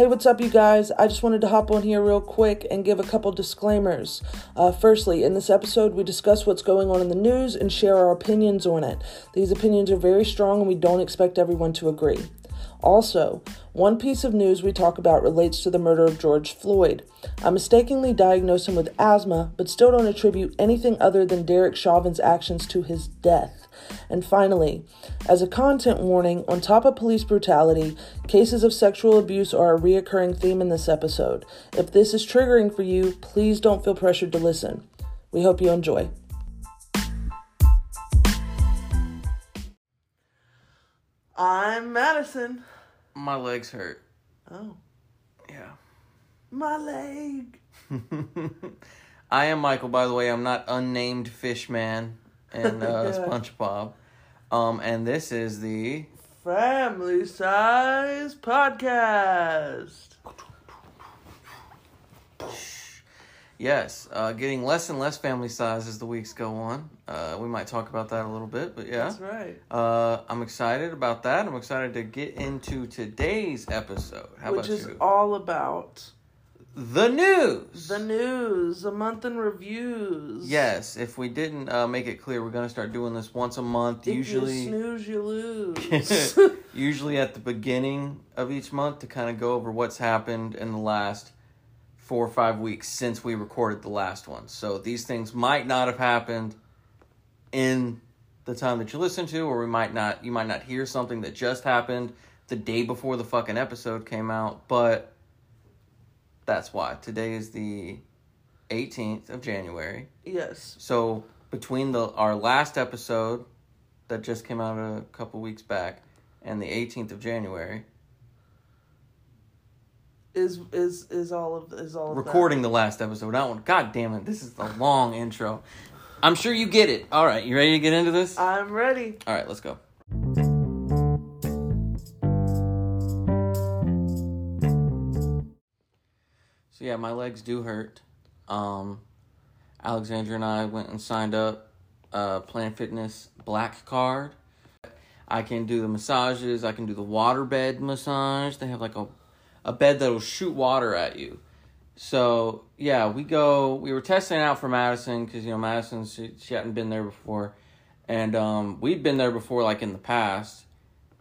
Hey, what's up, you guys? I just wanted to hop on here real quick and give a couple disclaimers. Uh, firstly, in this episode, we discuss what's going on in the news and share our opinions on it. These opinions are very strong and we don't expect everyone to agree. Also, one piece of news we talk about relates to the murder of George Floyd. I mistakenly diagnosed him with asthma, but still don't attribute anything other than Derek Chauvin's actions to his death. And finally, as a content warning, on top of police brutality, cases of sexual abuse are a reoccurring theme in this episode. If this is triggering for you, please don't feel pressured to listen. We hope you enjoy. I'm Madison. My legs hurt. Oh, Yeah. my leg. I am Michael, by the way. I'm not unnamed fish man and uh, Yeah. SpongeBob. Um, and this is the Family Size Podcast. yes, uh, getting less and less family size as the weeks go on. Uh, we might talk about that a little bit, but yeah. That's right. Uh, I'm excited about that. I'm excited to get into today's episode. How about Which is all about the news. the news, a month in reviews. Yes, if we didn't uh, make it clear, we're gonna start doing this once a month. If usually, you snooze, you lose. usually at the beginning of each month to kind of go over what's happened in the last four or five weeks since we recorded the last one. So these things might not have happened in the time that you listen to, or we might not. You might not hear something that just happened the day before the fucking episode came out, but that's why today is the 18th of January. yes. So between the our last episode that just came out a couple weeks back and the 18th of January, Is is is all of is all of that. recording the last episode. That one, god damn it, this is a long intro. I'm sure you get it. All right, you ready to get into this? I'm ready. All right, let's go. So yeah, my legs do hurt. Um, Alexandra and I went and signed up uh, Planet Fitness Black Card. I can do the massages. I can do the water bed massage. They have like a, a bed that'll shoot water at you. So yeah, we go. We were testing out for Madison because you know Madison she, she hadn't been there before, and um, we'd been there before like in the past.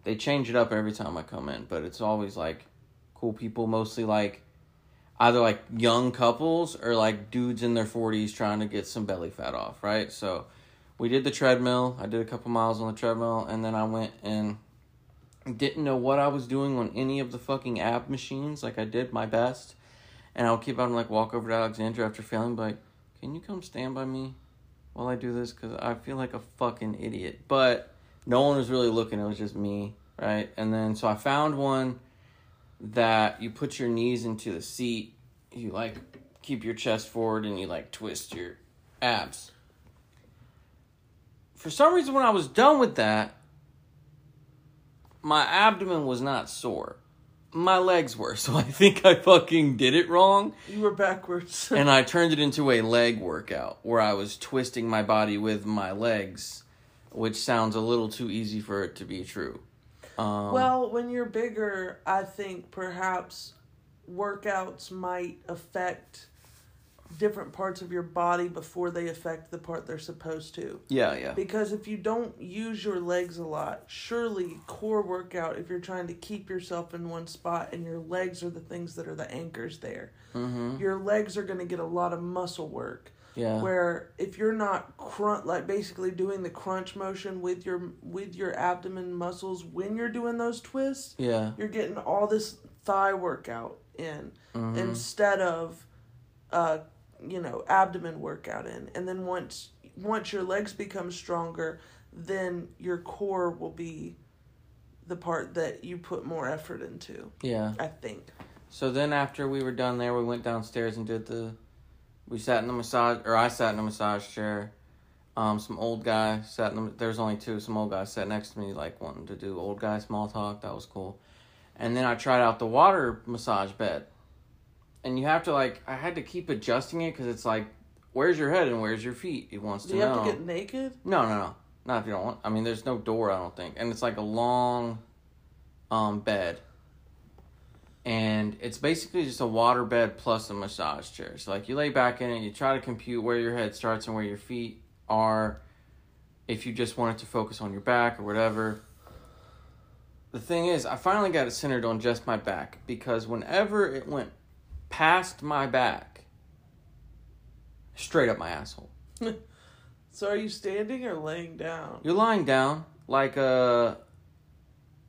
They change it up every time I come in, but it's always like cool people, mostly like either like young couples or like dudes in their 40s trying to get some belly fat off, right? So we did the treadmill. I did a couple miles on the treadmill and then I went and didn't know what I was doing on any of the fucking ab machines. Like I did my best. And I'll keep on like walk over to Alexandra after failing, like, "Can you come stand by me while I do this? Because I feel like a fucking idiot." But no one was really looking. It was just me, right? And then so I found one that you put your knees into the seat, you like keep your chest forward, and you like twist your abs. For some reason, when I was done with that, my abdomen was not sore. My legs were, so I think I fucking did it wrong. You were backwards. And I turned it into a leg workout where I was twisting my body with my legs, which sounds a little too easy for it to be true. Um, well, when you're bigger, I think perhaps workouts might affect different parts of your body before they affect the part they're supposed to. yeah, yeah. Because if you don't use your legs a lot, surely core workout, if you're trying to keep yourself in one spot and your legs are the things that are the anchors there, Mm-hmm. your legs are going to get a lot of muscle work. Yeah. Where if you're not crunch, like basically doing the crunch motion with your with your abdomen muscles when you're doing those twists, yeah. you're getting all this thigh workout in Mhm. instead of uh you know abdomen workout in and then once once your legs become stronger then your core will be the part that you put more effort into Yeah. i think So then after we were done there, we went downstairs and did the. We sat in the massage, or I sat in a massage chair. Um, some old guy sat in. The, there was only two. Some old guy sat next to me, like wanting to do old guy small talk. That was cool. And then I tried out the water massage bed, and you have to like. I had to keep adjusting it because it's like, where's your head and where's your feet? It wants do to you know. have to get naked No, no, no. Not if you don't want. I mean, there's no door. I don't think, and it's like a long, um, bed. And it's basically just a water bed plus a massage chair. So like you lay back in it, you try to compute where your head starts and where your feet are. If you just wanted to focus on your back or whatever. The thing is, I finally got it centered on just my back because whenever it went past my back, straight up my asshole. So are you standing or laying down? You're lying down like a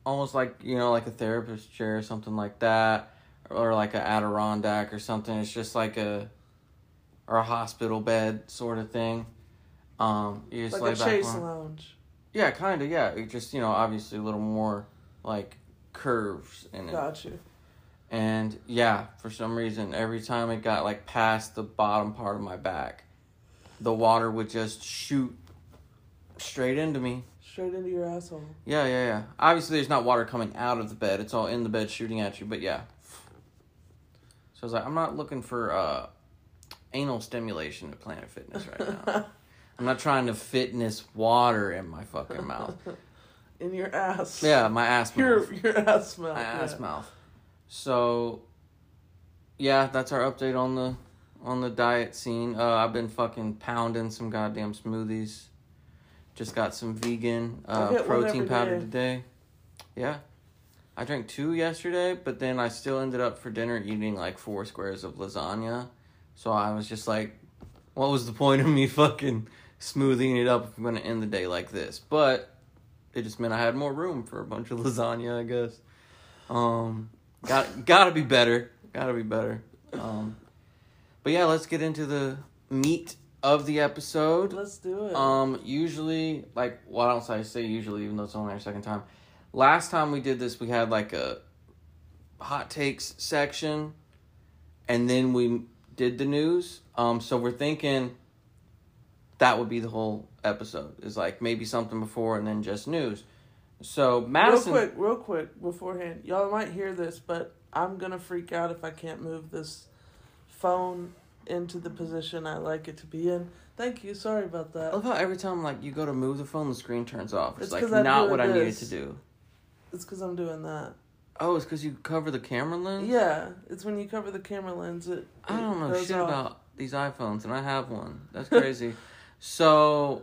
almost like you know like a therapist chair or something like that or like an Adirondack or something. It's just like a or a hospital bed sort of thing. Um, you just like lay a back chase on- lounge. Yeah, kind of. Yeah, it just you know obviously a little more like curves in it. Got you. And yeah, for some reason, every time it got like past the bottom part of my back, the water would just shoot straight into me. Straight into your asshole. Yeah, yeah, yeah. Obviously, there's not water coming out of the bed. It's all in the bed shooting at you, but yeah. So I was like, I'm not looking for uh, anal stimulation at Planet Fitness right now. I'm not trying to fitness water in my fucking mouth. In your ass. Yeah, my ass mouth. Your your ass mouth. my ass mouth. So, yeah, that's our update on the on the diet scene. Uh, I've been fucking pounding some goddamn smoothies. Just got some vegan uh, protein powder day. today. Yeah, I drank two yesterday, but then I still ended up for dinner eating like four squares of lasagna. So I was just like, what was the point of me fucking smoothing it up if I'm gonna end the day like this? But it just meant I had more room for a bunch of lasagna, I guess. Um, got gotta be better. Gotta be better. Um, but yeah, let's get into the meat of the episode. Let's do it. Um, usually, like, why don't I say usually, even though it's only our second time. Last time we did this, we had like a hot takes section, and then we did the news. Um, so we're thinking that would be the whole episode. Is like maybe something before and then just news. So Madison, Real quick, real quick beforehand, y'all might hear this, but I'm gonna freak out if I can't move this phone into the position I like it to be in. Thank you. Sorry about I that. love how every time like you go to move the phone, the screen turns off. It's, It's like not what I needed to do. It's because I'm doing that. Oh, it's because you cover the camera lens. Yeah, it's when you cover the camera lens. It. I don't know shit off. about these iPhones, and I have one. That's crazy. so,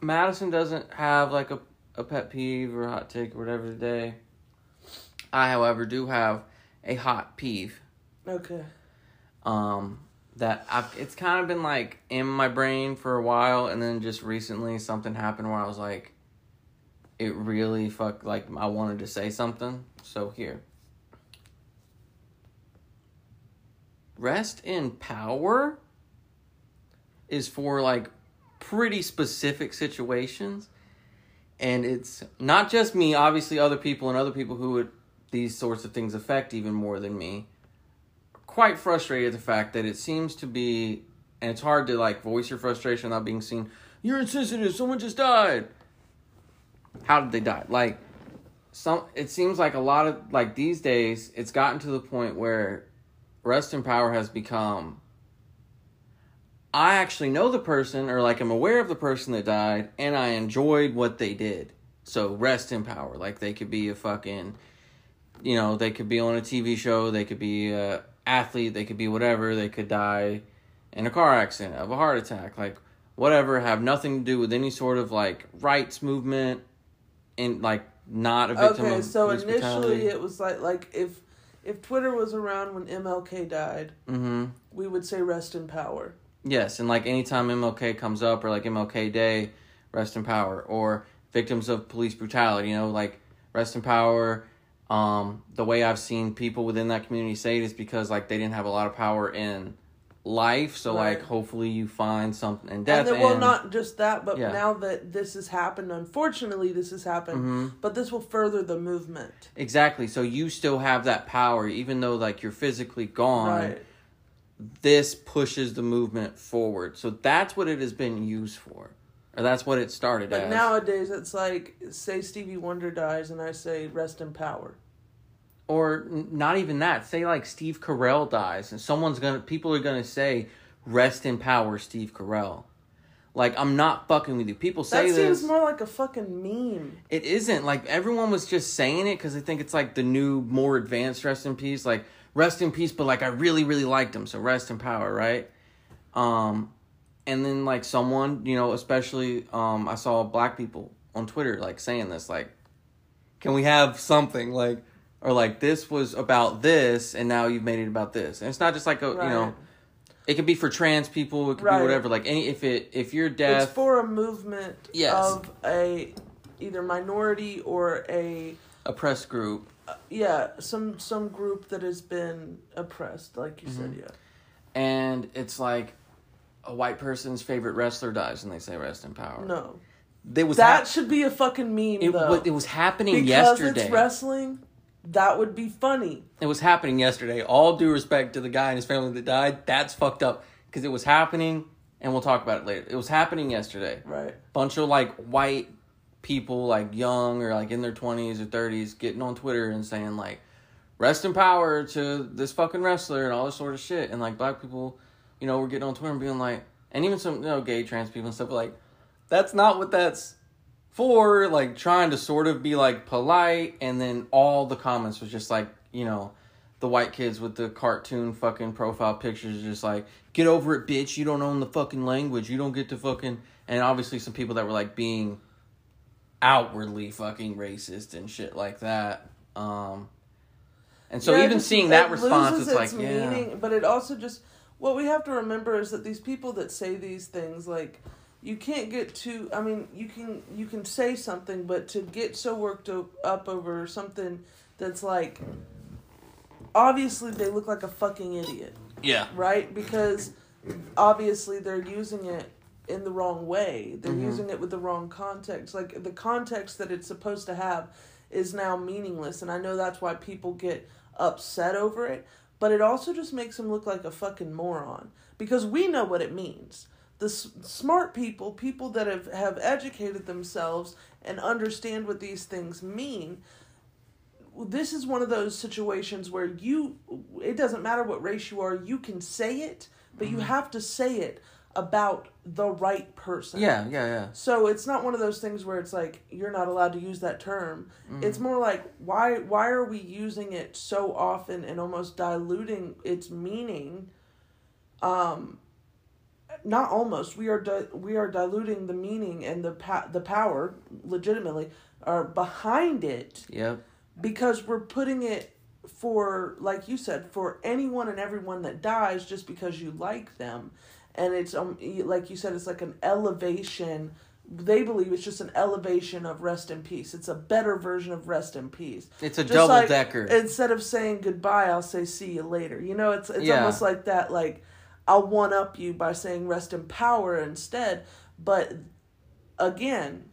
Madison doesn't have like a, a pet peeve or hot take or whatever today. I, however, do have a hot peeve. Okay. Um, that I've it's kind of been like in my brain for a while, and then just recently something happened where I was like, it really fuck like I wanted to say something. So here. Rest in power is for like pretty specific situations. And it's not just me, obviously other people and other people who would these sorts of things affect even more than me. Quite frustrated at the fact that it seems to be and it's hard to like voice your frustration without being seen. You're insensitive, someone just died. How did they die? Like some it seems like a lot of like these days it's gotten to the point where rest in power has become I actually know the person or like I'm aware of the person that died and I enjoyed what they did. So rest in power. Like they could be a fucking you know, they could be on a TV show, they could be a athlete, they could be whatever, they could die in a car accident, of a heart attack, like whatever, have nothing to do with any sort of like rights movement and like not a victim Okay, so initially brutality. it was like like if if Twitter was around when MLK died, mm-hmm. we would say rest in power. Yes, and like anytime MLK comes up or like MLK Day, rest in power, or victims of police brutality, you know, like rest in power. Um, the way I've seen people within that community say it is because like they didn't have a lot of power in life, so like hopefully you find something in death. and then, well, and- not just that, but Yeah. now that this has happened, unfortunately, this has happened. Mhm. But this will further the movement. exactly. So you still have that power, even though like you're physically gone. Right. This pushes the movement forward. So that's what it has been used for, or that's what it started But as. nowadays, it's like say Stevie Wonder dies, and I say rest in power. or n- not even that say like steve carell dies and someone's gonna people are gonna say rest in power steve carell Like I'm not fucking with you. People say that seems this. more like a fucking meme. It isn't like everyone was just saying it because they think it's like the new, more advanced rest in peace. Like rest in peace, but like I really, really liked him, so rest in power, right? Um, and then like someone, you know, especially um, I saw black people on Twitter like saying this, like, can we have something like, or like this was about this, and now you've made it about this, and it's not just like a, Right. you know. It could be for trans people. It could Right. be whatever. Like any, if it if you're deaf, It's for a movement Yes. of a either minority or a oppressed press group, yeah some some group that has been oppressed, like you Mm-hmm. said. Yeah. and it's like a white person's favorite wrestler dies, and they say rest in power. No, They was that hap- should be a fucking meme it, though. it was happening because yesterday. it's wrestling. That would be funny. it was happening yesterday. All due respect to the guy and his family that died, that's fucked up because it was happening, and we'll talk about it later. It was happening yesterday. Right. Bunch of like white people, like young or like in their twenties or thirties, getting on Twitter and saying like, "Rest in power to this fucking wrestler" and all this sort of shit. And like black people, you know, were getting on Twitter and being like, and even some you know gay trans people and stuff like, "That's not what that's." for like trying to sort of be like polite and then all the comments was just like you know the white kids with the cartoon fucking profile pictures just like get over it bitch you don't own the fucking language you don't get to fucking and obviously some people that were like being outwardly fucking racist and shit like that um and so Yeah, even just- seeing that it response loses it's like its yeah meaning, but it also just what we have to remember is that these people that say these things like you can't get too i mean you can you can say something but to get so worked up over something that's like obviously they look like a fucking idiot. Yeah. Right? Because obviously they're using it in the wrong way. They're Mhm. using it with the wrong context. Like the context that it's supposed to have is now meaningless and i know that's why people get upset over it but it also just makes him look like a fucking moron because we know what it means. The s- smart people people that have, have educated themselves and understand what these things mean this is one of those situations where you it doesn't matter what race you are you can say it but you mm-hmm. have to say it about the right person. Yeah yeah yeah. So it's not one of those things where it's like you're not allowed to use that term. It's more like why why are we using it so often and almost diluting its meaning? Um not almost. We are di- we are diluting the meaning and the pa- the power legitimately are behind it. Yep. Because we're putting it for like you said for anyone and everyone that dies just because you like them and it's um like you said it's like an elevation. They believe it's just an elevation of rest in peace. It's a better version of rest in peace. It's a Just double like, decker instead of saying goodbye i'll say see you later. You know it's it's Yeah. almost like that like i'll one up you by saying rest in power instead. But again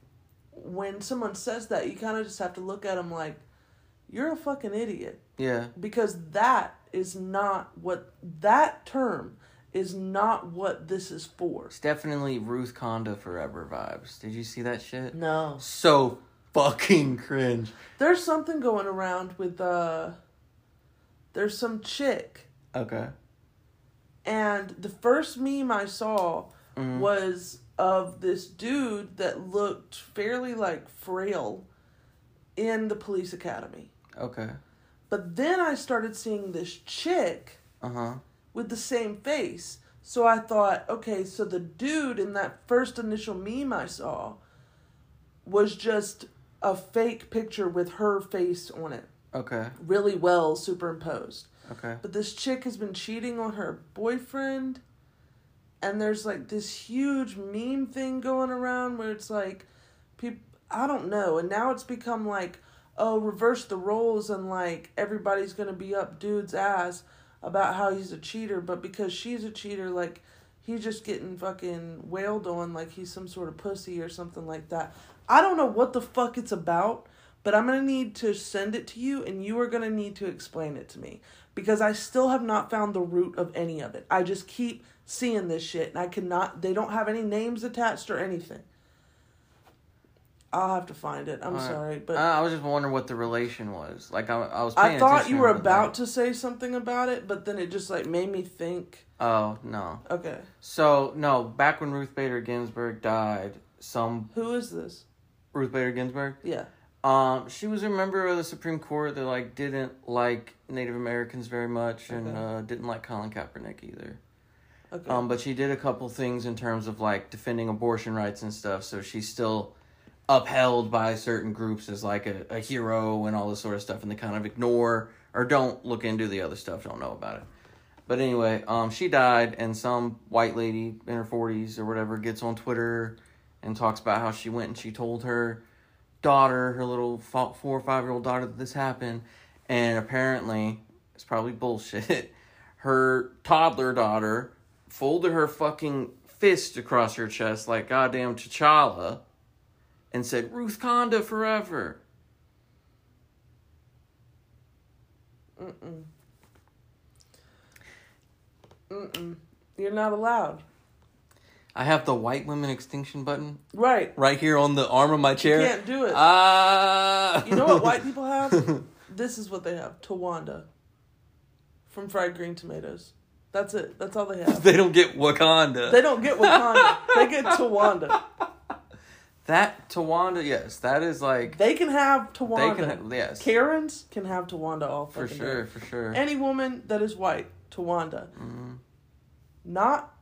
when someone says that you kind of just have to look at them like you're a fucking idiot. Yeah. Because that is not what that term is not what this is for it's definitely ruth conda forever vibes did you see that shit no so fucking cringe. there's something going around with uh there's some chick Okay. and the first meme i saw Mhm. was of this dude that looked fairly like frail in the police academy Okay. but then i started seeing this chick Uh huh. With the same face. So I thought, okay, so the dude in that first initial meme I saw was just a fake picture with her face on it, Okay. really well superimposed. Okay. But this chick has been cheating on her boyfriend, and there's like this huge meme thing going around where it's like, people, I don't know, and now it's become like, oh, reverse the roles, and like everybody's gonna be up dude's ass about how he's a cheater, but because she's a cheater, like he's just getting fucking wailed on like he's some sort of pussy or something like that. I don't know what the fuck it's about, but I'm gonna need to send it to you, and you are gonna need to explain it to me because I still have not found the root of any of it. I just keep seeing this shit, and I cannot. They don't have any names attached or anything. I'll have to find it. I'm sorry, but Uh, I was just wondering what the relation was. Like I, I was. I Paying thought attention you were but, about to say something about it, but then it just like made me think Oh no. Okay. So no, back when Ruth Bader Ginsburg died, some Who is this? Ruth Bader Ginsburg. Yeah. Um, she was a member of the Supreme Court that like didn't like Native Americans very much, and Okay. uh, didn't like Colin Kaepernick either. Okay. Um, but she did a couple things in terms of like defending abortion rights and stuff. So she's still upheld by certain groups as like a, a hero and all this sort of stuff, and they kind of ignore or don't look into the other stuff, don't know about it. But anyway, um, she died, and some white lady in her forties or whatever gets on Twitter and talks about how she went and she told her daughter, her little four or five year old daughter, that this happened, and apparently it's probably bullshit. Her toddler daughter folded her fucking fist across her chest like goddamn T'Challa and said, Ruth Conda forever. Mm-mm. Mm-mm. You're not allowed. I have the white women extinction button Right. right here on the arm of my chair. You can't do it. Ah. You know what white people have? this is what they have. Towanda. From fried green tomatoes. That's it. That's all they have. they don't get Wakanda. They don't get Wakanda. they get Towanda. That Towanda, yes, that is like They can have they Towanda. can have, yes. Karens can have Towanda all for sure, day. for sure. Any woman that is white, Towanda. Mhm. Not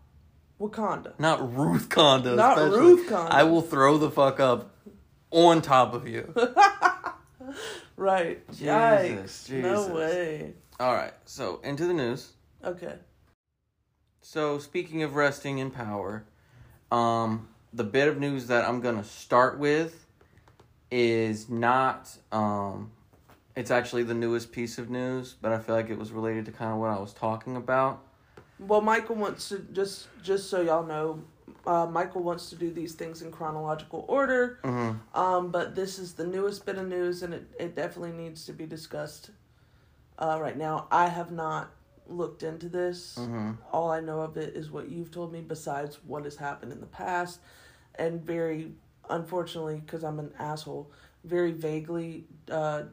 Wakanda. Not Ruth Conda. Not especially. Ruth Conda. I will throw the fuck up on top of you. Right. Jesus, Yikes. No way. All right, so into the news. Okay. So speaking of resting in power, um, the bit of news that I'm gonna start with is not um, it's actually the newest piece of news, but I feel like it was related to kind of what I was talking about. Well, Michael wants to just just so y'all know, uh, Michael wants to do these things in chronological order. Mm-hmm. Um, but this is the newest bit of news, and it, it definitely needs to be discussed uh, right now. I have not looked into this. Mm-hmm. All I know of it is what you've told me, besides what has happened in the past, and very unfortunately, because I'm an asshole, very vaguely uh,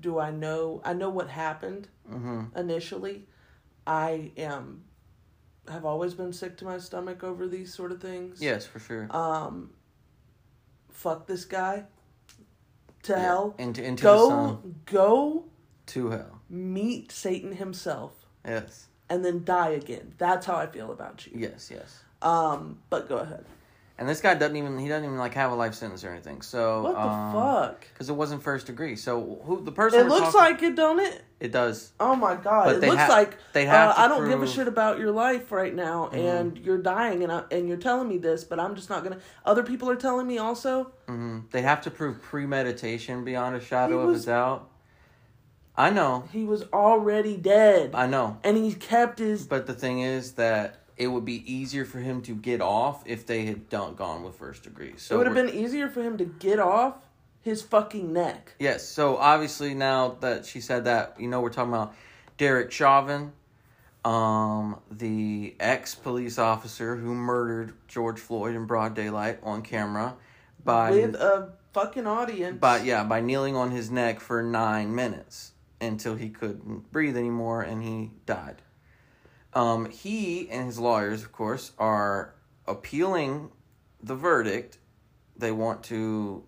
do I know. I know what happened Mm-hmm. initially. I am have always been sick to my stomach over these sort of things. Yes, for sure. Um fuck this guy. To Yeah, hell. Into into the Go sun. go To hell. meet Satan himself Yes. and then die again. That's how I feel about you. Yes. Yes. Um but go ahead. And this guy doesn't even he doesn't even like have a life sentence or anything. So What the um, fuck? Because it wasn't first degree. So who the person It looks talking- like it, don't it? it does. Oh my god! But it looks ha- like they have uh, I don't give a Mm-hmm. shit about your life right now, and you're dying, and I, and you're telling me this, but I'm just not gonna. Other people are telling me also. hmm They have to prove premeditation beyond a shadow He of a doubt. I know, He was already dead, I know. and he kept his. But the thing is that it would be easier for him to get off if they had done gone with first degree. So it would have been easier for him to get off his fucking neck. Yes. So obviously now that she said that, you know, we're talking about Derek Chauvin, um, the ex police officer who murdered George Floyd in broad daylight on camera by with a fucking audience. But yeah by kneeling on his neck for nine minutes until he couldn't breathe anymore and he died. Um, he and his lawyers, of course, are appealing the verdict. They want to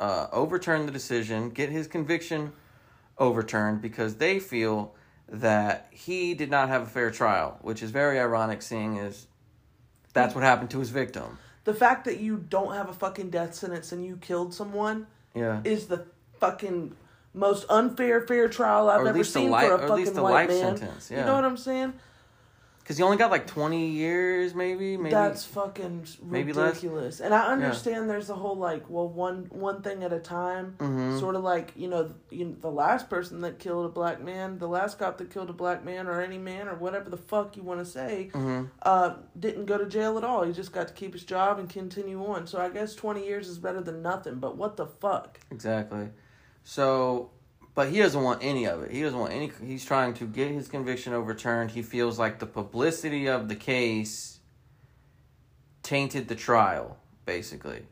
uh, overturn the decision, get his conviction overturned because they feel that he did not have a fair trial, which is very ironic, seeing as that's what happened to his victim. the fact that you don't have a fucking death sentence and you killed someone Yeah. is the fucking most unfair fair trial I've ever seen li- for or a fucking white life man. sentence, You know what I'm saying? Because he only got like 20 years, maybe? Maybe. That's fucking maybe less. ridiculous. And I understand there's a whole like, well, one one thing at a time. Mhm. Sort of like you know, you know, the last person that killed a black man, the last cop that killed a black man, or any man, or whatever the fuck you want to say, Mhm. uh, didn't go to jail at all. He just got to keep his job and continue on. So I guess twenty years is better than nothing. But what the fuck? Exactly. So, but he doesn't want any of it. He doesn't want any. He's trying to get his conviction overturned. He feels like the publicity of the case tainted the trial, basically.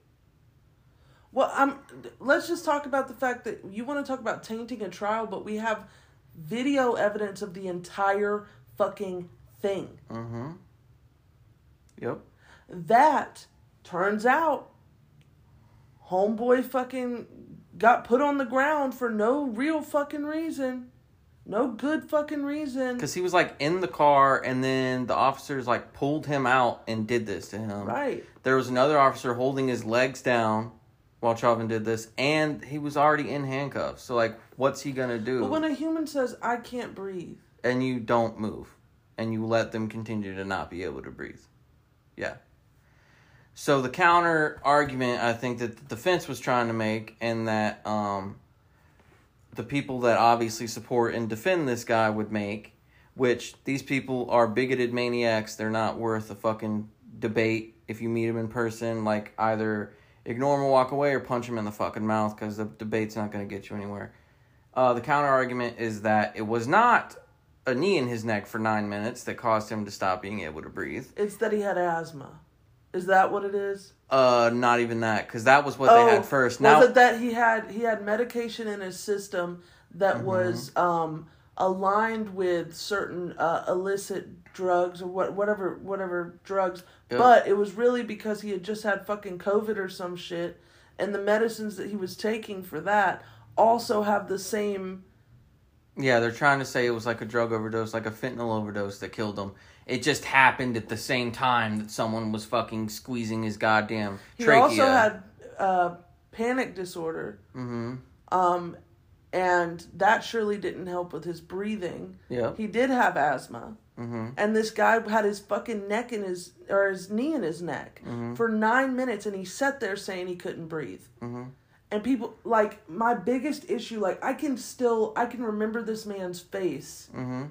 Well, I'm. Let's just talk about the fact that you want to talk about tainting a trial, but we have video evidence of the entire fucking thing. Mm-hmm. Yep. That turns out homeboy fucking got put on the ground for no real fucking reason. No good fucking reason. Because he was like in the car, and then the officers like pulled him out and did this to him. Right. There was another officer holding his legs down while Chauvin did this, and he was already in handcuffs. So like, what's he gonna do? But when a human says, I can't breathe, and you don't move, and you let them continue to not be able to breathe, yeah. So the counter argument I think that the defense was trying to make, and that um, the people that obviously support and defend this guy would make, which these people are bigoted maniacs. They're not worth a fucking debate if you meet them in person. Like either ignore them or walk away, or punch them in the fucking mouth because the debate's not going to get you anywhere. Uh, the counter argument is that it was not a knee in his neck for nine minutes that caused him to stop being able to breathe. it's that he had asthma. Is that what it is? Uh, not even that, because that was what they had first. Now, Oh, was it that he had he had medication in his system that Mm-hmm. was um, aligned with certain uh, illicit drugs or what whatever whatever drugs, Yep. but it was really because he had just had fucking COVID or some shit, and the medicines that he was taking for that also have the same. yeah, they're trying to say it was like a drug overdose, like a fentanyl overdose that killed him. It just happened at the same time that someone was fucking squeezing his goddamn He trachea. also had uh, panic disorder, mm-hmm. um, and that surely didn't help with his breathing. Yep. He did have asthma. Mm-hmm. And this guy had his fucking neck in his or his knee in his neck for nine minutes, and he sat there saying he couldn't breathe. Mm-hmm. And people like my biggest issue, like I can still I can remember this man's face, Mm-hmm.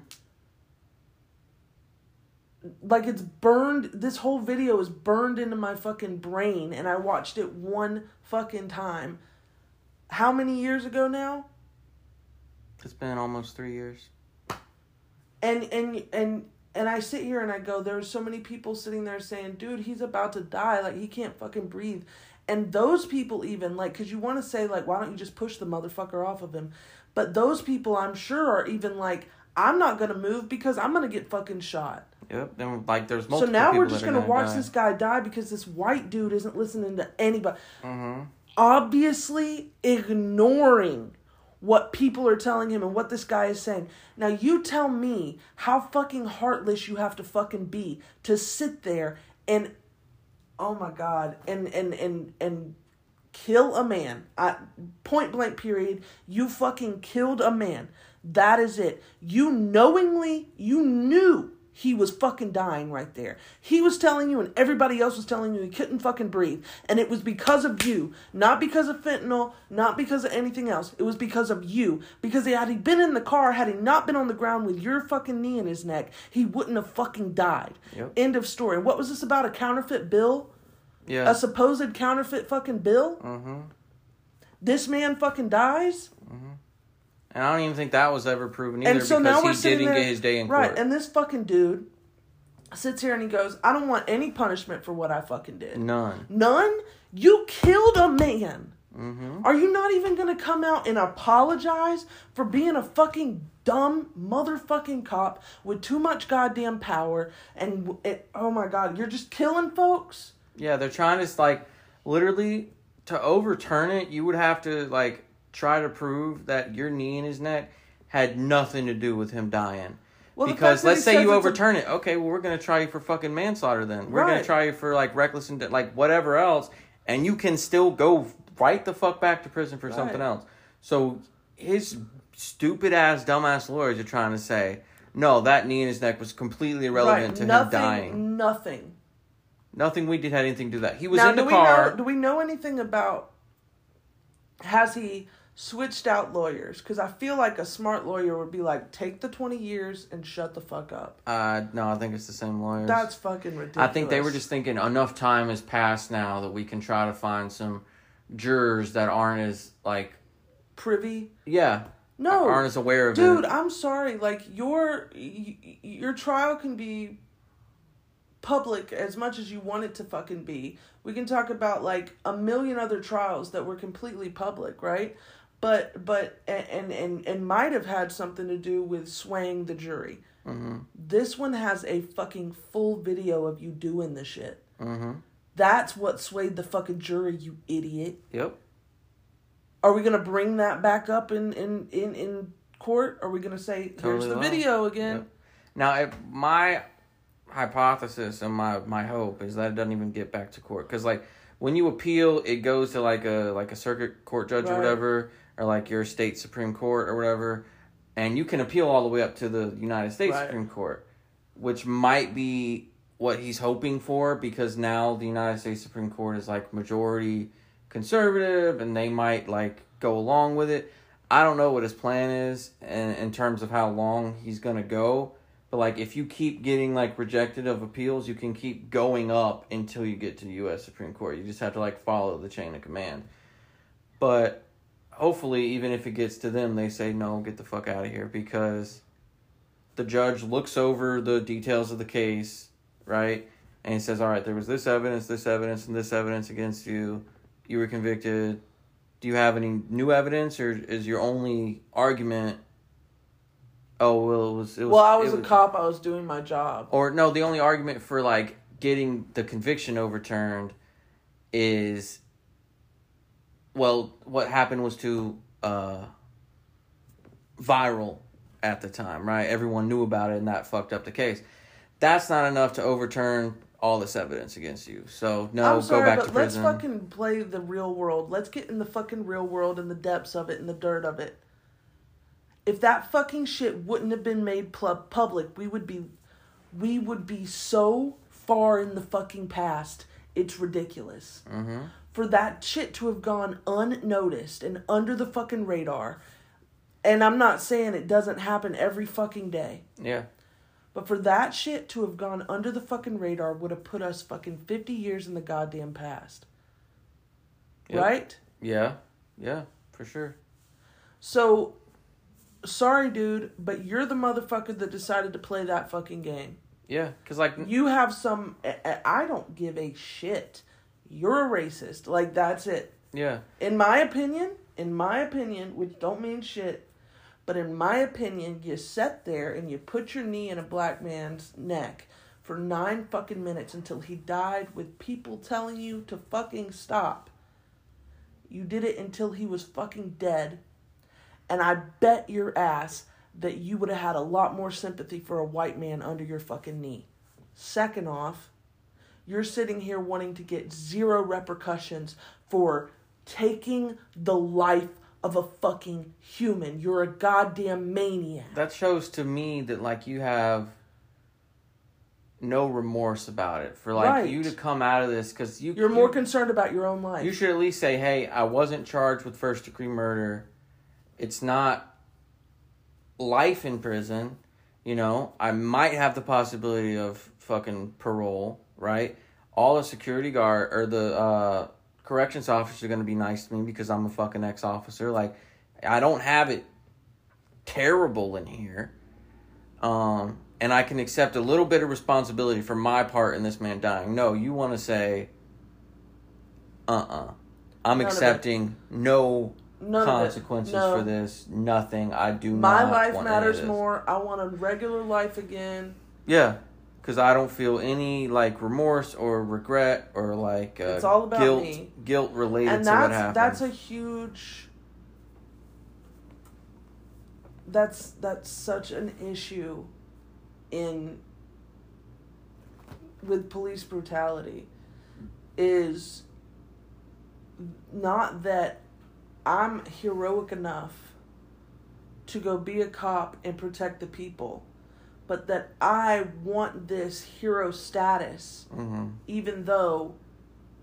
Like it's burned. This whole video is burned into my fucking brain, and I watched it one fucking time. How many years ago now? It's been almost three years. and and and and I sit here and I go, there's so many people sitting there saying, dude, he's about to die, like he can't fucking breathe. And those people even like, cause you want to say like, why don't you just push the motherfucker off of him? But those people, I'm sure, are even like, I'm not gonna move because I'm gonna get fucking shot. Yep. Then like there's So multiple. now we're just are gonna watch die. this guy die because this white dude isn't listening to anybody. Mm-hmm. Obviously ignoring what people are telling him and what this guy is saying. Now you tell me how fucking heartless you have to fucking be to sit there and oh my god and and and and kill a man. I, point blank period. You fucking killed a man. That is it. You knowingly you knew he was fucking dying right there. He was telling you and everybody else was telling you he couldn't fucking breathe. And it was because of you. Not because of fentanyl, not because of anything else. It was because of you. Because had he been in the car, had he not been on the ground with your fucking knee in his neck, he wouldn't have fucking died. Yep. End of story. What was this about? A counterfeit bill? Yeah. A supposed counterfeit fucking bill? mm-hmm. This man fucking dies? And I don't even think that was ever proven either and so because now we're he sitting didn't there, get his day in right? court. And this fucking dude sits here and he goes, "I don't want any punishment for what I fucking did. None. None. You killed a man. Mm-hmm. Are you not even gonna come out and apologize for being a fucking dumb motherfucking cop with too much goddamn power? And it, oh my god, you're just killing folks." Yeah, they're trying to like literally to overturn it. You would have to like try to prove that your knee in his neck had nothing to do with him dying. Well, because let's say you it's a- overturn it, okay, well we're gonna try you for fucking manslaughter then. We're gonna try you for like reckless and like whatever else, and you can still go right the fuck back to prison for something else. So his stupid ass dumbass lawyers are trying to say no, that knee in his neck was completely irrelevant right, to nothing, him dying. Nothing. Nothing we did had anything to do that. He was now, in the do car. We know, do we know anything about? Has he switched out lawyers? Because I feel like a smart lawyer would be like, take the twenty years and shut the fuck up. Uh, no, I think it's the same lawyers. That's fucking ridiculous. I think they were just thinking enough time has passed now that we can try to find some jurors that aren't as like privy. yeah No, aren't as aware of dude, it. I'm sorry. Like your your trial can be public as much as you want it to fucking be. We can talk about like a million other trials that were completely public, right? But but and and and might have had something to do with swaying the jury. Mm-hmm. This one has a fucking full video of you doing the shit. Mm-hmm. That's what swayed the fucking jury, you idiot. Yep. Are we gonna bring that back up in in in, in court? Are we gonna say here's the video again? Yep. Now, if my hypothesis and my my hope is that it doesn't even get back to court because like when you appeal, it goes to like a like a circuit court judge or whatever, or like your state supreme court or whatever, and you can appeal all the way up to the United States Right. Supreme Court, which might be what he's hoping for because now the United States Supreme Court is like majority conservative and they might like go along with it. I don't know what his plan is in, in terms of how long he's gonna go. But like if you keep getting like rejected of appeals, you can keep going up until you get to the US Supreme Court. You just have to like follow the chain of command. But hopefully even if it gets to them, they say no, get the fuck out of here because the judge looks over the details of the case, right? And he says, "All right, there was this evidence, this evidence, and this evidence against you. You were convicted. Do you have any new evidence, or is your only argument?" Oh well, it was. It was Well, I was a cop. I was doing my job. Or no, the only argument for like getting the conviction overturned is, well, what happened was too uh, viral at the time, right? Everyone knew about it, and that fucked up the case. That's not enough to overturn all this evidence against you. So no, I'm sorry, go back but to let's fucking play the real world. Let's get in the fucking real world and the depths of it and the dirt of it. If that fucking shit wouldn't have been made public, we would be, we would be so far in the fucking past. It's ridiculous. hmm For that shit to have gone unnoticed and under the fucking radar, and I'm not saying it doesn't happen every fucking day. Yeah, But for that shit to have gone under the fucking radar would have put us fucking 50 years in the goddamn past. Yep. Right? yeah, yeah, for sure. So, sorry, dude, but you're the motherfucker that decided to play that fucking game. Yeah, because like You have some. I- don't give a shit. You're a racist. Like, that's it. yeah, In my opinion, in my opinion, which don't mean shit, but in my opinion, you sat there and you put your knee in a black man's neck for nine fucking minutes until he died with people telling you to fucking stop. You did it until he was fucking dead. And I bet your ass that you would have had a lot more sympathy for a white man under your fucking knee. Second off, you're sitting here wanting to get zero repercussions for taking the life of a fucking human. You're a goddamn maniac. that shows to me that like you have no remorse about it for like Right. you to come out of this because you You're you, more concerned about your own life. you should at least say hey i wasn't charged with first degree murder it's not life in prison you know i might have the possibility of fucking parole right all the security guard or the uh corrections officer are going to be nice to me because i'm a fucking ex-officer like i don't have it terrible in here um, and I can accept a little bit of responsibility for my part in this man dying. No, you want to say, uh uh-uh. uh, i am accepting no None consequences No. for this. Nothing. I do My not. life want any of matters more. I want a regular life again. Yeah, because I don't feel any like remorse or regret or like uh, It's all about guilt. me. Guilt related and to what that's happened. that's a huge that's that's such an issue in with police brutality is not that I'm heroic enough to go be a cop and protect the people, but that I want this hero status hmm even though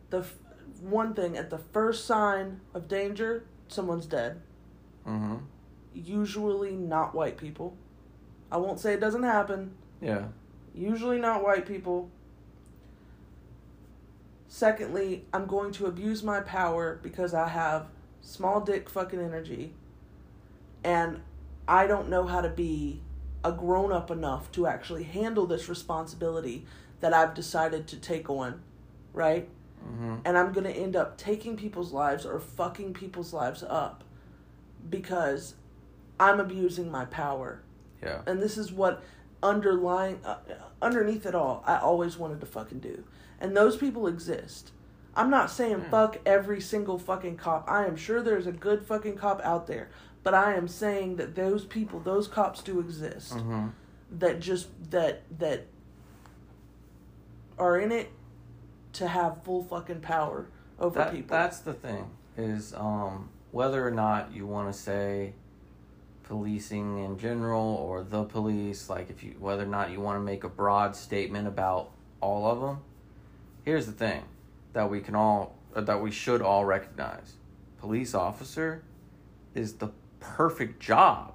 the f- one thing at the first sign of danger, someone's dead. hmm Usually not white people. I won't say it doesn't happen. Yeah. Usually not white people. Secondly, I'm going to abuse my power because I have small dick fucking energy. And I don't know how to be a grown up enough to actually handle this responsibility that I've decided to take on. Right? hmm and I'm gonna end up taking people's lives or fucking people's lives up because I'm abusing my power. Yeah. And this is what underlying uh, underneath it all I always wanted to fucking do. And those people exist. I'm not saying fuck every single fucking cop. I am sure there's a good fucking cop out there, but I am saying that those people, those cops do exist. Mm-hmm. That just that that are in it to have full fucking power over That, people. that's the thing is um, whether or not you want to say policing in general or the police like if you whether or not you want to make a broad statement about all of them here's the thing that we can all uh, that we should all recognize police officer is the perfect job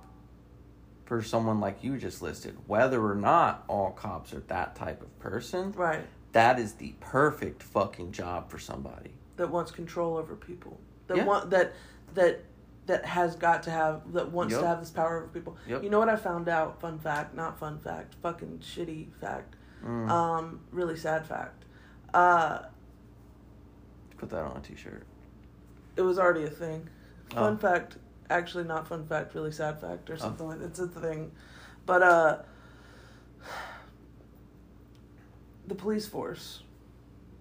for someone like you just listed whether or not all cops are that type of person right. that is the perfect fucking job for somebody that wants control over people. That Yeah. want that that that has got to have that wants Yep. to have this power over people. Yep. You know what I found out? Fun fact, not fun fact, fucking shitty fact. Mm. Um, really sad fact. Uh, Put that on a t-shirt. it was already a thing. Fun Oh. fact, actually not fun fact, really sad fact or something like it's a thing. But uh the police force,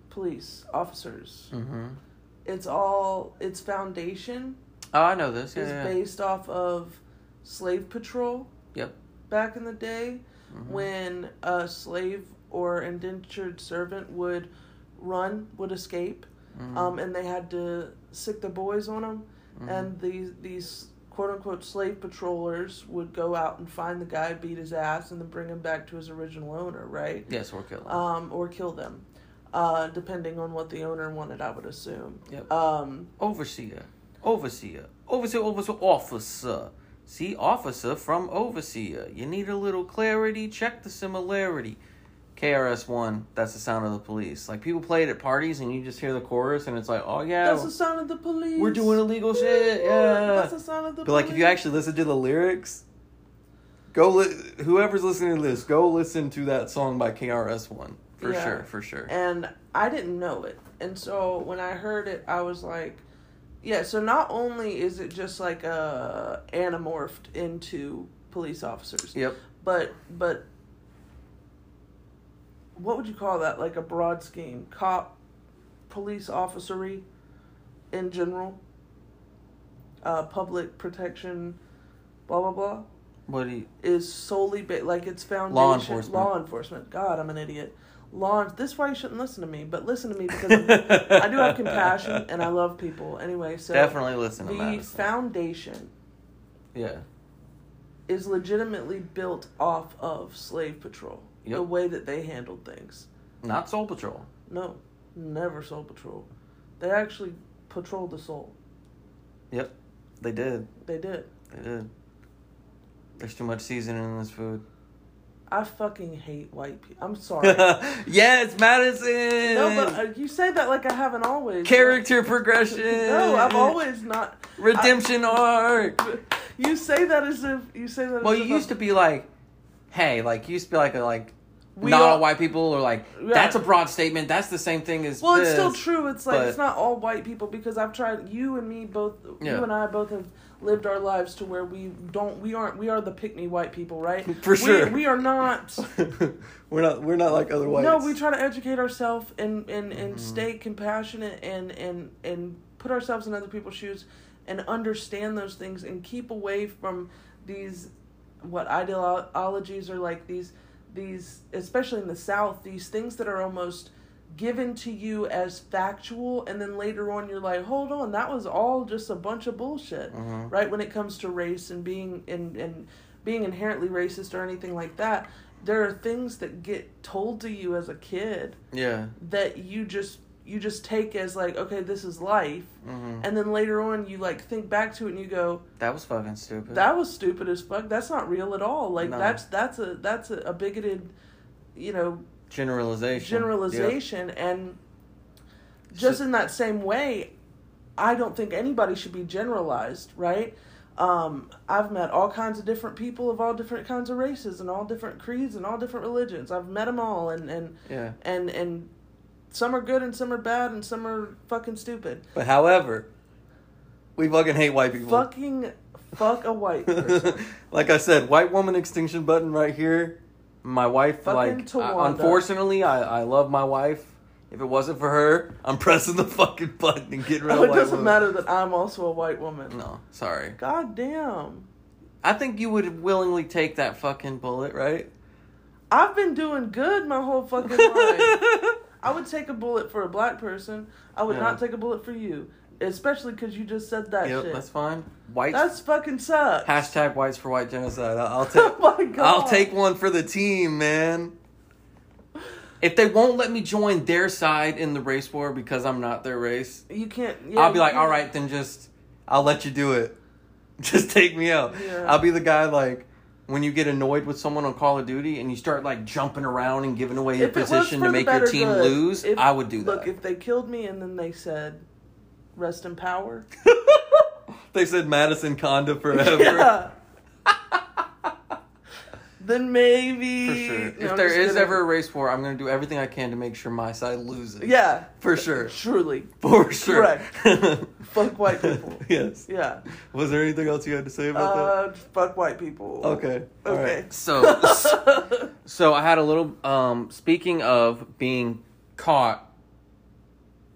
police officers, Mm-hmm. it's all its foundation Oh, I know this. Yeah, is yeah. based off of slave patrol Yep. back in the day Mhm. when a slave or indentured servant would run would escape Mhm. um, and they had to sick the boys on them Mhm. and these these quote unquote slave patrollers would go out and find the guy beat his ass and then bring him back to his original owner right yes, or kill. 'em. um, or kill them uh, depending on what the owner wanted i would assume Yep. um, overseer, overseer, overseer, overseer, officer. See, officer from overseer. You need a little clarity. Check the similarity. KRS One. That's the sound of the police. Like people play it at parties, and you just hear the chorus, and it's like, oh yeah, that's the sound of the police we're doing illegal shit. Yeah. that's the sound of the But like, if you actually listen to the lyrics, go li- whoever's listening to this, go listen to that song by KRS One for Yeah. sure, for sure. and I didn't know it. And so when I heard it, I was like, yeah, so not only is it just like uh anamorphed into police officers, Yep. but but what would you call that? Like a broad scheme, cop, police officery, in general, uh, public protection, blah blah blah, What do you? is solely ba- like its foundation. Law enforcement. Law enforcement. God, I'm an idiot. Law. This is why you shouldn't listen to me, but listen to me because I do have compassion and I love people. Anyway, so Definitely listen to me. the Madison. foundation yeah. is legitimately built off of slave patrol. The way that they handled things. Not Soul Patrol. No, never soul patrol. They actually patrolled the soul. Yep. They did. They did. They did. There's too much seasoning in this food. I fucking hate white people. I'm sorry. yes, Madison. no, but uh, you say that like I haven't always. character progression. No, I've always not. redemption arc. You say that as if you say that. Well, you used to I'm- be like, hey, like you used to be like a like. We not all- all white people, or like Yeah. that's a broad statement. That's the same thing as. Well, it's still true. It's like but- it's not all white people because I've tried. You and me both. Yeah. You and I both have lived our lives to where we don't. We aren't. We are the pick me white people, right? For We- sure. We, are not. we're not. We're not like other whites. No, we try to educate ourselves and and and Mhm. stay compassionate and and and put ourselves in other people's shoes and understand those things and keep away from these what ideologies are like these these especially in the south these things that are almost given to you as factual and then later on you're like hold on that was all just a bunch of bullshit Mhm. right when it comes to race and being and and being inherently racist or anything like that there are things that get told to you as a kid Yeah. that you just you just take as like okay this is life hmm and then later on you like think back to it and you go That was fucking stupid. that was stupid as fuck that's not real at all like No. that's that's a that's a, a bigoted you know generalization. generalization and just So- in that same way i don't think anybody should be generalized right um, i've met all kinds of different people of all different kinds of races and all different creeds and all different religions i've met them all and and Yeah. and and some are good and some are bad and some are fucking stupid But however, we fucking hate white people. fucking Fuck a white person. like I said, white woman extinction button right here. My wife, Fucking like, I- Towanda. unfortunately, I, I love my wife. If it wasn't for her, I'm pressing the fucking button and getting rid of Oh, it white doesn't women. matter that I'm also a white woman. No, sorry. God damn. I think you would willingly take that fucking bullet, right? I've been doing good my whole fucking life. I would take a bullet for a black person. I would Yeah. not take a bullet for you. Especially because you just said that yep, shit. that's fine. White. That's fucking sucks. Hashtag whites for white genocide. I'll take. oh my god. I'll take one for the team, man. If they won't let me join their side in the race war because I'm not their race, You can't. Yeah, I'll be like, can't- all right, then just I'll let you do it. Just take me out. Yeah. I'll be the guy like when you get annoyed with someone on Call of Duty and you start like jumping around and giving away your If it was position to make your team good, lose. if- I would do that. Look, if they killed me and then they said, "Rest in power," they said Madison Conda forever. yeah. Then maybe. For sure. No, if I'm there just is kidding. ever a race war, I'm going to do everything I can to make sure my side loses. yeah, For sure. truly, For sure. Correct. fuck white people. yes. Yeah. Was there anything else you had to say about Uh, fuck white people. that? Okay. All right. Okay. So, so I had a little. Um, speaking of being caught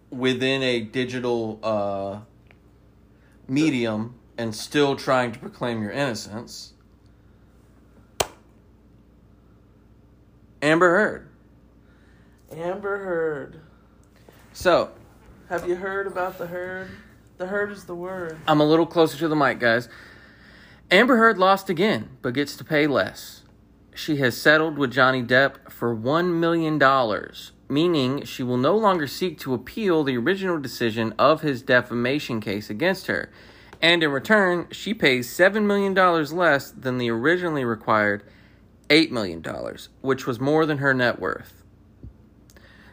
within a digital uh, medium and still trying to proclaim your innocence, Amber Heard. Amber Heard. So Have you heard about the herd? The herd is the word. I'm a little closer to the mic, guys. Amber Heard lost again, but gets to pay less. She has settled with Johnny Depp for $1 million, meaning she will no longer seek to appeal the original decision of his defamation case against her. And in return, she pays $7 million less than the originally required $8 million, which was more than her net worth.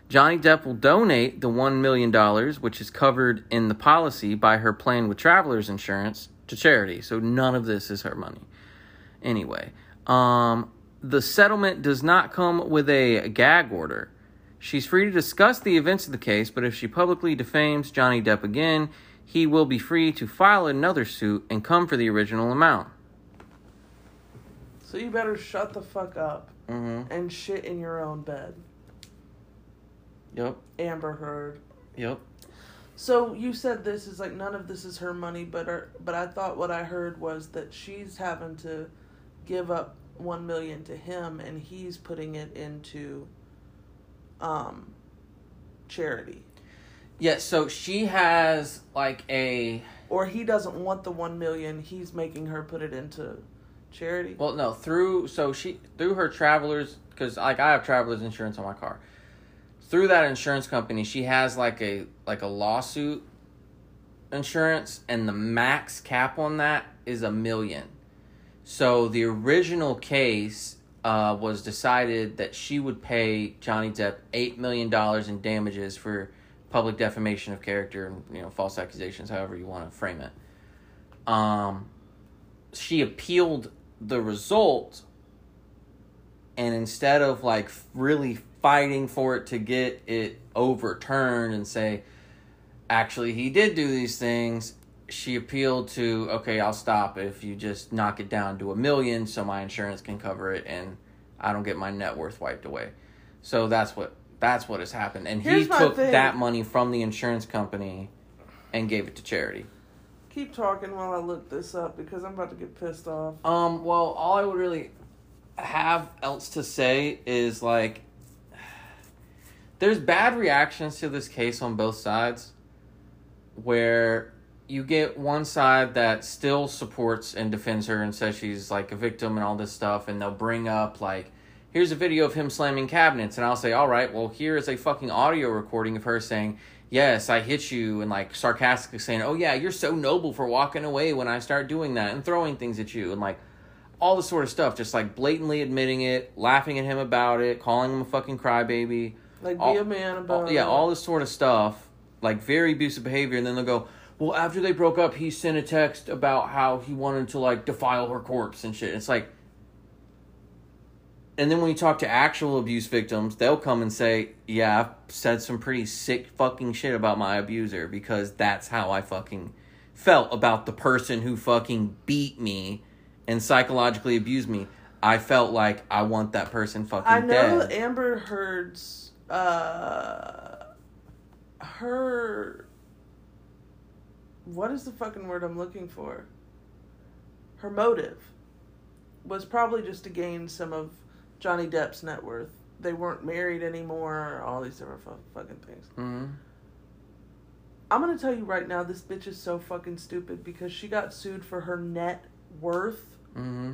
Johnny Depp will donate the $1 million, which is covered in the policy by her plan with Travelers Insurance, to charity. So none of this is her money. Anyway, um, the settlement does not come with a gag order. She's free to discuss the events of the case, but if she publicly defames Johnny Depp again, he will be free to file another suit and come for the original amount. So you better shut the fuck up Mm-hmm. and shit in your own bed. Yep. Amber Heard. Yep. So you said this is like none of this is her money, but her, but I thought what I heard was that she's having to give up one million to him, and he's putting it into um charity, Yeah. So she has like a or he doesn't want the one million. He's making her put it into charity. Well, no, through so she through her travelers because like I have travelers insurance on my car. Through that insurance company, she has like a like a lawsuit insurance, and the max cap on that is a million. So the original case uh, was decided that she would pay Johnny Depp eight million dollars in damages for public defamation of character and you know false accusations, however you want to frame it. Um, she appealed the result and instead of like really fighting for it to get it overturned and say actually he did do these things she appealed to okay i'll stop. If you just knock it down to a million so my insurance can cover it and i don't get my net worth wiped away. So that's what that's what has happened. And he Here's my took thing. that money from the insurance company and gave it to charity Keep talking while I look this up because I'm about to get pissed off. Um, well, all I would really have else to say is like there's bad reactions to this case on both sides where you get one side that still supports and defends her and says she's like a victim and all this stuff and they'll bring up like here's a video of him slamming cabinets and I'll say all right well here is a fucking audio recording of her saying yes I hit you and like sarcastically saying oh yeah you're so noble for walking away when I start doing that and throwing things at you and like all this sort of stuff just like blatantly admitting it laughing at him about it calling him a fucking crybaby Like, all- be a man about all- yeah, all this sort of stuff, like very abusive behavior, and then they'll go, "Well, after they broke up, he sent a text about how he wanted to like defile her corpse and shit." It's like, and then when you talk to actual abuse victims, they'll come and say, "Yeah, I've said some pretty sick fucking shit about my abuser because that's how I fucking felt about the person who fucking beat me and psychologically abused me. I felt like I want that person fucking I know dead. Amber Heard's uh her what is the fucking word I'm looking for? Her motive was probably just to gain some of Johnny Depp's net worth. They weren't married anymore, all these different fu- fucking things. hmm I'm gonna tell you right now, this bitch is so fucking stupid because she got sued for her net worth, hmm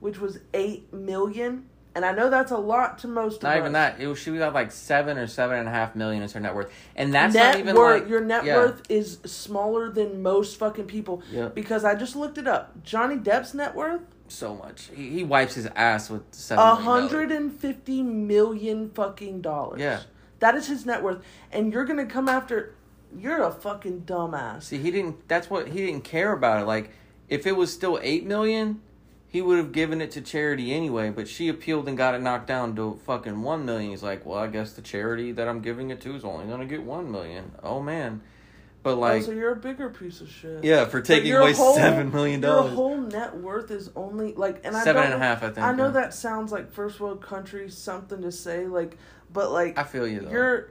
which was eight million. And I know that's a lot to most of Not even us. that. It was, she got like seven or seven and a half million is her net worth, and that's net not even worth, like your net yeah. worth is smaller than most fucking people. Yeah. Because I just looked it up. Johnny Depp's net worth so much. He, he wipes his ass with seven. a hundred and fifty million fucking dollars. Yeah. That is his net worth. And you're gonna come after you're a fucking dumbass. See, he didn't. That's what he didn't care about it. Like, if it was still eight million, he would have given it to charity anyway. But she appealed and got it knocked down to fucking one million. He's like, well, I guess the charity that I'm giving it to is only gonna get one million. Oh man, but oh, like, oh, so you're a bigger piece of shit. yeah, for taking away whole- seven million Your dollars, whole net worth is only like, and I seven and a half, I think. I know yeah. that sounds like first world country something to say, like, but like I feel you though. you're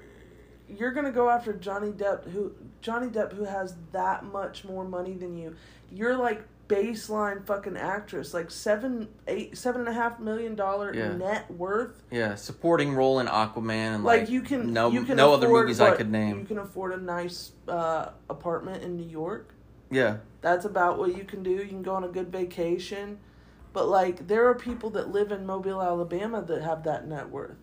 you're gonna go after Johnny Depp, who Johnny Depp, who has that much more money than you. You're like baseline fucking actress, like seven, eight, seven and a half million dollar Yeah. net worth. yeah, supporting role in Aquaman and Like, like, you can, no you can no other movies I could name. You can afford a nice uh, apartment in New York. Yeah, That's about what you can do. You can go on a good vacation. But like there are people that live in Mobile, Alabama that have that net worth.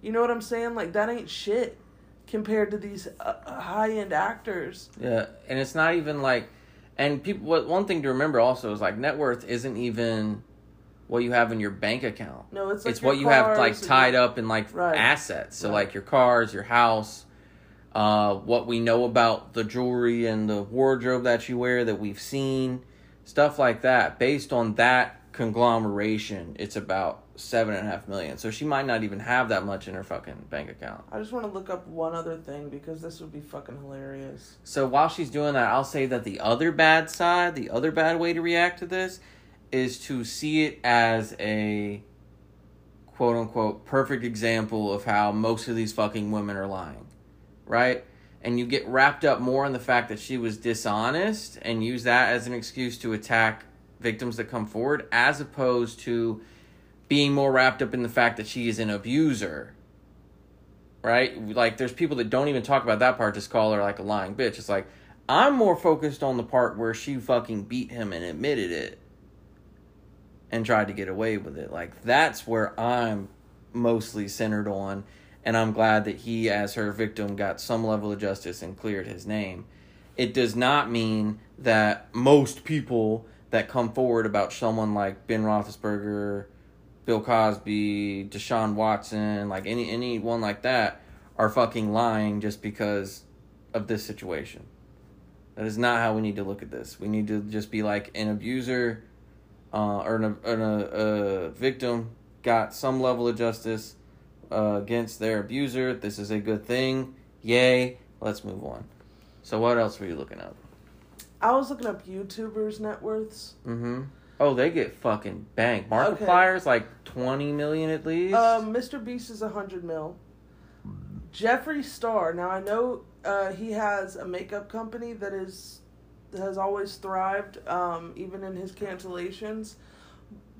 You know what I'm saying? Like that ain't shit compared to these uh, high-end actors. Yeah, and it's not even like, and people. What one thing to remember also is like net worth isn't even what you have in your bank account. No, it's like it's what you have like tied your- up in like Right. assets. So Right. like your cars, your house, uh, what we know about the jewelry and the wardrobe that you wear that we've seen, stuff like that. Based on that conglomeration, it's about seven and a half million. So she might not even have that much in her fucking bank account. I just want to look up one other thing because this would be fucking hilarious. So while she's doing that, I'll say that the other bad side, the other bad way to react to this is to see it as a quote unquote perfect example of how most of these fucking women are lying. Right? And you get wrapped up more in the fact that she was dishonest and use that as an excuse to attack victims that come forward as opposed to being more wrapped up in the fact that she is an abuser right? Like, there's people that don't even talk about that part, just call her like a lying bitch. It's like, I'm more focused on the part where she fucking beat him and admitted it and tried to get away with it. Like, that's where I'm mostly centered on. And I'm glad that he, as her victim, got some level of justice and cleared his name. It does not mean that most people that come forward about someone like Ben Roethlisberger, Bill Cosby, Deshaun Watson, like any anyone like that, are fucking lying just because of this situation. That is not how we need to look at this. We need to just be like an abuser uh, or an, an, a, a victim got some level of justice uh, against their abuser. This is a good thing. Yay. Let's move on. So what else were you looking up? I was looking up YouTubers' net worths. Mm-hmm. Oh, they get fucking banged. Okay. Markiplier's like twenty million at least. Um, Mr. Beast is a hundred mil. Jeffree Star. Now I know uh, he has a makeup company that is has always thrived, um, even in his cancellations.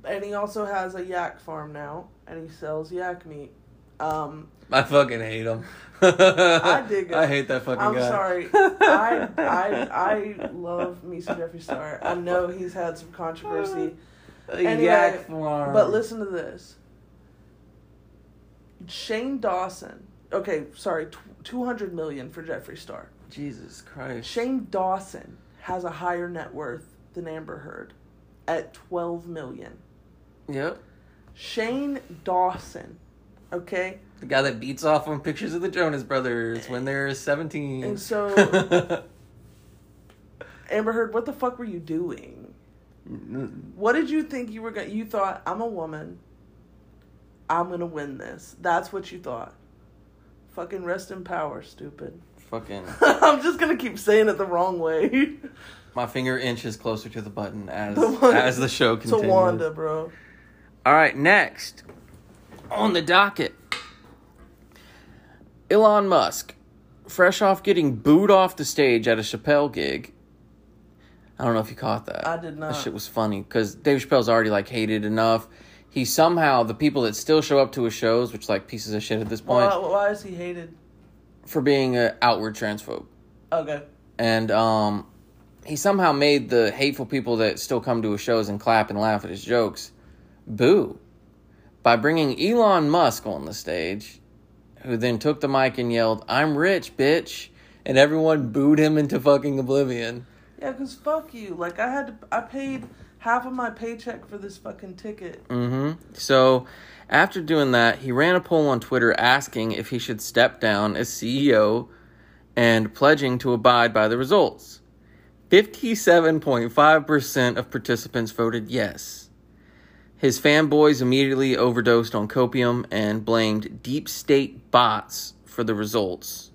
And he also has a yak farm now, and he sells yak meat. Um, I fucking hate him. I dig him. I hate that fucking guy. I'm sorry. I I I love me some Jeffree Star. I know he's had some controversy. Uh, anyway, Yak farm. But listen to this. Shane Dawson. Okay, sorry, tw- 200 million for Jeffree Star. Jesus Christ. Shane Dawson has a higher net worth than Amber Heard at 12 million. Yep. Shane Dawson, okay? The guy that beats off on pictures of the Jonas Brothers when they're seventeen. And so Amber Heard, what the fuck were you doing? What did you think you were going to you thought I'm a woman. I'm going to win this. That's what you thought. Fucking rest in power, stupid. fucking I'm just gonna keep saying it the wrong way. my finger inches closer to the button as The one- as the show continues. to. Wanda, bro. All right, next on the docket, Elon Musk, fresh off getting booed off the stage at a Chappelle gig. I don't know if you caught that. I did not. That shit was funny because Dave Chappelle's already like hated enough. He somehow the people that still show up to his shows, which like pieces of shit at this point, Why, why is he hated? for being an outward transphobe, Okay. and um, he somehow made the hateful people that still come to his shows and clap and laugh at his jokes boo by bringing Elon Musk on the stage, who then took the mic and yelled, "I'm rich, bitch," and everyone booed him into fucking oblivion. Yeah, cause fuck you. Like I had to, I paid half of my paycheck for this fucking ticket. Mm hmm. So, after doing that, he ran a poll on Twitter asking if he should step down as CEO and pledging to abide by the results. 57.5% of participants voted yes. His fanboys immediately overdosed on copium and blamed deep state bots for the results.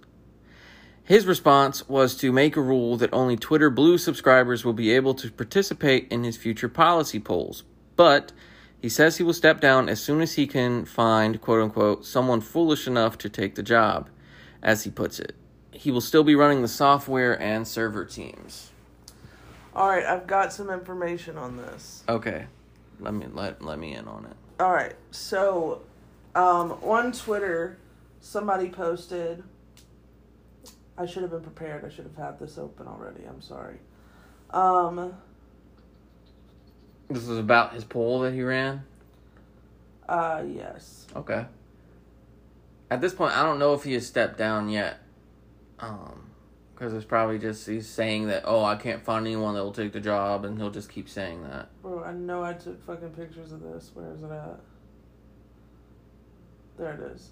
His response was to make a rule that only Twitter Blue subscribers will be able to participate in his future policy polls. But he says he will step down as soon as he can find, quote unquote, someone foolish enough to take the job, as he puts it. He will still be running the software and server teams. All right, I've got some information on this. Okay. Let me let let me in on it. All right, so um, on Twitter, somebody posted. I should have been prepared. I should have had this open already. I'm sorry. Um, This is about his poll that he ran. uh, yes. Okay. At this point, I don't know if he has stepped down yet. Um, because it's probably just he's saying that oh I can't find anyone that will take the job, and he'll just keep saying that. Bro, I know I took fucking pictures of this. Where is it at? There it is.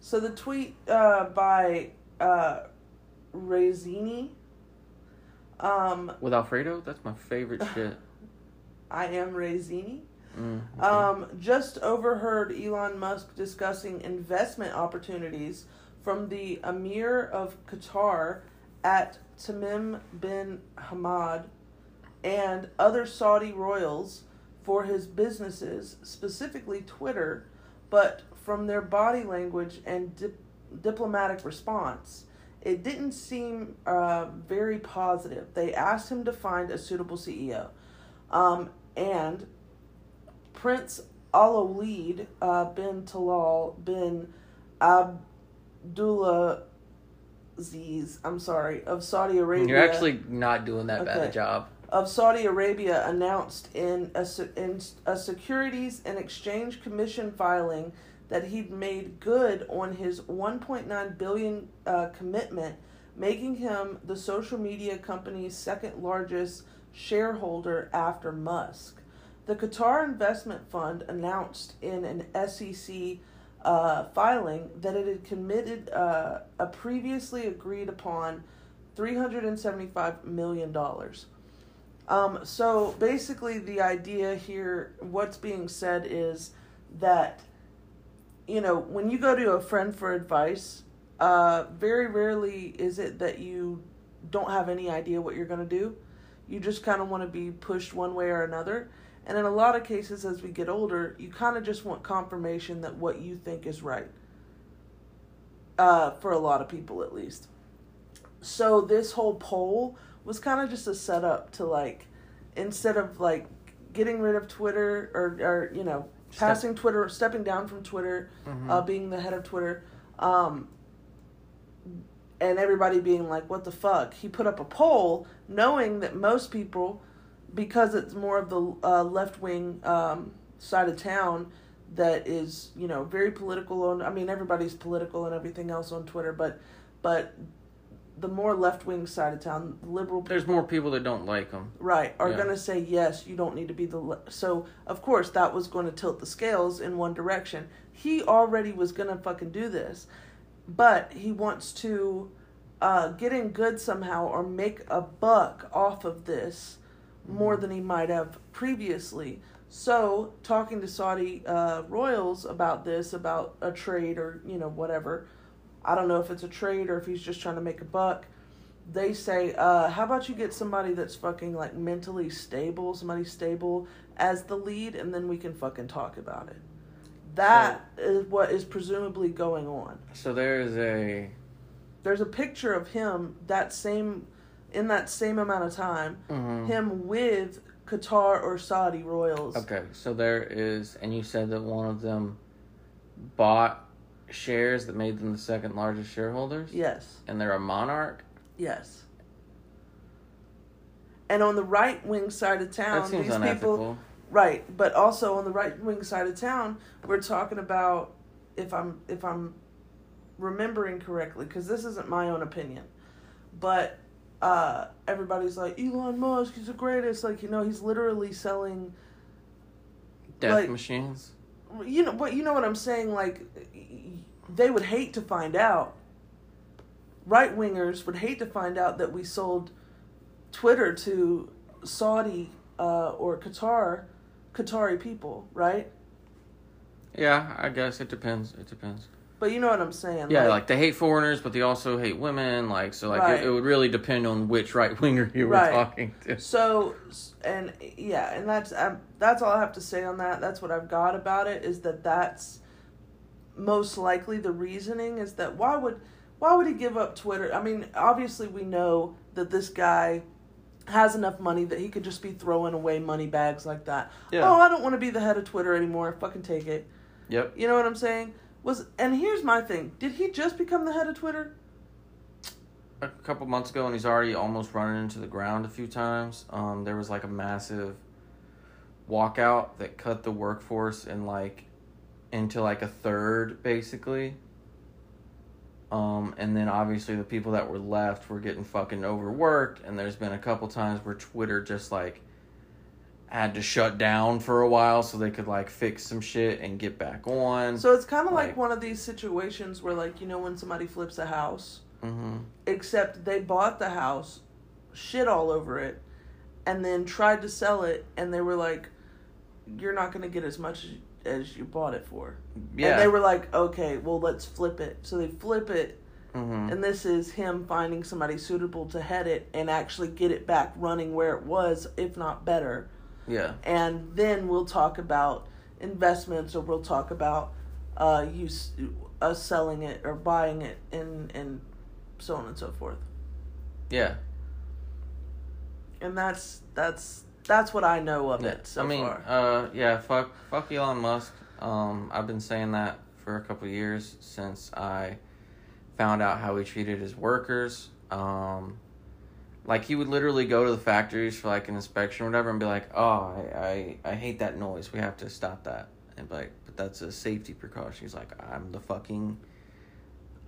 So the tweet uh, by uh, Razzini. Um, With Alfredo, that's my favorite shit. I am Razzini. Mm, okay. Um, just overheard Elon Musk discussing investment opportunities from the Emir of Qatar at Tamim bin Hamad and other Saudi royals for his businesses, specifically Twitter, but from their body language and dip- diplomatic response, it didn't seem uh, very positive. They asked him to find a suitable CEO. Um, and Prince Al-Walid uh, bin Talal bin Abdullah Aziz, I'm sorry, of Saudi Arabia You're actually not doing that bad a job. of Saudi Arabia announced in a, in a Securities and Exchange Commission filing that he'd made good on his 1.9 billion uh, commitment, making him the social media company's second largest shareholder after Musk. The Qatar Investment Fund announced in an SEC uh, filing that it had committed uh, a previously agreed upon $375 million. Um, so basically, the idea here, what's being said is that, you know, when you go to a friend for advice, uh, very rarely is it that you don't have any idea what you're going to do. You just kind of want to be pushed one way or another. And in a lot of cases, as we get older, you kind of just want confirmation that what you think is right. Uh, for a lot of people, at least. So this whole poll was kind of just a setup to like, instead of like getting rid of Twitter or or you know Step- passing Twitter, stepping down from Twitter, Mhm. uh, being the head of Twitter, um, and everybody being like, "What the fuck?" He put up a poll, knowing that most people, because it's more of the uh, left wing um, side of town, that is you know very political. On I mean, everybody's political and everything else on Twitter, but but the more left wing side of town, liberal There's more people that don't like him. right are Yeah. going to say yes you don't need to be the le-. so of course that was going to tilt the scales in one direction he already was going to fucking do this but he wants to uh, get in good somehow or make a buck off of this more than he might have previously so talking to saudi uh, royals about this about a trade or you know whatever I don't know if it's a trade or if he's just trying to make a buck. They say, uh, how about you get somebody that's fucking like mentally stable, somebody stable as the lead, and then we can fucking talk about it. That is what is presumably going on. So there is a There's a picture of him that same in that same amount of time, mhm. him with Qatar or Saudi royals. Okay, so there is, and you said that one of them bought shares that made them the second largest shareholders, Yes. and they're a monarch. Yes. And on the right wing side of town, these unethical. people right, but also on the right wing side of town, we're talking about if I'm if I'm remembering correctly cuz this isn't my own opinion. But uh everybody's like Elon Musk, he's the greatest, like you know, he's literally selling Death like- machines. you know but you know what I'm saying like they would hate to find out right wingers would hate to find out that we sold Twitter to Saudi uh, or Qatar Qatari people, right? Yeah, I guess it depends. It depends. But you know what I'm saying? Yeah, like, they hate foreigners, but they also hate women. Like so, like Right. it, it would really depend on which right winger you were Right. talking to. So and yeah, and that's um, that's all I have to say on that. That's what I've got about it is that that's most likely the reasoning is that why would why would he give up Twitter? I mean, obviously we know that this guy has enough money that he could just be throwing away money bags like that. Yeah. Oh, I don't want to be the head of Twitter anymore. Fucking take it. Yep. You know what I'm saying? Was and here's my thing. Did he just become the head of Twitter? a couple months ago, and he's already almost running into the ground a few times. Um, there was like a massive walkout that cut the workforce in like into like a third, basically. Um, and then obviously the people that were left were getting fucking overworked, and there's been a couple times where Twitter just like had to shut down for a while so they could like fix some shit and get back on. So it's kind of like, Like- one of these situations where like you know when somebody flips a house hmm except they bought the house, shit all over it, and then tried to sell it, and they were like, "You're not to get as much as you bought it for." Yeah. And they were like, "Okay, well, let's flip it." So they flip it, hmm and this is him finding somebody suitable to head it and actually get it back running where it was, if not better. Yeah. And then we'll talk about investments, or we'll talk about uh, use us selling it or buying it, and and so on and so forth. Yeah. and that's that's that's what I know of it so I mean, far. uh, yeah, fuck, fuck Elon Musk. Um, I've been saying that for a couple of years since I found out how he treated his workers. Um, like he would literally go to the factories for like an inspection or whatever, and be like, "Oh, I, I, I hate that noise. We have to stop that." And like, "But that's a safety precaution." He's like, "I'm the fucking,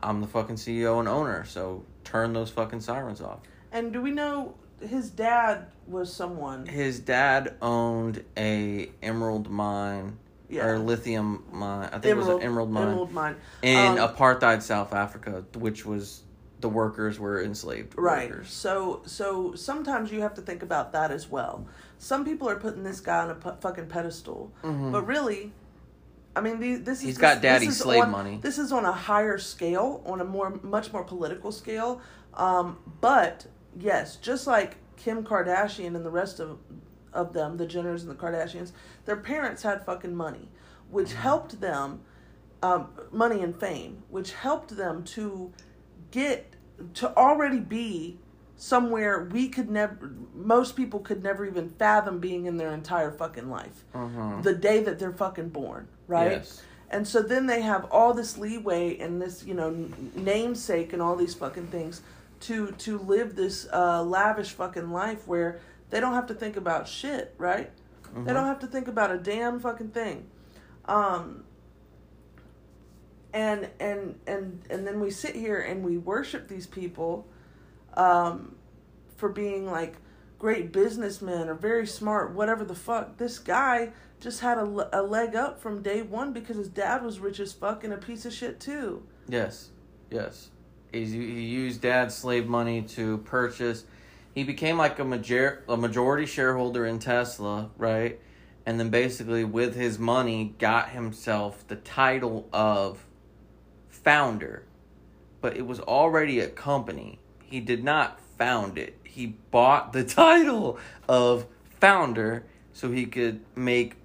I'm the fucking CEO and owner, so turn those fucking sirens off." And do we know his dad was someone? His dad owned a emerald mine Yeah. or lithium mine. I think it was an emerald mine Emerald mine. in Um, apartheid South Africa, which was the workers were enslaved Right. workers. So so sometimes you have to think about that as well. Some people are putting this guy on a pu- fucking pedestal, Mhm. but really, I mean, the, this is He's this- got this daddy is slave on- money. This is on a higher scale, on a more much more political scale. Um, but yes, just like Kim Kardashian and the rest of of them, the Jenners and the Kardashians, their parents had fucking money, which Mm-hmm. helped them, um, money and fame, which helped them to get to already be somewhere we could never most people could never even fathom being in their entire fucking life. Mhm. the day that they're fucking born right? Yes. and so then they have all this leeway and this you know namesake and all these fucking things to to live this uh, lavish fucking life where they don't have to think about shit right? They don't have to think about a damn fucking thing. Um and and and and then we sit here and we worship these people um for being like great businessmen or very smart whatever the fuck this guy just had a, a leg up from day one because his dad was rich as fuck and a piece of shit too Yes. Yes. He's, he used dad's slave money to purchase. He became like a major a majority shareholder in Tesla, right? And then basically with his money got himself the title of founder. but it was already a company. He did not found it. He bought the title of founder so he could make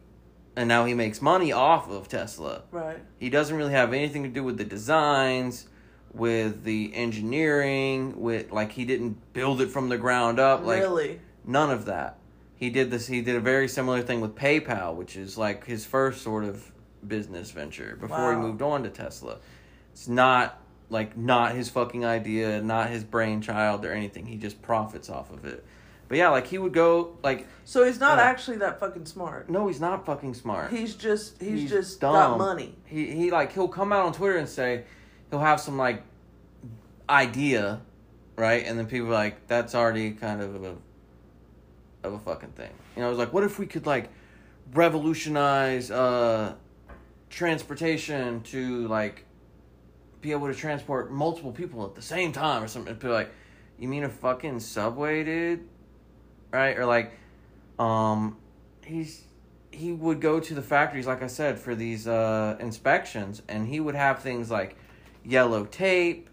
and now he makes money off of Tesla. Right. He doesn't really have anything to do with the designs, with the engineering, with like he didn't build it from the ground up. Like really? none of that. He did this. He did a very similar thing with PayPal, which is like his first sort of business venture before he moved on to Tesla. It's not like not his fucking idea, not his brainchild or anything. He just profits off of it. But yeah, like he would go like So he's not Yeah. actually that fucking smart. no, he's not fucking smart. He's just he's, He's just dumb. got money. He he like he'll come out on Twitter and say he'll have some like idea, right? And then people are like that's already kind of a of a fucking thing. You know, it's like what if we could like revolutionize uh transportation to like be able to transport multiple people at the same time or something. Are like, you mean a fucking subway, dude? Right? Or like, um, he's he would go to the factories, like I said, for these uh, inspections, and he would have things like yellow tape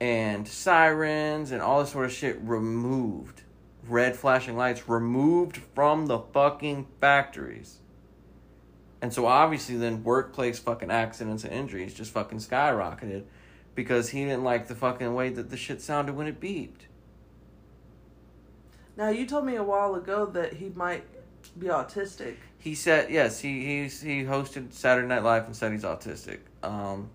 and sirens and all this sort of shit removed. Red flashing lights removed from the fucking factories. And so obviously then workplace fucking accidents and injuries just fucking skyrocketed because he didn't like the fucking way that the shit sounded when it beeped. Now you told me a while ago that he might be autistic. He said yes, he he's, he hosted Saturday Night Live and said he's autistic. Um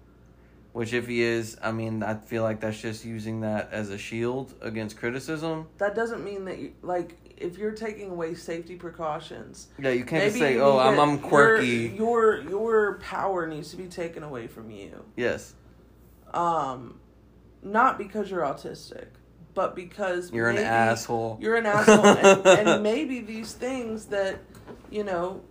which if he is, I mean, I feel like that's just using that as a shield against criticism. That doesn't mean that you like if you're taking away safety precautions. Yeah, you can't just maybe say, "Oh, I'm I'm quirky." Your, your your power needs to be taken away from you. Yes. Um, not because you're autistic, but because You're an asshole. You're an asshole, and, and maybe these things that you know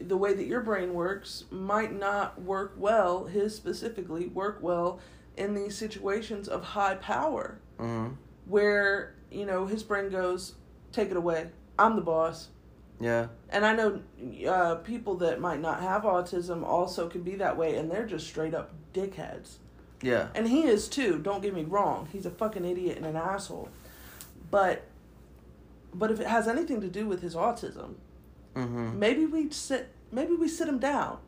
the way that your brain works might not work well. His specifically work well in these situations of high power, Mhm. where you know his brain goes, "Take it away. I'm the boss." Yeah. And I know uh, people that might not have autism also can be that way, and they're just straight up dickheads. Yeah. And he is too. Don't get me wrong. He's a fucking idiot and an asshole. But, but if it has anything to do with his autism, Mhm. maybe we sit. Maybe we sit him down.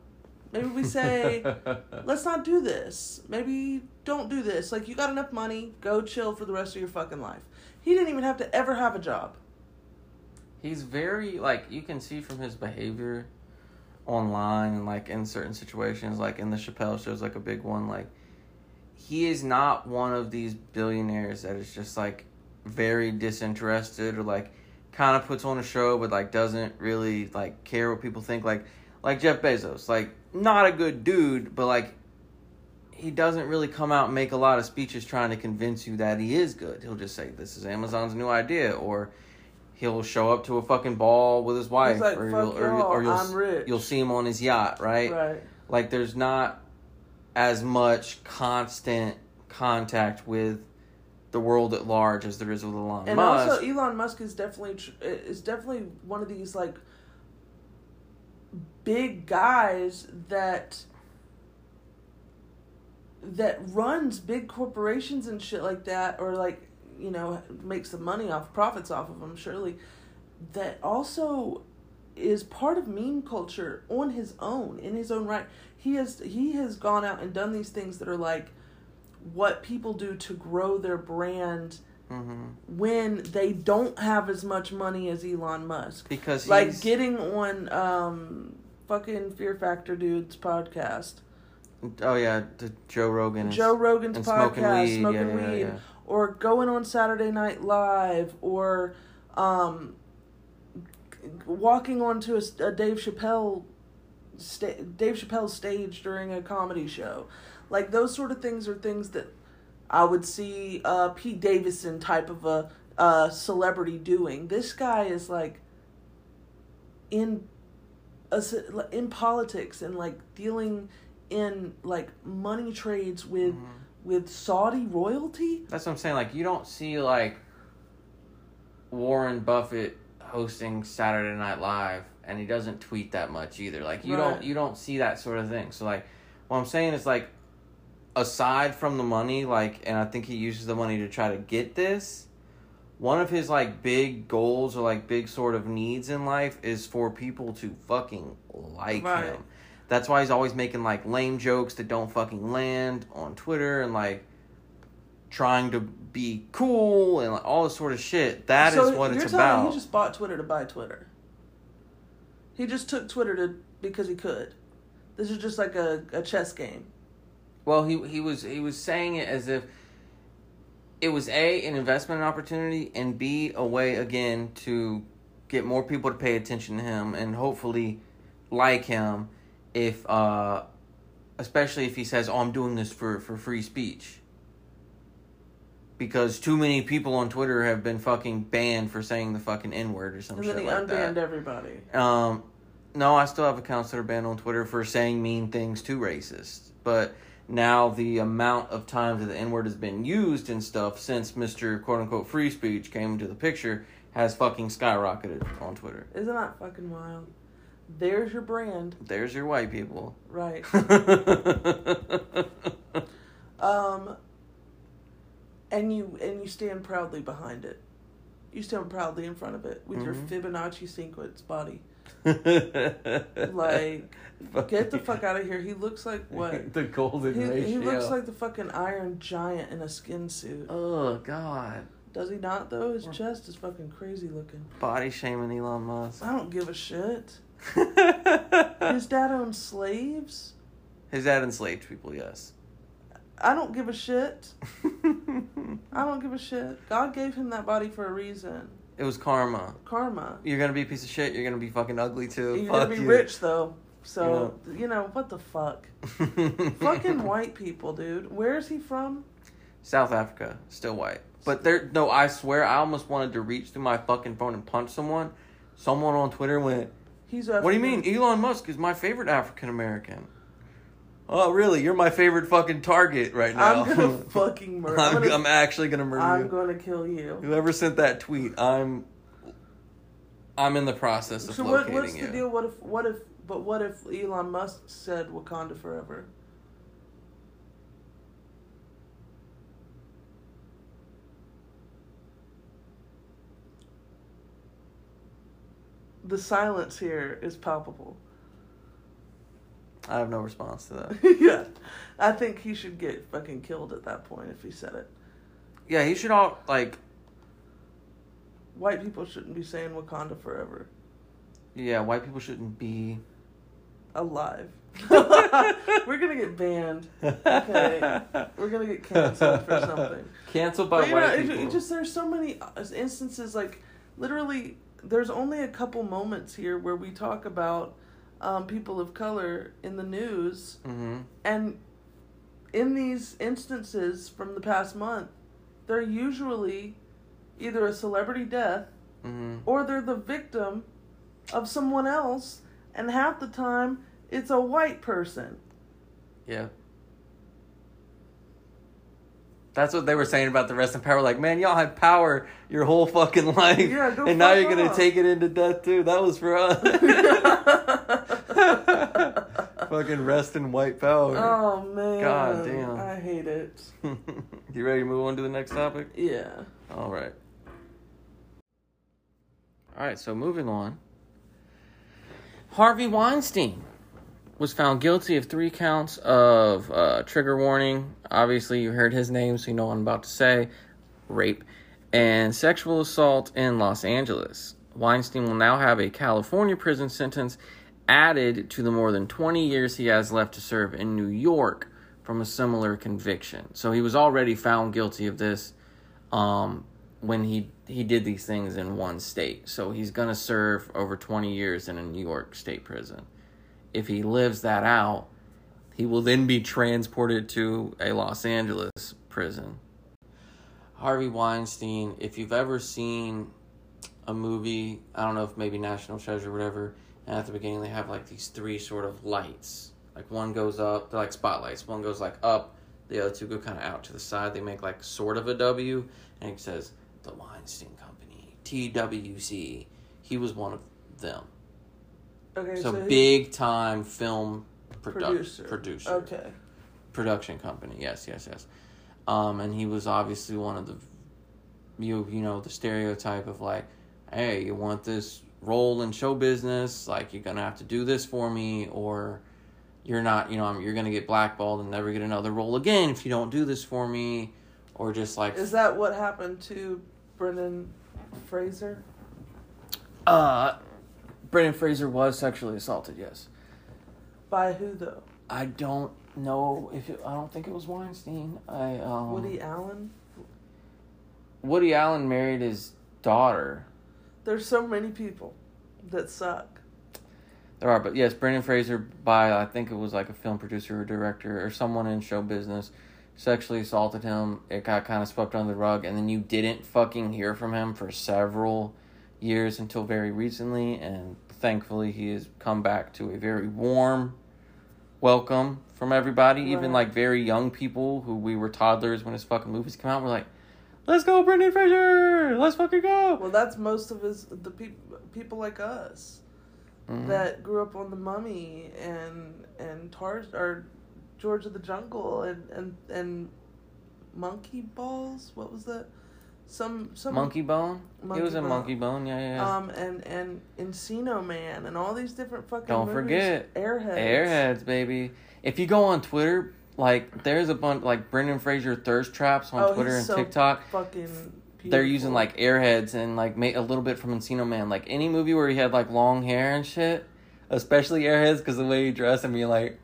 Maybe we say, let's not do this. Maybe don't do this. Like you got enough money, go chill for the rest of your fucking life. He didn't even have to ever have a job. He's very like you can see from his behavior online and like in certain situations, like in the Chappelle show is like a big one. Like he is not one of these billionaires that is just like very disinterested or like kind of puts on a show but like doesn't really like care what people think. Like like Jeff Bezos, like not a good dude, but like he doesn't really come out and make a lot of speeches trying to convince you that he is good. He'll just say this is Amazon's new idea or he'll show up to a fucking ball with his wife like, or, "Fuck you'll, or, or you'll I'm rich." you'll see him on his yacht, right? Right. Like there's not as much constant contact with the world at large as there is with Elon Musk. And Musk. also, Elon Musk is definitely is definitely one of these like big guys that that runs big corporations and shit like that, or like you know makes the money off profits off of them. Surely, that also is part of meme culture on his own in his own right. He has he has gone out and done these things that are like what people do to grow their brand hmm when they don't have as much money as Elon Musk. Because Like getting on um fucking Fear Factor dude's podcast. oh yeah, the Joe Rogan. Joe Rogan's and podcast, smoking smoking weed, weed, yeah, yeah, yeah. Or going on Saturday Night Live, or um, walking onto a Dave Chappelle, sta- Dave Chappelle stage during a comedy show, like those sort of things are things that I would see uh, Pete Davidson type of a celebrity doing. This guy is like in a, in politics and like dealing in like money trades with Mhm. With Saudi royalty. That's what I'm saying. Like you don't see like Warren Buffett hosting Saturday Night Live, and he doesn't tweet that much either. Like you Right. don't you don't see that sort of thing. So like, what I'm saying is like, aside from the money, like, and I think he uses the money to try to get this. One of his like big goals or like big sort of needs in life is for people to fucking like Right. him. That's why he's always making like lame jokes that don't fucking land on Twitter and like trying to be cool and like, all this sort of shit. That is so what you're it's about. He just bought Twitter to buy Twitter. He just took Twitter to because he could. This is just like a, a chess game. Well, he he was he was saying it as if it was a an investment opportunity and b a way again to get more people to pay attention to him and hopefully like him if uh especially if he says oh I'm doing this for for free speech because too many people on Twitter have been fucking banned for saying the fucking n word or some And shit then he like unbanned that. everybody. Um, no, I still have accounts that are banned on Twitter for saying mean things to racists. But now the amount of times that the N word has been used and stuff since Mr. quote unquote free speech came into the picture has fucking skyrocketed on Twitter. Isn't that fucking wild? There's your brand, There's your white people. right? mm-hmm. Um, and you and you stand proudly behind it. You stand proudly in front of it with your Mhm. Fibonacci sequence body. Like, get the fuck out of here. He looks like what? the golden He, ratio. he looks like the fucking Iron Giant in a skin suit. Oh God. Does he not though? His chest is fucking crazy looking. Body shaming Elon Musk. I don't give a shit. His dad owns slaves. His dad enslaved people, yes. I don't give a shit. I don't give a shit. God gave him that body for a reason. it was karma. Karma. You're gonna be a piece of shit. You're gonna be fucking ugly too. You're Fuck gonna be you. rich though. So you know what the fuck? Fucking Fucking white people, dude. Where is he from? South Africa, still white. But there, no, I swear, I almost wanted to reach through my fucking phone and punch someone. Someone on Twitter went, He's "What do you mean? Elon Musk is my favorite African American." Oh, really? You're my favorite fucking target right now. I'm gonna fucking murder. I'm, I'm, gonna, I'm actually gonna murder you. I'm gonna kill you. Whoever sent that tweet, I'm, I'm in the process of So what, locating what's you. the deal? What if? What if? But what if Elon Musk said Wakanda forever? The silence here is palpable. I have no response to that. yeah, I think he should get fucking killed at that point if he said it. Yeah, he should all like. White people shouldn't be saying Wakanda forever. Yeah, white people shouldn't be. Alive. We're gonna get banned. Okay. We're gonna get canceled for something. Canceled by But you white know, people. it just there's so many instances like literally there's only a couple moments here where we talk about um, people of color in the news. Hmm and in these instances from the past month they're usually either a celebrity death hmm or they're the victim of someone else and half the time it's a white person. Yeah. That's what they were saying about the rest in power. Like, man, y'all had power your whole fucking life, Yeah, and now you're gonna take it into death too. That was for us. fucking rest in white power. oh man God damn. i hate it you ready to move on to the next topic? yeah All right. All right, so moving on. Harvey Weinstein was found guilty of three counts of uh, trigger warning. Obviously, you heard his name, so you know what I'm about to say rape and sexual assault in Los Angeles. Weinstein will now have a California prison sentence added to the more than 20 years he has left to serve in New York from a similar conviction. So he was already found guilty of this um, when he he did these things in one state. So he's gonna serve over 20 years in a New York state prison. If he lives that out, he will then be transported to a Los Angeles prison. Harvey Weinstein, if you've ever seen a movie, I don't know if maybe National Treasure or whatever, and at the beginning they have like these three sort of lights. Like one goes up, they're like spotlights. One goes like up, the other two go kind of out to the side. They make like sort of a W, and it says the Weinstein Company, TWC. He was one of them. Okay So he- big time film produ- producer producer. okay production company. Yes, yes, yes. Um, and he was obviously one of the, you you know, the stereotype of like, hey, you want this role in show business, like you're gonna have to do this for me, or you're not, you know, you're gonna get blackballed and never get another role again if you don't do this for me, or just like. Is that what happened to Brendan Fraser? Uh, Brendan Fraser was sexually assaulted. Yes. By who though? I don't know if it, I don't think it was Weinstein. I um, Woody Allen. Woody Allen married his daughter. There's so many people that suck. There are, but yes, Brendan Fraser by I think it was like a film producer or director or someone in show business sexually assaulted him. It got kind of swept under the rug, and then you didn't fucking hear from him for several years until very recently, and thankfully he has come back to a very warm welcome from everybody, even like very young people who we were toddlers when his fucking movies came out. We're like, let's go, Brendan Fraser, let's fucking go. Well, that's most of his the people people like us Mhm. that grew up on the Mummy and and Tar or George of the Jungle and and and Monkey Balls. What was that? Some some Monkey Bone. Monkey was in Bone. Monkey Bone. Yeah, yeah. yeah. Um and and Encino Man and all these different fucking Don't movies. forget, Airheads. Airheads, baby. If you go on Twitter, like there's a bunch like Brendan Fraser thirst traps on Oh, Twitter and so TikTok. Fucking. They're using like airheads and like a little bit from Encino Man. Like any movie where he had like long hair and shit, especially airheads because the way he dressed and being like,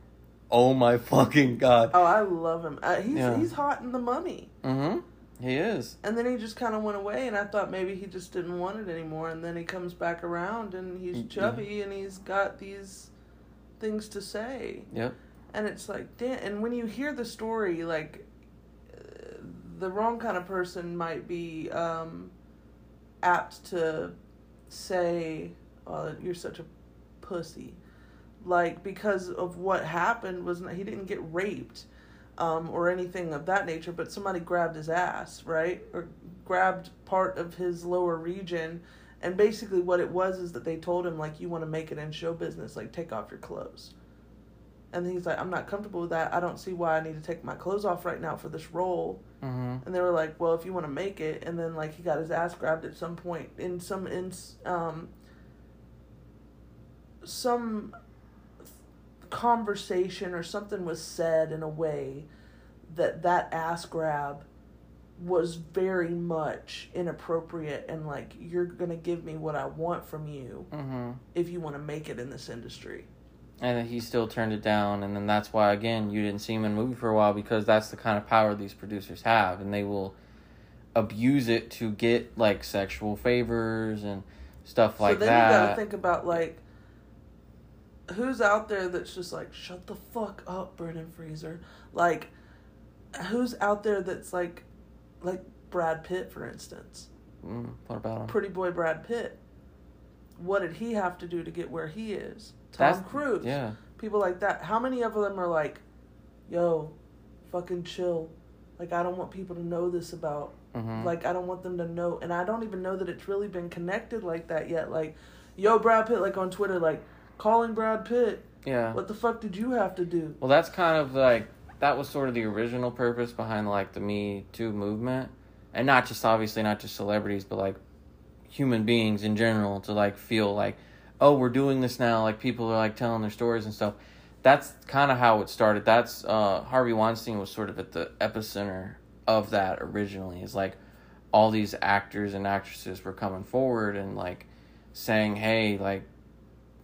oh my fucking god. Oh, I love him. Uh, he's Yeah. he's hot in the Mummy. Mm-hmm. He is. And then he just kind of went away, and I thought maybe he just didn't want it anymore. And then he comes back around, and he's Y- chubby, and he's got these things to say. Yep. And it's like, damn. And when you hear the story, like, the wrong kind of person might be um, apt to say, "Oh, you're such a pussy," like because of what happened was not, he didn't get raped um, or anything of that nature, but somebody grabbed his ass, right, or grabbed part of his lower region. And basically, what it was is that they told him, like, you want to make it in show business, like, take off your clothes. And he's like, I'm not comfortable with that. I don't see why I need to take my clothes off right now for this role. Mm-hmm. And they were like, well, if you want to make it. And then, like, he got his ass grabbed at some point in some, in, um, some conversation or something was said in a way that that ass grab was very much inappropriate and like you're gonna give me what I want from you Mm-hmm. if you want to make it in this industry. And he still turned it down, and then that's why again you didn't see him in the movie for a while because that's the kind of power these producers have, and they will abuse it to get like sexual favors and stuff like that. so then that. you gotta think about like who's out there that's just like shut the fuck up, Brendan Fraser. Like who's out there that's like like Brad Pitt for instance. Mm, what about him? Pretty boy Brad Pitt. What did he have to do to get where he is? Tom That's- Cruise. Yeah, People like that. How many of them are like, yo, fucking chill. Like I don't want people to know this about hmm like I don't want them to know, and I don't even know that it's really been connected like that yet. Like, yo, Brad Pitt, like on Twitter, like calling Brad Pitt. yeah. What the fuck did you have to do? Well, that's kind of like that was sort of the original purpose behind like the Me Too movement, and not just obviously not just celebrities, but like human beings in general to like feel like, oh, we're doing this now. Like people are like telling their stories and stuff. That's kind of how it started. That's uh, Harvey Weinstein was sort of at the epicenter of that originally. Is like all these actors and actresses were coming forward and like saying, hey, like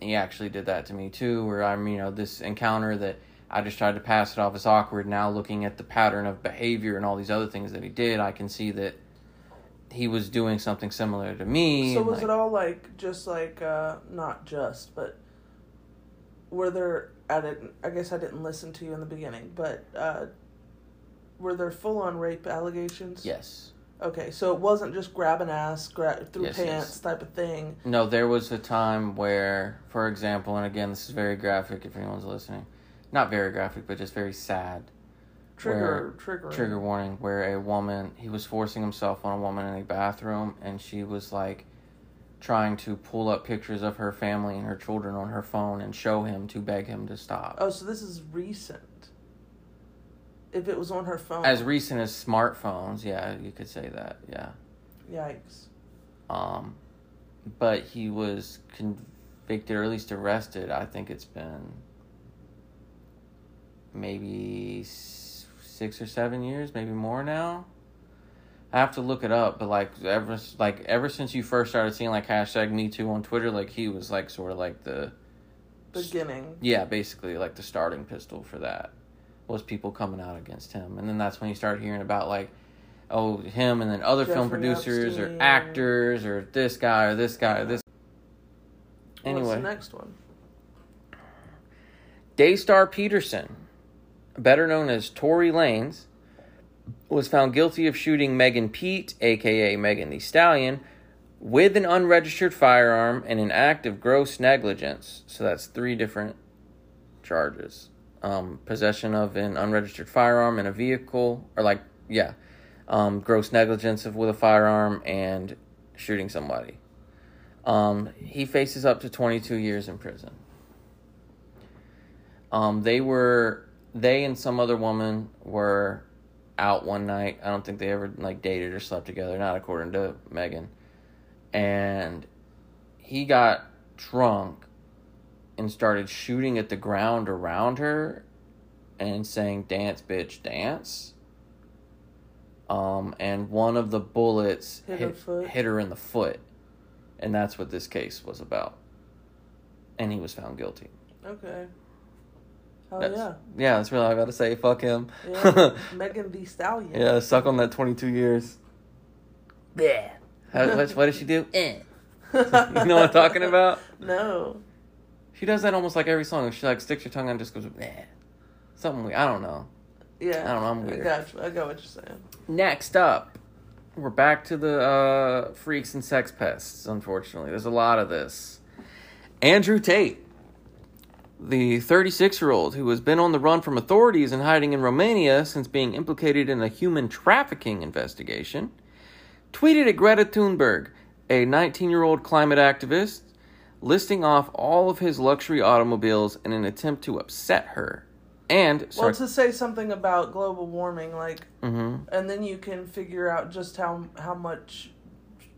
he actually did that to me too, where I'm, you know, this encounter that I just tried to pass it off as awkward. Now looking at the pattern of behavior and all these other things that he did, I can see that he was doing something similar to me. So was like- it all like just like uh not just, but were there? I didn't. I guess I didn't listen to you in the beginning, but uh were there full on rape allegations? Yes. Okay, so it wasn't just grab an ass, grab through Yes, pants yes. type of thing. No, there was a time where, for example, and again, this is very graphic if anyone's listening. Not very graphic, but just very sad. Trigger, trigger, trigger warning where a woman he was forcing himself on a woman in a bathroom and she was like trying to pull up pictures of her family and her children on her phone and show him to beg him to stop Oh, so this is recent. If it was on her phone. As recent as smartphones, yeah, you could say that. Yeah. Yikes. Um, but he was convicted or at least arrested. I think it's been maybe six or seven years, maybe more now. I have to look it up, but like ever like ever since you first started seeing like hashtag Me Too on Twitter, like he was like sort of like the Beginning. yeah, basically like the starting pistol for that was people coming out against him, and then that's when you start hearing about like oh him and then other film Jeffrey producers or actors or this guy or this guy or this. What's Anyway, the next one? Daystar Peterson, better known as Tory Lanez, was found guilty of shooting Megan Pete, aka Megan Thee Stallion, with an unregistered firearm and an act of gross negligence. So that's three different charges. Um, possession of an unregistered firearm in a vehicle, or like, yeah, um, gross negligence of with a firearm and shooting somebody. Um, he faces up to 22 years in prison. Um, they were they and some other woman were out one night. I don't think they ever like dated or slept together, not according to Megan. And he got drunk and started shooting at the ground around her and saying dance bitch dance. Um and one of the bullets Hit her hit her in the foot. And that's what this case was about. And he was found guilty. Okay. Oh That's- yeah. Yeah, that's really all I gotta say. Fuck him. Yeah. Megan Thee Stallion. yeah, suck on that 22 years. Yeah. How, what, what does she do? Eh. You know what I'm talking about? No. She does that almost like every song. She like sticks her tongue out and just goes, eh. Something weird. I don't know. Yeah. I don't know, I'm I weird. got you. I got what you're saying. Next up, we're back to the uh, freaks and sex pests, unfortunately. There's a lot of this. Andrew Tate, the 36 year old who has been on the run from authorities and hiding in Romania since being implicated in a human trafficking investigation, tweeted at Greta Thunberg, a 19 year old climate activist, listing off all of his luxury automobiles in an attempt to upset her. And, Well, to say something about global warming, like, hmm and then you can figure out just how how much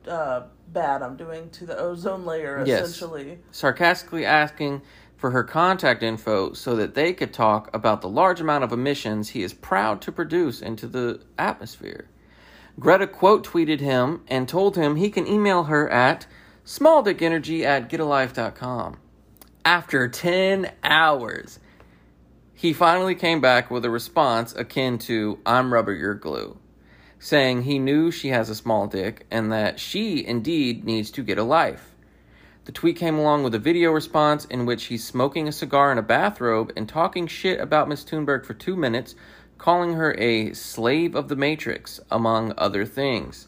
uh, bad I'm doing to the ozone layer, Yes. essentially. sarcastically asking for her contact info so that they could talk about the large amount of emissions he is proud to produce into the atmosphere. Greta quote tweeted him and told him he can email her at smalldickenergy at getalife.com. After 10 hours, he finally came back with a response akin to, I'm rubber, you're glue, saying he knew she has a small dick and that she indeed needs to get a life. The tweet came along with a video response in which he's smoking a cigar in a bathrobe and talking shit about Miss Thunberg for two minutes, calling her a slave of the Matrix, among other things.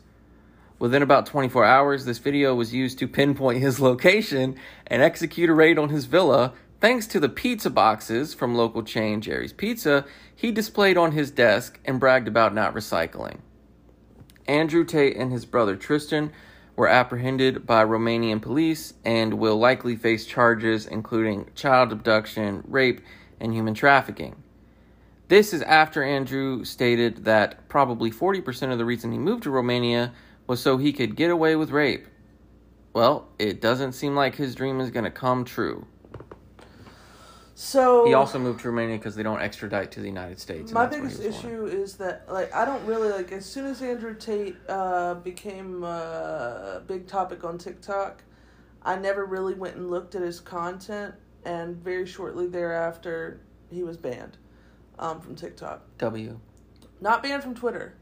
Within about 24 hours, this video was used to pinpoint his location and execute a raid on his villa, thanks to the pizza boxes from local chain Jerry's Pizza he displayed on his desk and bragged about not recycling. Andrew Tate and his brother Tristan were apprehended by Romanian police and will likely face charges including child abduction, rape, and human trafficking. This is after Andrew stated that probably 40% of the reason he moved to Romania was so he could get away with rape. Well, it doesn't seem like his dream is going to come true. So He also moved to Romania because they don't extradite to the United States. my that's why he biggest issue is that like I don't really like as soon as Andrew Tate uh, became uh, a big topic on TikTok, I never really went and looked at his content, and very shortly thereafter he was banned um, from TikTok. W. Not banned from Twitter,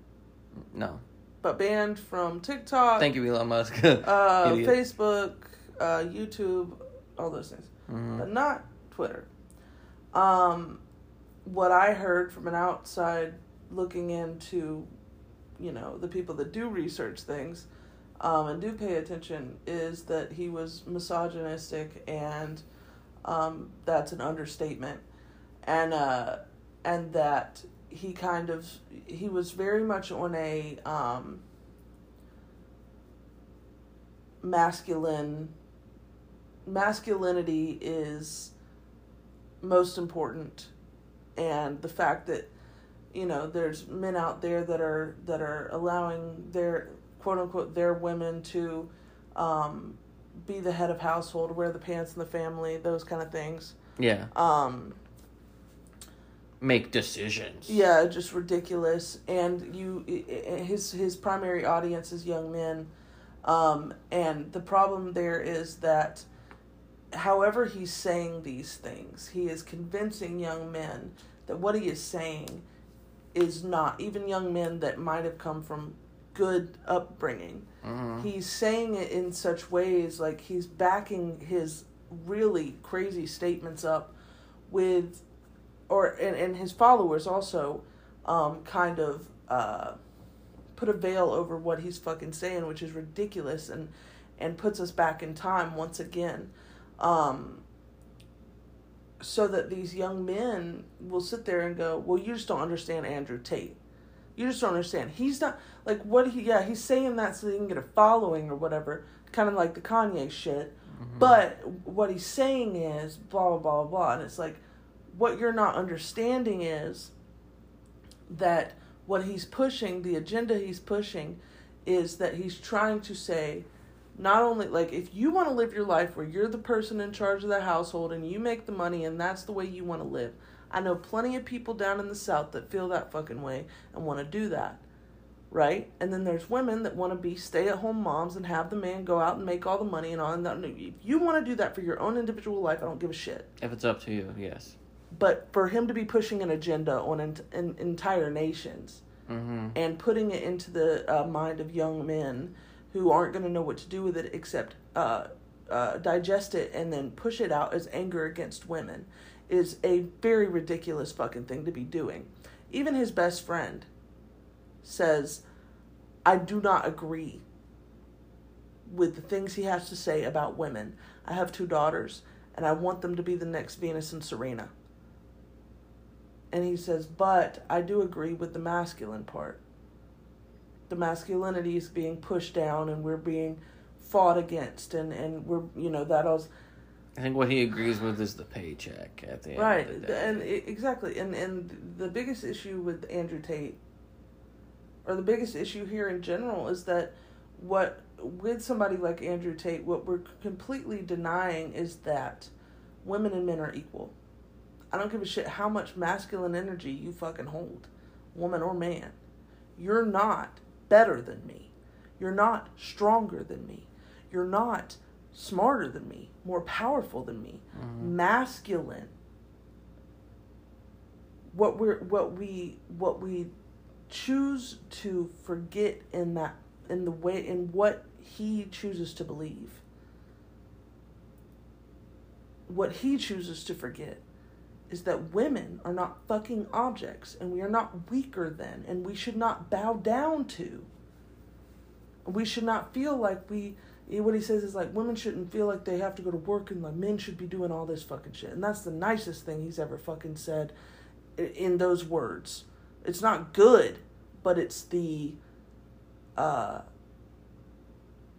No. But banned from TikTok, Thank you, Elon Musk. uh, Idiot. Facebook, uh, YouTube, all those things, Mhm. but not Twitter. Um, what I heard from an outside looking into, you know, the people that do research things um, and do pay attention is that he was misogynistic and um, that's an understatement. And, uh, and that he kind of, he was very much on a um, masculine, masculinity is most important and the fact that you know, there's men out there that are that are allowing their quote unquote their women to um, be the head of household, wear the pants in the family, those kind of things. Yeah. Um, Make decisions. yeah, just ridiculous. And you, his his primary audience is young men, um, and the problem there is that, however he's saying these things, he is convincing young men that what he is saying is not even young men that might have come from good upbringing. Mhm. He's saying it in such ways like he's backing his really crazy statements up with or and, and his followers also um, kind of uh, put a veil over what he's fucking saying, which is ridiculous and and puts us back in time once again. Um, so that these young men will sit there and go, Well, you just don't understand Andrew Tate. You just don't understand. He's not like what he yeah, he's saying that so he can get a following or whatever, kind of like the Kanye shit. But what he's saying is blah blah blah blah blah, and it's like what you're not understanding is that what he's pushing, the agenda he's pushing, is that he's trying to say, not only like if you want to live your life where you're the person in charge of the household and you make the money and that's the way you want to live. I know plenty of people down in the south that feel that fucking way and want to do that. Right? And then there's women that want to be stay at home moms and have the man go out and make all the money and all and that. If you want to do that for your own individual life, I don't give a shit. If it's up to you, yes. But for him to be pushing an agenda on an, an entire nations Mm-hmm. and putting it into the uh, mind of young men who aren't going to know what to do with it except uh, uh, digest it and then push it out as anger against women is a very ridiculous fucking thing to be doing. Even his best friend says, I do not agree with the things he has to say about women. I have two daughters and I want them to be the next Venus and Serena. And he says, but I do agree with the masculine part. The masculinity is being pushed down and we're being fought against and, and we're you know that was I think what he agrees with is the paycheck at the end right of the day. and exactly and and the biggest issue with Andrew Tate or the biggest issue here in general is that what with somebody like Andrew Tate what we're completely denying is that women and men are equal. I don't give a shit how much masculine energy you fucking hold, woman or man. You're not better than me. You're not stronger than me. You're not smarter than me, more powerful than me. Mm-hmm. Masculine. What we're what we what we choose to forget in that in the way in what he chooses to believe. What he chooses to forget is that women are not fucking objects and we are not weaker than and we should not bow down to. We should not feel like we what he says is like women shouldn't feel like they have to go to work and like men should be doing all this fucking shit. And that's the nicest thing he's ever fucking said in those words. It's not good, but it's the uh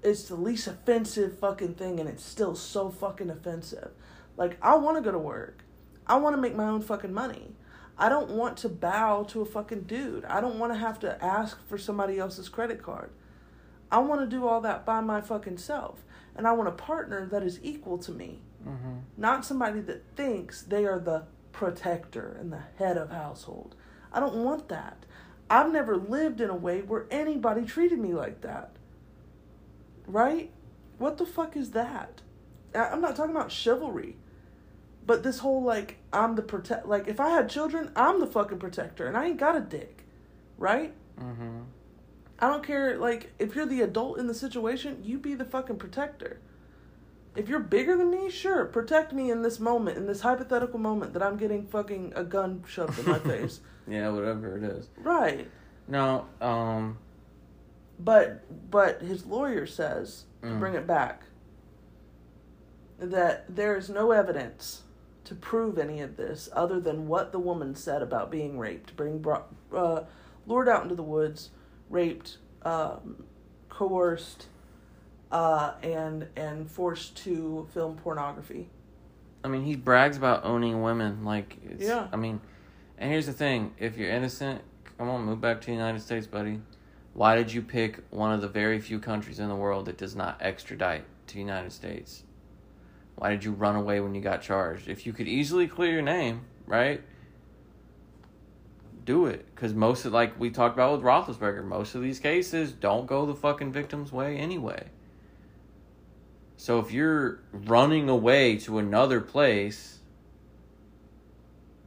it's the least offensive fucking thing and it's still so fucking offensive. Like I want to go to work. I want to make my own fucking money. I don't want to bow to a fucking dude. I don't want to have to ask for somebody else's credit card. I want to do all that by my fucking self. And I want a partner that is equal to me, Mm-hmm. not somebody that thinks they are the protector and the head of household. I don't want that. I've never lived in a way where anybody treated me like that. Right? What the fuck is that? I'm not talking about chivalry. But this whole like I'm the protect like if I had children, I'm the fucking protector and I ain't got a dick. Right? Mm-hmm. I don't care like if you're the adult in the situation, you be the fucking protector. If you're bigger than me, sure, protect me in this moment, in this hypothetical moment that I'm getting fucking a gun shoved in my face. Yeah, whatever it is. Right. No, um, But but his lawyer says to Mm. bring it back that there is no evidence to prove any of this other than what the woman said about being raped, being brought, uh, lured out into the woods, raped, um, coerced, uh, and and forced to film pornography. I mean, he brags about owning women. Like, it's, Yeah. I mean, And here's the thing: if you're innocent, come on, move back to the United States, buddy. Why did you pick one of the very few countries in the world that does not extradite to the United States? Why did you run away when you got charged? If you could easily clear your name, right? Do it. Because most of, like we talked about with Roethlisberger, most of these cases don't go the fucking victim's way anyway. So if you're running away to another place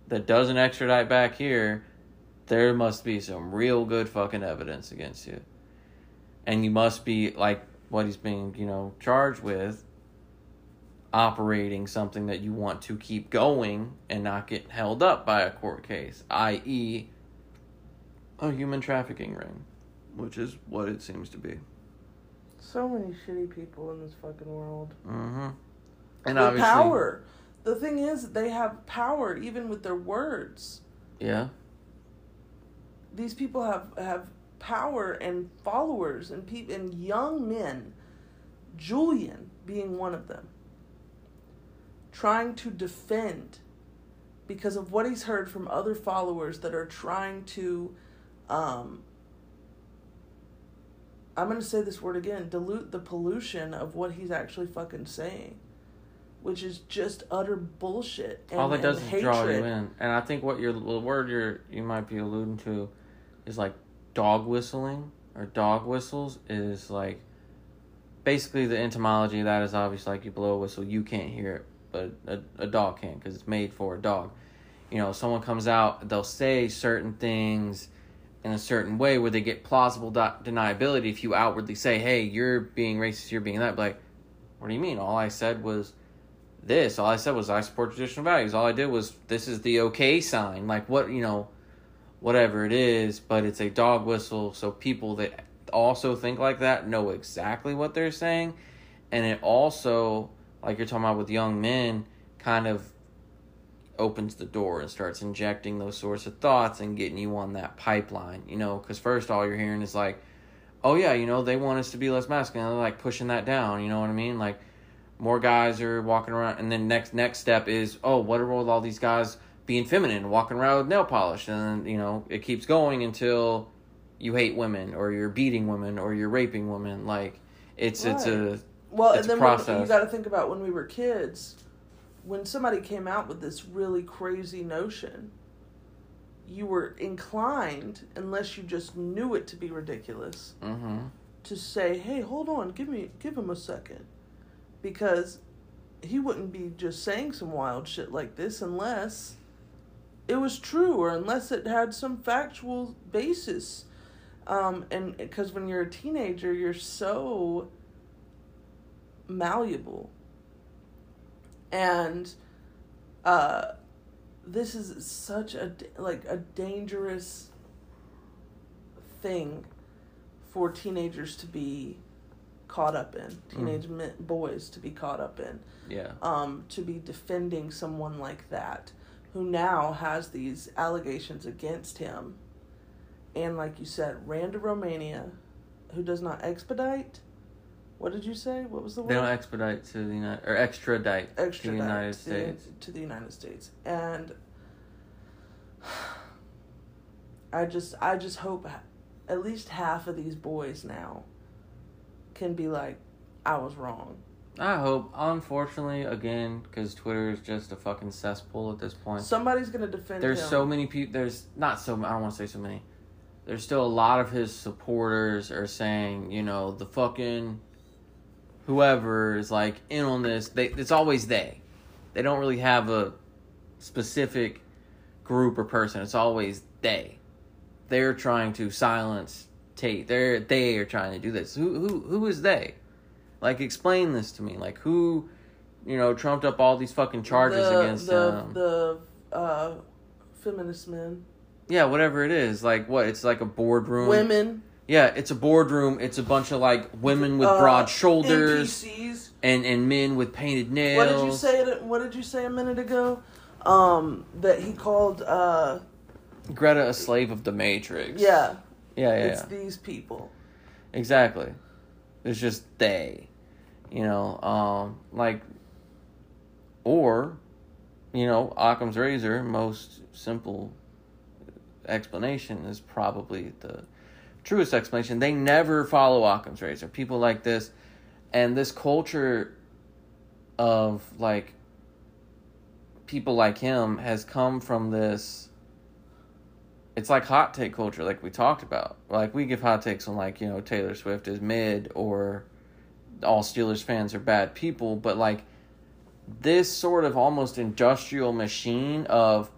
that doesn't extradite back here, there must be some real good fucking evidence against you. And you must be like what he's being, you know, charged with operating something that you want to keep going and not get held up by a court case, i.e., a human trafficking ring, which is what it seems to be. So many shitty people in this fucking world. Mm-hmm. And obviously, power. The thing is, they have power even with their words. yeah, These people have have power and followers and people and young men. Julian being one of them. Trying to defend because of what he's heard from other followers that are trying to um I'm going to say this word again, dilute the pollution of what he's actually fucking saying. Which is just utter bullshit. And, all that does is draw you in. And I think what your the word you're you might be alluding to is like dog whistling or dog whistles is like basically the etymology of that is obviously like you blow a whistle, you can't hear it, but a, a dog can't because it's made for a dog. You know, someone comes out, they'll say certain things in a certain way where they get plausible de- deniability. If you outwardly say, "Hey, you're being racist, you're being that," like, what do you mean? All I said was this. All I said was I support traditional values. All I did was this is the okay sign. Like what you know, whatever it is, but it's a dog whistle, so people that also think like that know exactly what they're saying, and it also, like you're talking about with young men, kind of opens the door and starts injecting those sorts of thoughts and getting you on that pipeline, you know, because first all you're hearing is like, oh yeah, you know, they want us to be less masculine, they're like pushing that down, you know what I mean? Like more guys are walking around and then next next step is, oh, what are with all these guys being feminine, walking around with nail polish and then, you know, it keeps going until you hate women or you're beating women or you're raping women. Like it's it's a Well, It's and then when, you got to think about when we were kids, when somebody came out with this really crazy notion, you were inclined, unless you just knew it to be ridiculous, mm-hmm. to say, "Hey, hold on, give me, give him a second. because he wouldn't be just saying some wild shit like this unless it was true or unless it had some factual basis. Um, and because when you're a teenager, you're so malleable. And uh, this is such a like a dangerous thing for teenagers to be caught up in teenage men, boys to be caught up in Yeah. um, to be defending someone like that who now has these allegations against him and like you said ran to romania who does not expedite what did you say what was the word? They don't expedite to the United or extradite, to the United to the- States. to the United States. And I just I just hope at least half of these boys now can be like I was wrong. I hope. Unfortunately, again, because Twitter is just a fucking cesspool at this point. Somebody's going to defend There's him. so many people. There's not so. I don't want to say so many. There's still a lot of his supporters are saying, you know, the fucking whoever is like in on this. They it's always they. They don't really have a specific group or person. It's always they. They're trying to silence Tate. They're they are trying to do this. Who who who is they? Like explain this to me. Like who, you know, trumped up all these fucking charges the, against the. The uh, feminist men, Yeah, whatever it is. Like what? It's like a boardroom. women, Yeah, it's a boardroom. It's a bunch of like women with uh, broad shoulders NPCs. and and men with painted nails. What did you say? it- What did you say a minute ago? Um, that he called. Uh, Greta a slave of the Matrix. yeah, Yeah, yeah, it's yeah. these people. Exactly. It's just they. You know, um like or you know, Occam's razor, most simple explanation is probably the truest explanation. They never follow Occam's razor. People like this, and this culture of like people like him has come from this. It's like hot take culture, like we talked about. Like we give hot takes on like you know Taylor Swift is mid or all Steelers fans are bad people, but like this sort of almost industrial machine of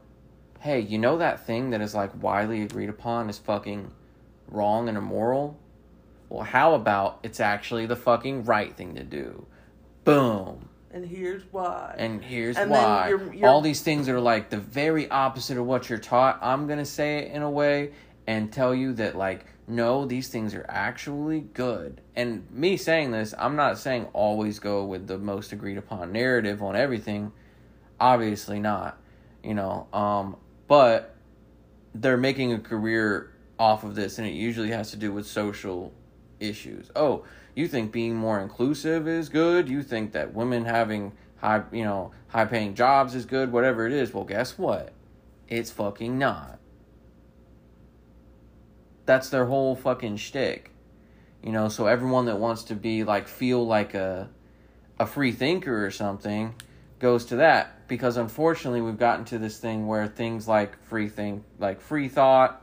hey, you know that thing that is like widely agreed upon is fucking wrong and immoral? Well, how about it's actually the fucking right thing to do? Boom. And here's why. And here's and why. You're, you're... All these things are like the very opposite of what you're taught. I'm going to say it in a way and tell you that, like, no, these things are actually good. And me saying this, I'm not saying always go with the most agreed upon narrative on everything. Obviously not. You know, um, but they're making a career off of this and it usually has to do with social issues. Oh, you think being more inclusive is good? You think that women having high, you know, high paying jobs is good, whatever it is. Well, guess what? It's fucking not. That's their whole fucking shtick. You know, so everyone that wants to be like feel like a a free thinker or something goes to that because unfortunately we've gotten to this thing where things like free think like free thought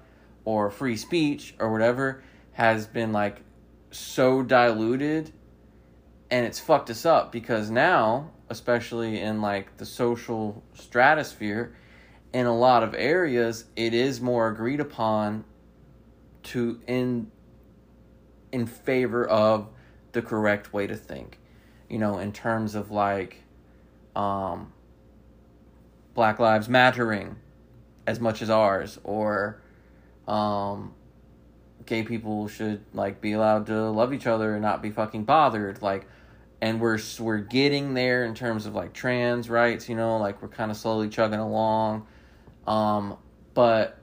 or free speech or whatever has been like so diluted and it's fucked us up because now especially in like the social stratosphere in a lot of areas it is more agreed upon to in in favor of the correct way to think. You know in terms of like um, Black Lives Mattering as much as ours, or um, gay people should like be allowed to love each other and not be fucking bothered. Like, and we're we're getting there in terms of like trans rights. You know, like we're kind of slowly chugging along. Um, but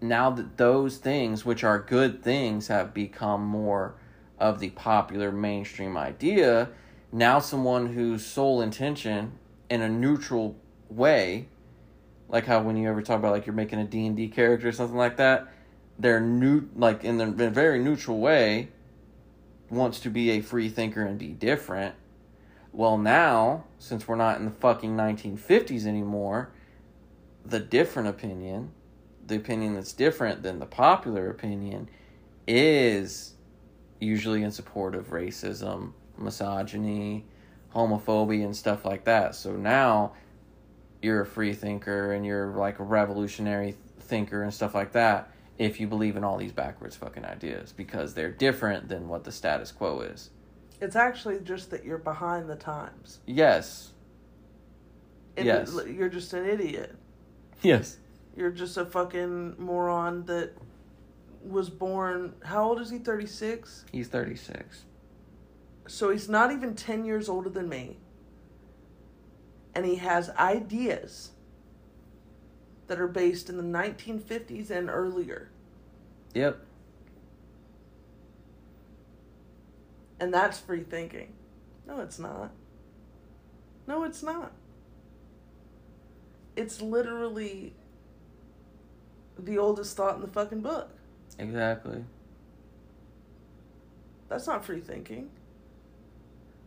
now that those things, which are good things, have become more of the popular mainstream idea, now someone whose sole intention in a neutral way like how when you ever talk about like you're making a d&d character or something like that they're new like in, the, in a very neutral way wants to be a free thinker and be different well now since we're not in the fucking 1950s anymore the different opinion the opinion that's different than the popular opinion is usually in support of racism misogyny, homophobia, and stuff like that. So now you're a free thinker and you're like a revolutionary thinker and stuff like that if you believe in all these backwards fucking ideas because they're different than what the status quo is. It's actually just that you're behind the times. Yes. It, yes. You're just an idiot. Yes. You're just a fucking moron that was born. How old is he? 36? He's 36. So he's not even 10 years older than me. And he has ideas that are based in the 1950s and earlier. Yep. And that's free thinking. No, it's not. No, it's not. It's literally the oldest thought in the fucking book. Exactly. That's not free thinking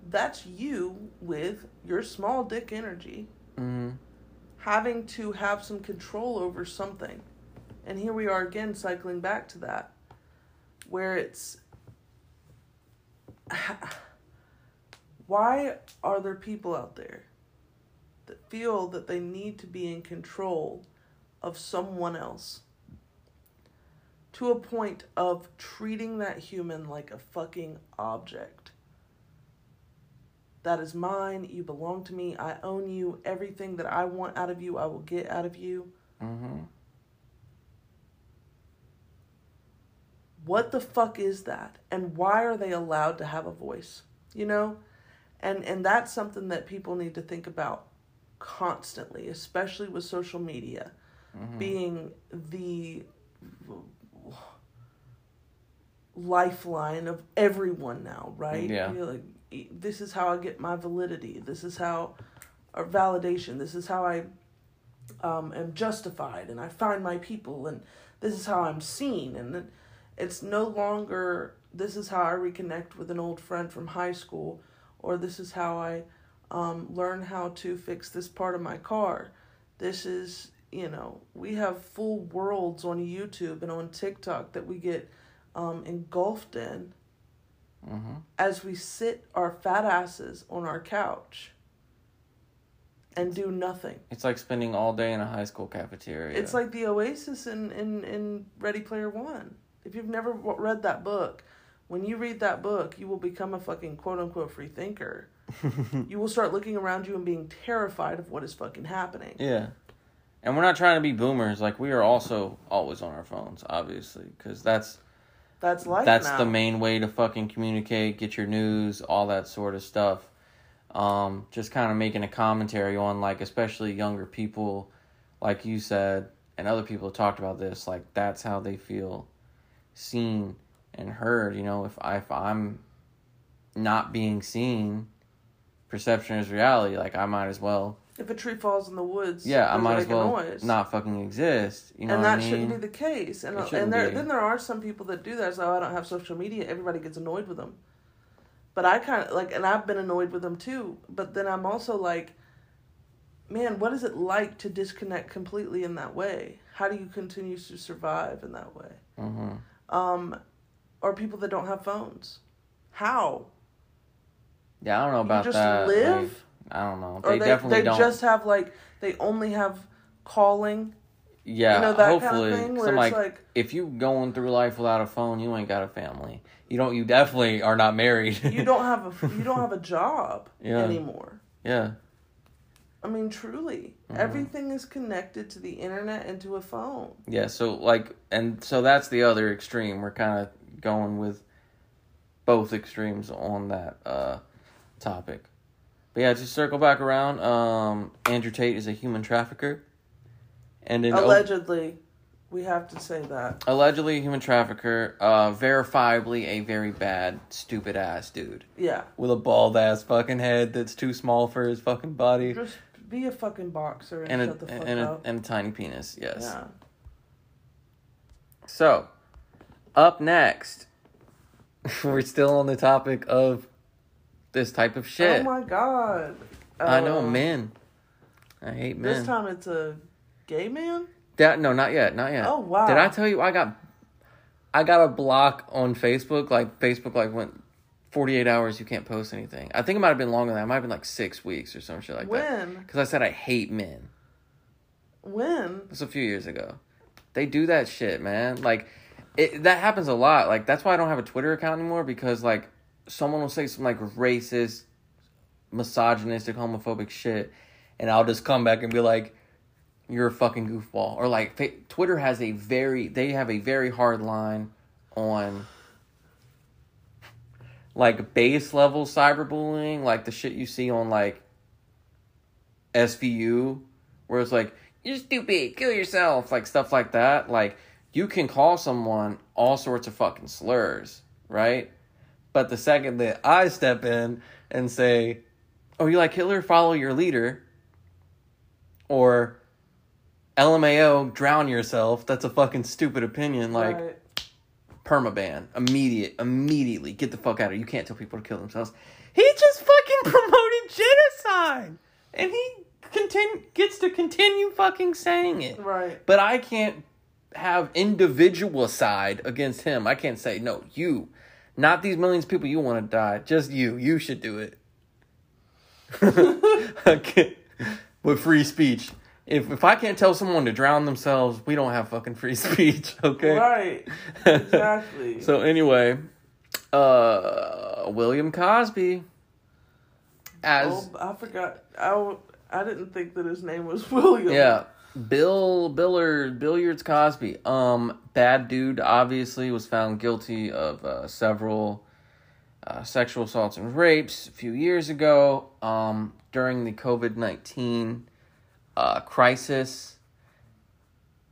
that's you with your small dick energy mm-hmm. having to have some control over something. And here we are again cycling back to that, where it's why are there people out there that feel that they need to be in control of someone else to a point of treating that human like a fucking object? That is mine. You belong to me. I own you. Everything that I want out of you, I will get out of you. Mm-hmm. What the fuck is that? And why are they allowed to have a voice? You know? And and that's something that people need to think about constantly, especially with social media mm-hmm. being the lifeline of everyone now, right? Yeah. You're like this is how I get my validity. This is how, or validation. This is how I um, am justified and I find my people and this is how I'm seen and it's no longer this is how I reconnect with an old friend from high school or this is how I um, learn how to fix this part of my car. This is you know we have full worlds on YouTube and on TikTok that we get um, engulfed in Mm-hmm. as we sit our fat asses on our couch and do nothing. It's like spending all day in a high school cafeteria. It's like the Oasis in, in, in Ready Player One. If you've never read that book, when you read that book, you will become a fucking quote unquote free thinker. you will start looking around you and being terrified of what is fucking happening. Yeah. And we're not trying to be boomers. Like, we are also always on our phones, obviously, because that's That's life that's now. the main way to fucking communicate, get your news, all that sort of stuff. Um, just kind of making a commentary on, like, especially younger people, like you said, and other people have talked about this. Like, that's how they feel seen and heard. You know, if, I, if I'm not being seen, perception is reality. Like, I might as well If a tree falls in the woods, yeah, I might as well not fucking exist. You know and what that I mean? shouldn't be the case. And and there be. then there are some people that do that. So I don't have social media. Everybody gets annoyed with them. But I kind of like, and I've been annoyed with them too. But then I'm also like, man, what is it like to disconnect completely in that way? How do you continue to survive in that way? hmm Um, or people that don't have phones, how? Yeah, I don't know about just that. live? Like, I don't know. Or They, they definitely they don't. just have like they only have calling. yeah, you know that hopefully. kind of thing where I'm it's like, like if you going through life without a phone, you ain't got a family. You don't. You definitely are not married. you don't have a you don't have a job Yeah. anymore. yeah. I mean, truly, Mhm. everything is connected to the internet and to a phone. Yeah, so like, and so that's the other extreme. We're kind of going with both extremes on that uh, topic. But yeah, to circle back around, um, Andrew Tate is a human trafficker, and in Allegedly, we have to say that. allegedly a human trafficker, uh, verifiably a very bad, stupid ass dude Yeah, with a bald ass fucking head that's too small for his fucking body, just be a fucking boxer and, and a shut the fuck and a, up. and a tiny penis. Yes. yeah, So, up next, we're still on the topic of this type of shit. Oh my god. I know, Uh, men. I hate men. This time it's a gay man. That no, not yet, not yet. Oh, wow. Did I tell you I got I got a block on Facebook? Like Facebook like went forty eight hours you can't post anything. I think it might have been longer than that. It might have been like six weeks or some shit like that. when? Because I said I hate men. When? It was a few years ago. They do that shit, man. Like it that happens a lot. Like that's why I don't have a Twitter account anymore because like someone will say some like racist, misogynistic, homophobic shit and I'll just come back and be like you're a fucking goofball or like Twitter has a very they have a very hard line on like base level cyberbullying, like the shit you see on like SVU, where it's like, you're stupid, kill yourself, like stuff like that. Like, you can call someone all sorts of fucking slurs, right? But the second that I step in and say, oh, you like Hitler, follow your leader, or LMAO, drown yourself, that's a fucking stupid opinion. Like, Right. permaban immediate immediately. Get the fuck out of here. You can't tell people to kill themselves. He just fucking promoted genocide. And he continue gets to continue fucking saying it. Right. but i can't have individual side against him. I can't say no you not these millions of people you want to die just you you should do it okay. with free speech if if i can't tell someone to drown themselves we don't have fucking free speech okay Right. Exactly. so anyway, uh, William Cosby as oh, I forgot. I, I didn't think that his name was William. yeah, Bill Billard Billiards Cosby. Um, bad dude. Obviously, was found guilty of uh, several uh, sexual assaults and rapes a few years ago. Um, during the COVID nineteen uh, crisis.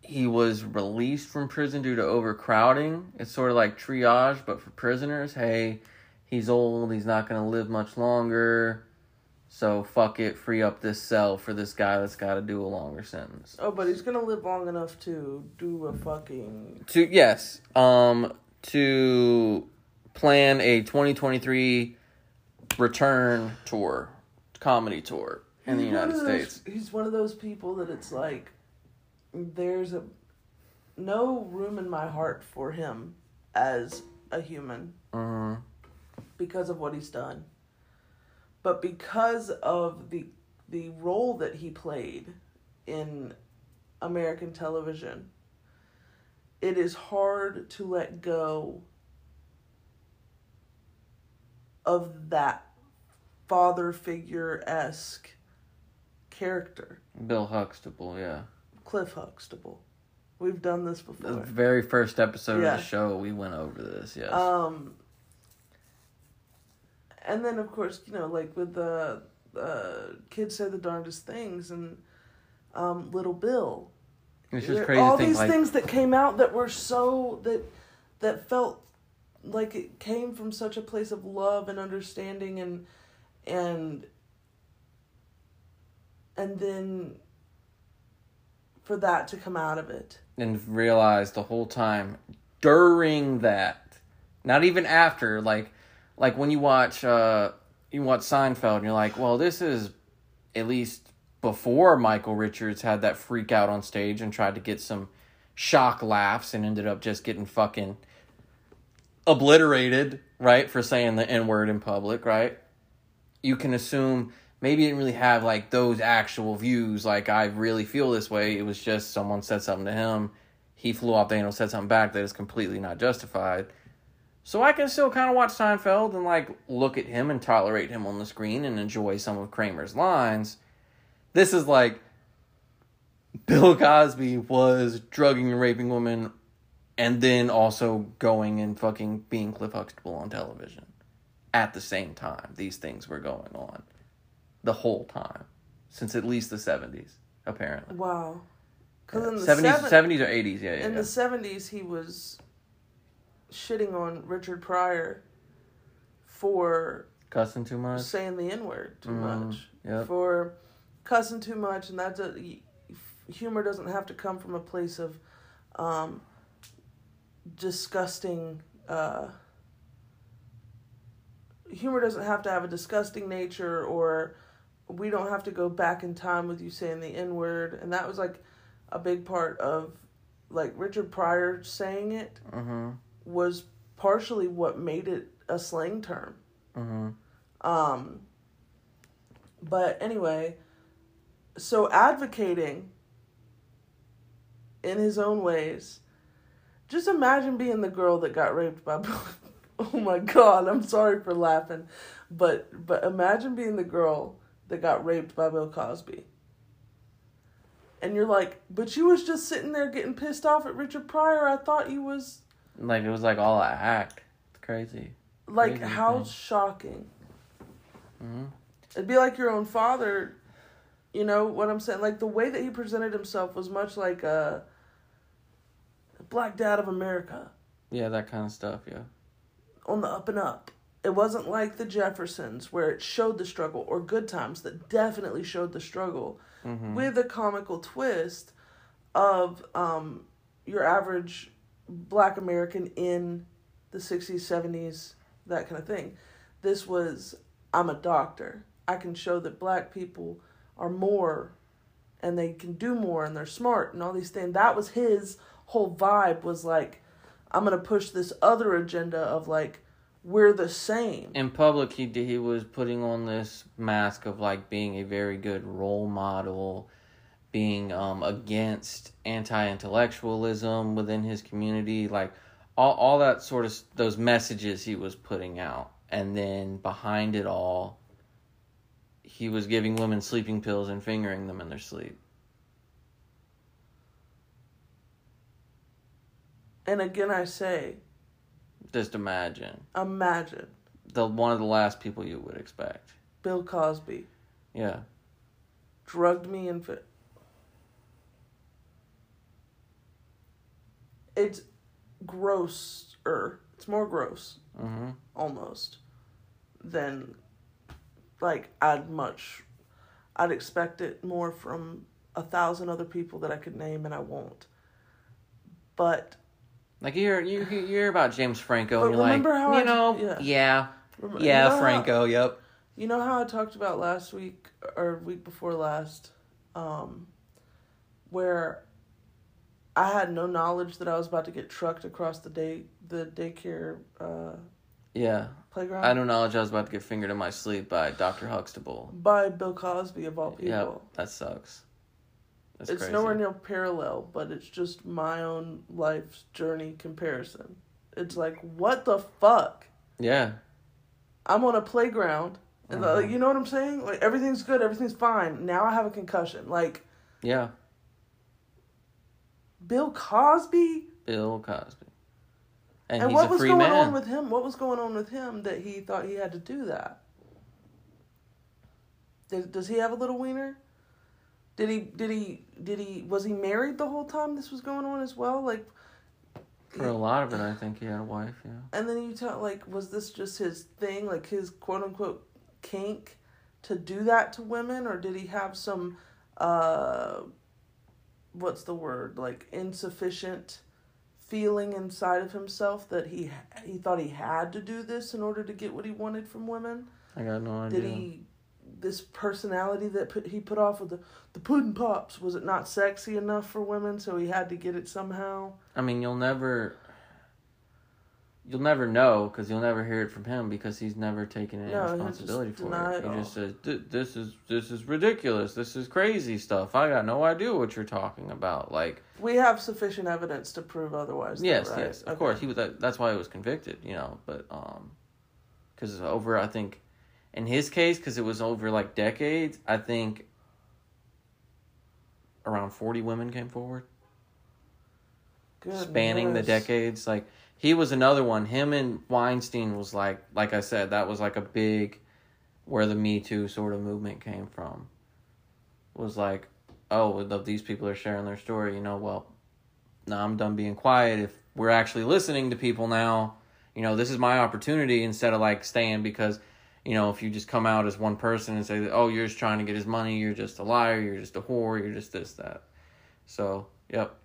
He was released from prison due to overcrowding. It's sort of like triage, but for prisoners. Hey, he's old. He's not going to live much longer. So fuck it, free up this cell for this guy that's got to do a longer sentence. Oh, but he's gonna live long enough to do a fucking. To yes, um, to plan a 2023 return tour, comedy tour in the He's one United those- States. He's one of those people that it's like, there's a no room in my heart for him as a human hmm because of what he's done, but because of the the role that he played in American television, it is hard to let go of that father figure esque character, Bill Huxtable, yeah. Cliff Huxtable. We've done this before. The very first episode Yeah. of the show, we went over this. Yes. Um, and then of course you know like with the uh, kids say the darndest things and um, Little Bill. it's just There- crazy all these like things that came out that were so that that felt like it came from such a place of love and understanding and and and then for that to come out of it and realize the whole time during that, not even after, like, like when you watch, uh, you watch Seinfeld, and you're like, well, this is at least before Michael Richards had that freak out on stage and tried to get some shock laughs and ended up just getting fucking obliterated, right, for saying the N word in public, right? You can assume maybe he didn't really have like those actual views, like I really feel this way. It was just someone said something to him. He flew off the handle, said something back that is completely not justified. So I can still kind of watch Seinfeld and like look at him and tolerate him on the screen and enjoy some of Kramer's lines. This is like Bill Cosby was drugging and raping women and then also going and fucking being Cliff Huxtable on television at the same time. These things were going on the whole time since at least the 70s, apparently. wow because in the 70s, seven- 70s or 80s, yeah, yeah. in yeah. the 70s he was shitting on Richard Pryor for Cussing too much. saying the N word too Mhm, much, yep. for cussing too much, and that's a humor doesn't have to come from a place of um, disgusting. Uh, humor doesn't have to have a disgusting nature, or we don't have to go back in time with you saying the N word, and that was like a big part of like Richard Pryor saying it Mm-hmm. Was partially what made it a slang term. Mm-hmm. Um, but anyway, so advocating in his own ways. Just imagine being the girl that got raped by. oh my god! I'm sorry for laughing, but but imagine being the girl that got raped by Bill Cosby. And you're like, but you was just sitting there getting pissed off at Richard Pryor. I thought you was Like, it was like all a act. It's crazy. like Crazy how thing. shocking. Mm-hmm. It'd be like your own father. You know what I'm saying? Like the way that he presented himself was much like a black dad of America Yeah, that kind of stuff, yeah. on the up and up. It wasn't like the Jeffersons where it showed the struggle or Good Times that definitely showed the struggle Mm-hmm. with a comical twist of um, your average black American in the 60s, 70s, that kind of thing. This was, I'm a doctor. I can show that black people are more and they can do more and they're smart and all these things. That was his whole vibe was like, I'm going to push this other agenda of like, we're the same. in public he he was putting on this mask of like being a very good role model being um against anti-intellectualism within his community like all all that sort of those messages he was putting out. And then behind it all he was giving women sleeping pills and fingering them in their sleep. And again, I say, just imagine. imagine. The one of the last people you would expect. Bill Cosby. Yeah. Drugged me and fit. It's grosser. It's more gross, mm-hmm almost, than like I'd much, I'd expect it more from a thousand other people that I could name, and I won't. But Like you hear you, hear about James Franco and you're like, you I- know, yeah. yeah, rem- yeah, you know how- Franco, yep. You know how I talked about last week or week before last, um, where I had no knowledge that I was about to get trucked across the day the daycare uh, Yeah. playground I don't knowledge I was about to get fingered in my sleep by Dr. Huxtable. by Bill Cosby of all people. Yep, that sucks. That's it's crazy. nowhere near parallel, but it's just my own life's journey comparison. It's like what the fuck? Yeah. I'm on a playground. And Uh-huh. like, you know what I'm saying? Like everything's good, everything's fine. Now I have a concussion. Like Yeah. Bill Cosby Bill Cosby. And, And he's what a was free going man. on with him? What was going on with him that he thought he had to do that? Does, does he have a little wiener? Did he? Did he? Did he? Was he married the whole time this was going on as well? Like, For a lot of it, I think he had a wife, yeah. and then you tell like, was this just his thing, like his quote unquote kink, to do that to women, or did he have some, uh, what's the word? Like insufficient feeling inside of himself that he he thought he had to do this in order to get what he wanted from women. I got no idea. Did he this personality that put, he put off with the the pudding pops was it not sexy enough for women so he had to get it somehow? I mean, you'll never. You'll never know because you'll never hear it from him because he's never taken any No, responsibility for it. He just says, "Th- "This is this is ridiculous. This is crazy stuff. I got no idea what you're talking about." Like, We have sufficient evidence to prove otherwise. though, yes, right? yes, of Okay. course. He was. That, that's why he was convicted. You know, but um, because over, I think, in his case, because it was over like decades, I think around forty women came forward. spanning the decades. Like he was another one. Him and Weinstein was like, like I said, that was like a big, where the Me Too sort of movement came from. Was like, oh, these people are sharing their story, you know, well, now I'm done being quiet. If we're actually listening to people now, you know, this is my opportunity instead of like staying because. You know, if you just come out as one person and say, "Oh, you're just trying to get his money. You're just a liar. You're just a whore. You're just this, that." So, yep,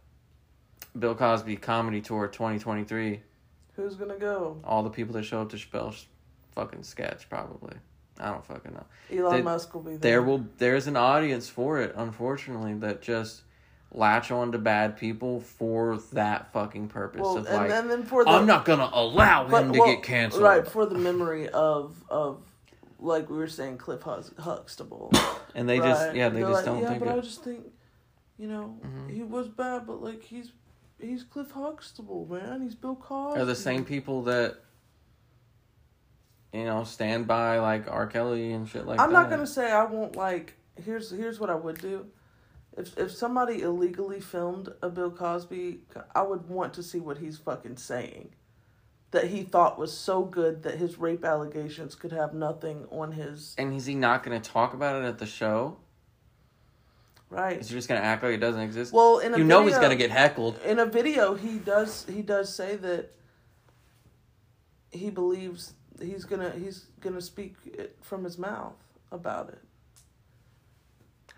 Bill Cosby Comedy Tour 2023. Who's gonna go? All the people that show up to Chappelle's fucking sketch, probably. I don't fucking know. Elon They- Musk will be there. There will there's an audience for it, unfortunately, that just latch on to bad people for that fucking purpose well, of and, like, and then for the I'm not gonna allow him to well, get canceled. Right for the memory of of like we were saying, Cliff Hux- Huxtable. And they just yeah, they They're just like, don't yeah, think but I just think, you know, Mhm. he was bad, but like he's he's Cliff Huxtable, man. He's Bill Cosby. Are the same people that you know stand by like R. Kelly and shit like that? I'm not gonna say I won't like. Here's here's what I would do. If if somebody illegally filmed a Bill Cosby, I would want to see what he's fucking saying. That he thought was so good that his rape allegations could have nothing on his And is he not gonna talk about it at the show? Right. Is he just gonna act like it doesn't exist? Well, in a you know he's gonna get heckled. in a video he does he does say that he believes he's gonna he's gonna speak it from his mouth about it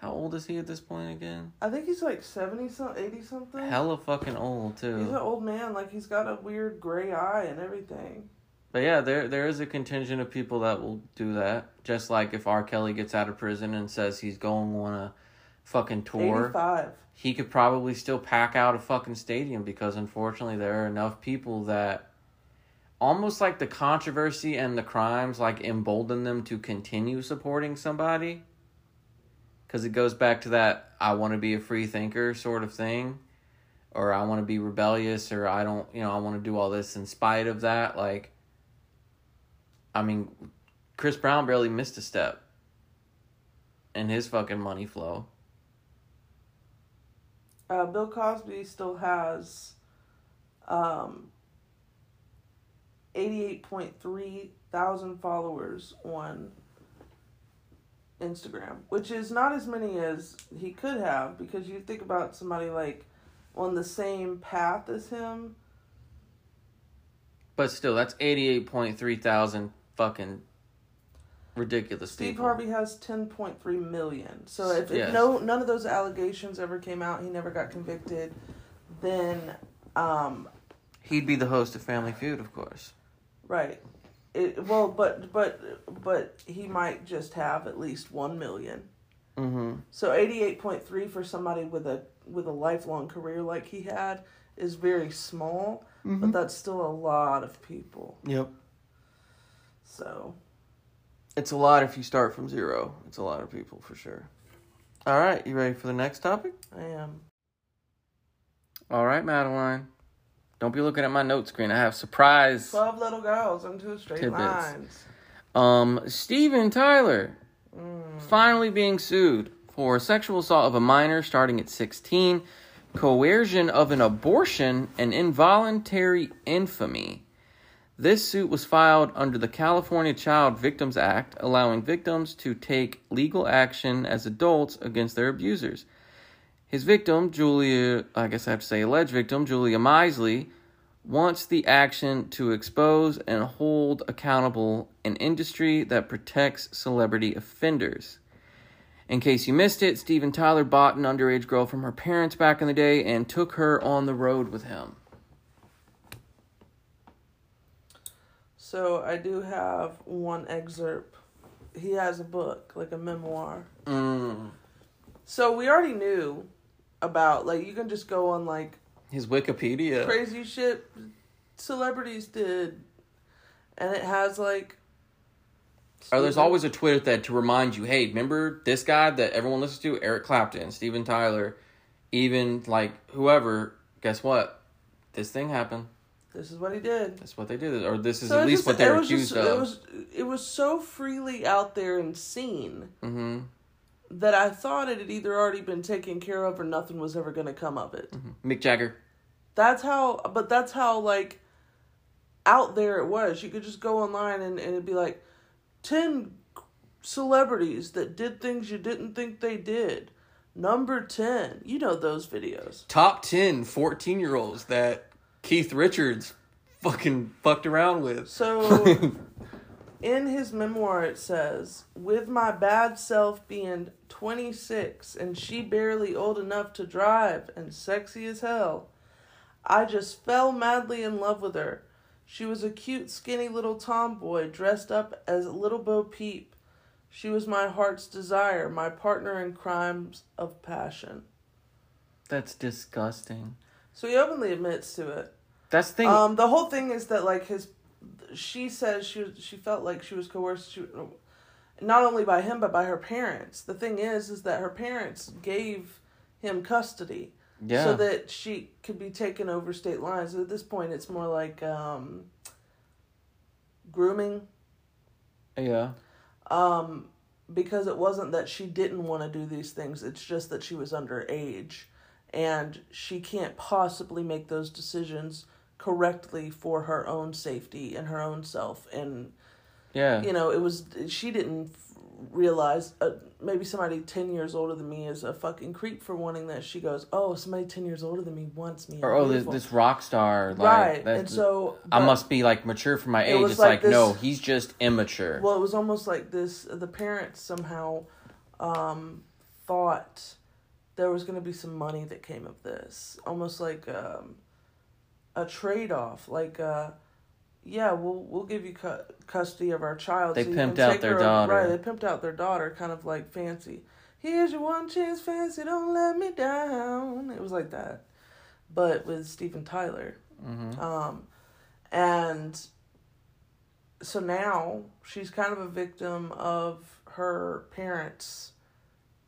How old is he at this point again? i think he's like 70 something 80 something Hella fucking old too. he's an old man like he's got a weird gray eye and everything But yeah, there there is a contingent of people that will do that. Just like if R. Kelly gets out of prison and says he's going on a fucking tour, 85 he could probably still pack out a fucking stadium because unfortunately there are enough people that almost like the controversy and the crimes like embolden them to continue supporting somebody. Because it goes back to that i want to be a free thinker sort of thing. Or i want to be rebellious or i don't you know i want to do all this in spite of that like i mean chris brown barely missed a step in his fucking money flow uh, bill cosby still has um 88.3 thousand followers on Instagram, which is not as many as he could have because you think about somebody like on the same path as him. But still, that's eighty eight point three thousand fucking ridiculous Steve people. Harvey has 10.3 million. So if, if Yes. no none of those allegations ever came out, he never got convicted, then um He'd be the host of Family Feud, of course. right. It well but but but he might just have at least 1 million. Mm-hmm. So 88.3 for somebody with a with a lifelong career like he had is very small, but that's still a lot of people. Yep. So, It's a lot if you start from zero. It's a lot of people for sure. All right, you ready for the next topic? I am All right, Madeline. Don't be looking at my note screen. I have surprise. 12 little girls on two straight Tidbits. lines. Um, Steven Tyler finally being sued for sexual assault of a minor starting at 16, coercion of an abortion, and involuntary infamy. This suit was filed under the California Child Victims Act, allowing victims to take legal action as adults against their abusers. His victim, Julia, I guess I have to say alleged victim, Julia Misley, wants the action to expose and hold accountable an industry that protects celebrity offenders. In case you missed it, Steven Tyler bought an underage girl from her parents back in the day and took her on the road with him. So, I do have one excerpt. He has a book, like a memoir. Mm. So, we already knew about, like, you can just go on, like, His Wikipedia. crazy shit celebrities did. And it has, like. Or there's always a Twitter thread to remind you, hey, remember this guy that everyone listens to, Eric Clapton, Steven Tyler, even like whoever. Guess what? This thing happened. This is what he did. That's what they did, or this is So at least just- what they're accused just- of. It was it was so freely out there and seen mm-hmm. that I thought it had either already been taken care of or nothing was ever going to come of it. Mick Jagger. That's how, but that's how like out there it was. You could just go online and, and it'd be like ten celebrities that did things you didn't think they did. Number ten, you know those videos. Top 10 14 year olds that Keith Richards fucking fucked around with. So, in his memoir, it says, with my bad self being 26 and she barely old enough to drive and sexy as hell, I just fell madly in love with her. She was a cute, skinny little tomboy dressed up as Little Bo Peep. She was my heart's desire, my partner in crimes of passion. That's disgusting. So he openly admits to it. That's the thing. Um, the whole thing is that like his, she says she was, she felt like she was coerced, she, not only by him but by her parents. The thing is, is that her parents gave him custody, yeah. so that she could be taken over state lines. At this point, it's more like um, grooming, yeah. um, because it wasn't that she didn't want to do these things. It's just that she was underage, and she can't possibly make those decisions correctly for her own safety and her own self. And Yeah. you know, it was she didn't realize uh, maybe somebody 10 years older than me is a fucking creep for wanting that she goes oh somebody 10 years older than me wants me or oh, this, this rock star. Like, right and so I must be like mature for my It age. It's like like, this- no, he's just immature. Well, it was almost like this. The parents somehow um, thought there was going to be some money that came of this, almost like um, a trade off. Like, uh, yeah, we'll we'll give you cu- custody of our child. They you pimped out their daughter. Right, they pimped out their daughter, kind of like fancy. Here's your one chance, fancy. Don't let me down. It was like that, but with Steven Tyler. hmm Um, and so now she's kind of a victim of her parents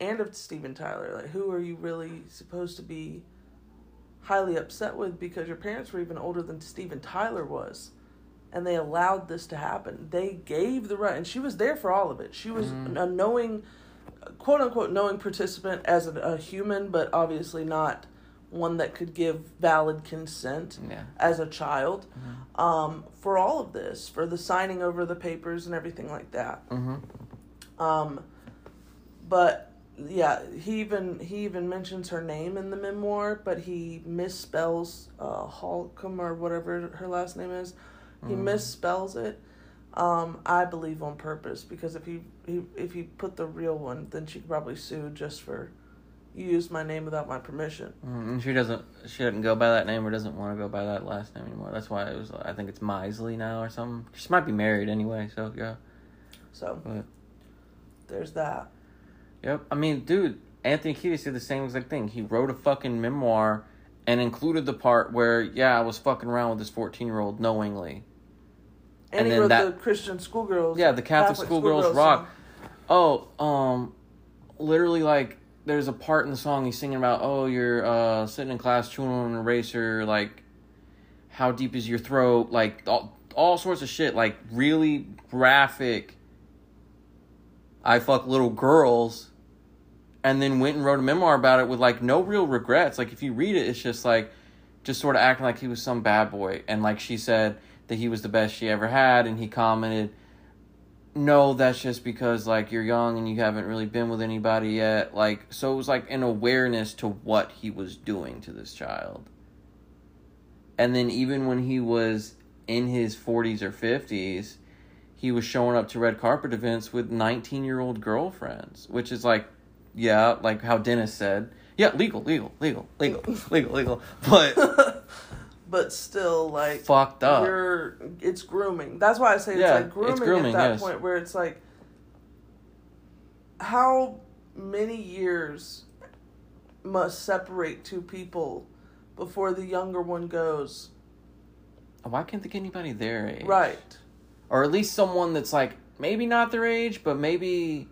and of Steven Tyler. Like, who are you really supposed to be highly upset with because your parents were even older than Steven Tyler was? And they allowed this to happen. They gave the right, and she was there for all of it. She was a knowing, quote unquote, knowing participant as a, a human, but obviously not one that could give valid consent Yeah. as a child um, for all of this, for the signing over the papers and everything like that. hmm Um, but yeah, he even he even mentions her name in the memoir, but he misspells uh, Holcomb or whatever her last name is. He misspells it. Um, I believe on purpose because if he, he if he put the real one, then she could probably sue just for you used my name without my permission. Mm, And she doesn't. She doesn't go by that name or doesn't want to go by that last name anymore. That's why it was. I think it's Misley now or something. She might be married anyway. So yeah. So But there's that. Yep. I mean, dude, Anthony Kiedis did the same exact thing. He wrote a fucking memoir and included the part where yeah, I was fucking around with this fourteen year old knowingly. And, And he then wrote that- the Christian schoolgirls. Yeah, the Catholic Schoolgirls schoolgirls Rock. song. Oh, um, literally, like, there's a part in the song he's singing about, oh, you're uh, sitting in class chewing on an eraser, like, how deep is your throat, like, all, all sorts of shit, like, really graphic. I fuck little girls, and then went and wrote a memoir about it with, like, no real regrets. Like, if you read it, it's just, like, just sort of acting like he was some bad boy. And, like, she said that he was the best she ever had, and he commented, no, that's just because like you're young and you haven't really been with anybody yet. Like so it was like an awareness to what he was doing to this child. And then even when he was in his 40s or 50s, he was showing up to red carpet events with 19-year-old girlfriends, which is like yeah, like how Dennis said, yeah, legal, legal, legal, legal, legal, legal, but but still, like fucked up. you're it's grooming. That's why I say it's Yeah, like it's grooming, grooming, at that yes. point where it's like how many years must separate two people before the younger one goes Why can't they get anybody their age? right. or at least someone that's like maybe not their age, but maybe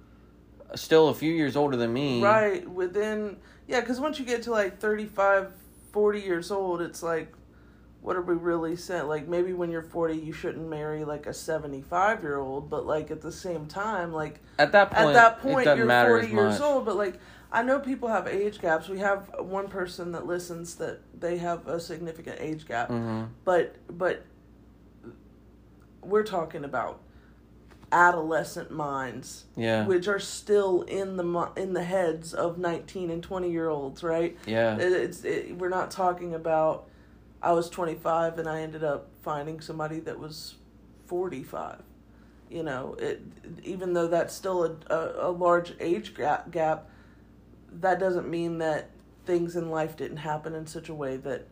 still a few years older than me. Right, within yeah, because once you get to like 35, 40 years old, it's like, what are we really saying? Like maybe when you're forty, you shouldn't marry like a seventy-five year old, but like at the same time, like At that point, at that point you're 40 years much. old but like i know people have age gaps we have one person that listens that they have a significant age gap hmm but but we're talking about adolescent minds Yeah, which are still in the in the heads of 19 and 20 year olds right? Yeah, it, it's it, we're not talking about i was 25 and i ended up finding somebody that was 45 you know? It even though that's still a, a, a large age gap, gap that doesn't mean that things in life didn't happen in such a way that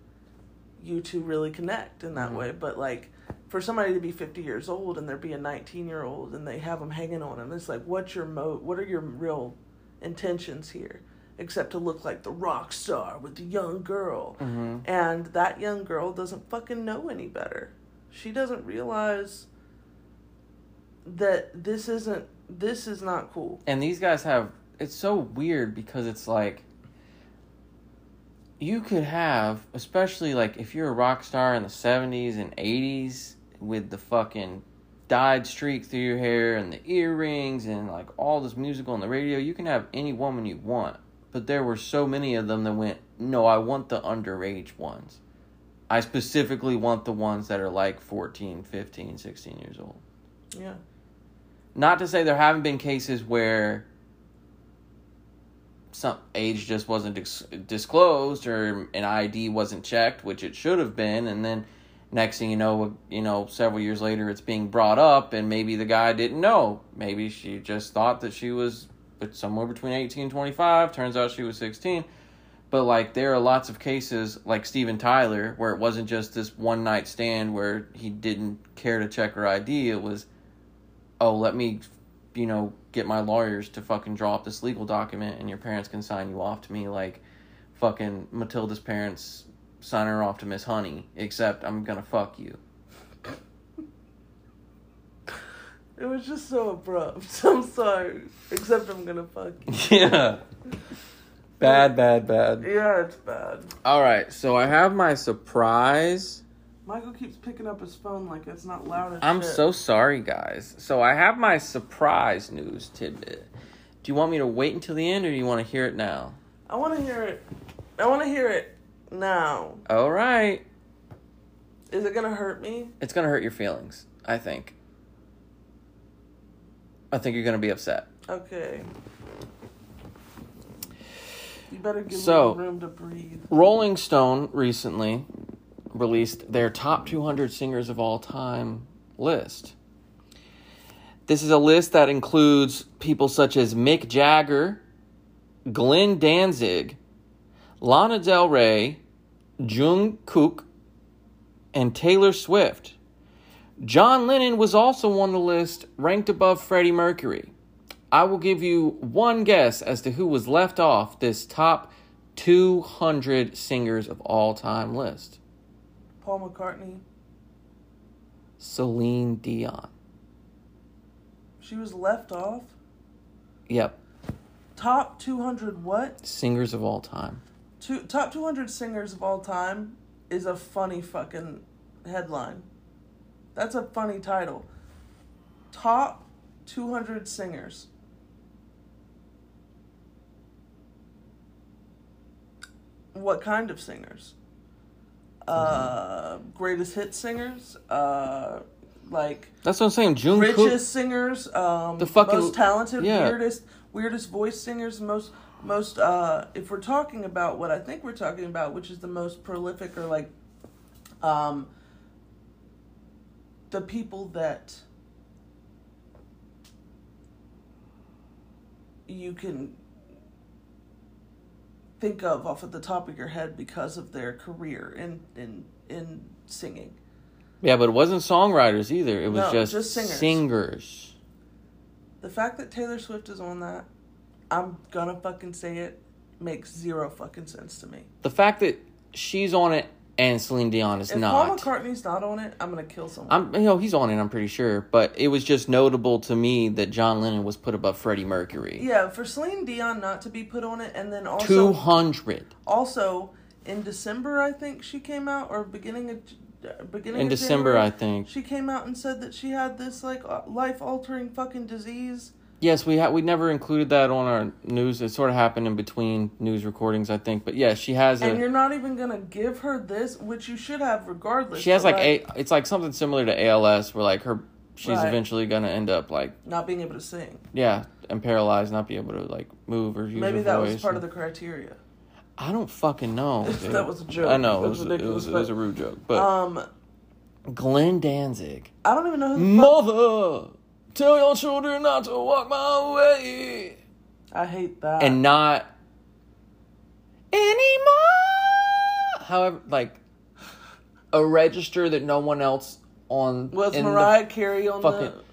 you two really connect in that Mhm. way but like for somebody to be 50 years old and there be a 19 year old and they have them hanging on them it's like what's your mo what are your real intentions here except to look like the rock star with the young girl hmm and that young girl doesn't fucking know any better. She doesn't realize that this isn't this is not cool. And these guys have it's so weird because it's like you could have, especially like if you're a rock star in the seventies and eighties with the fucking dyed streak through your hair and the earrings and like all this musical on the radio, you can have any woman you want. But there were so many of them that went, No, I want the underage ones. I specifically want the ones that are like 14, 15, 16 years old. Yeah. Not to say there haven't been cases where some age just wasn't dis- disclosed or an ID wasn't checked, which it should have been, and then next thing you know, you know, several years later, it's being brought up, and maybe the guy didn't know. Maybe she just thought that she was somewhere between 18 and 25. Turns out she was 16. But like there are lots of cases like Steven Tyler where it wasn't just this one night stand where he didn't care to check her ID. It was, oh, let me, you know, get my lawyers to fucking draw up this legal document and your parents can sign you off to me like fucking Matilda's parents sign her off to Miss Honey, except I'm gonna fuck you. It was just so abrupt. I'm sorry. Except I'm gonna fuck you. yeah. Bad, bad, bad. Yeah, it's bad. All right, so I have my surprise. Michael keeps picking up his phone like it's not loud as I'm shit. so sorry, guys. So I have my surprise news tidbit. Do you want me to wait until the end, or do you want to hear it now? I want to hear it. I want to hear it now. All right. Is it gonna hurt me? It's gonna hurt your feelings. I think. I think you're gonna be upset. Okay. You better give So- me room to breathe. Rolling Stone recently released their top 200 singers of all time list. This is a list that includes people such as Mick Jagger, Glenn Danzig, Lana Del Rey, Jungkook, and Taylor Swift. John Lennon was also on the list, ranked above Freddie Mercury. I will give you one guess as to who was left off this top 200 singers of all time list. Paul McCartney. Celine Dion. She was left off. Yep, Top 200 what? singers of all time. Two, top 200 singers of all time is a funny fucking headline. That's a funny title. Top 200 singers. What kind of singers? Uh, greatest hit singers. Uh, like That's what I'm saying. Jungkook. richest singers, um, The fucking- most talented, yeah. weirdest, weirdest voice singers, most, most. Uh, if we're talking about what I think we're talking about, which is the most prolific or like, um, the people that you can think of off at the top of your head because of their career in in in singing. Yeah, but it wasn't songwriters either. It was No, just, just singers. singers. The fact that Taylor Swift is on that, I'm gonna fucking say it, makes zero fucking sense to me. The fact that she's on it and Celine Dion is If not. Paul McCartney's not on it, I'm gonna kill someone. I'm you know he's on it. I'm pretty sure, but it was just notable to me that John Lennon was put above Freddie Mercury. yeah, for Celine Dion not to be put on it, and then also Two hundred also in December, I think she came out or beginning of uh, beginning in of December, January, I think. she came out and said that she had this like life altering fucking disease. Yes, we had we never included that on our news. It sort of happened in between news recordings, I think. But yeah, she has And a. you're not even gonna give her this, which you should have regardless. She has like a. It's like something similar to ALS, where like her, she's Right. eventually gonna end up like not being able to sing. yeah, and paralyzed, not be able to like move or use Maybe that was part of the criteria. I don't fucking know. That was a joke. I know it was it was it was a rude joke, but Um, Glenn Danzig, I don't even know who mother, tell your children not to walk my way, I hate that. and not anymore. However, like a register that no one else on was Mariah Carey on fucking- the,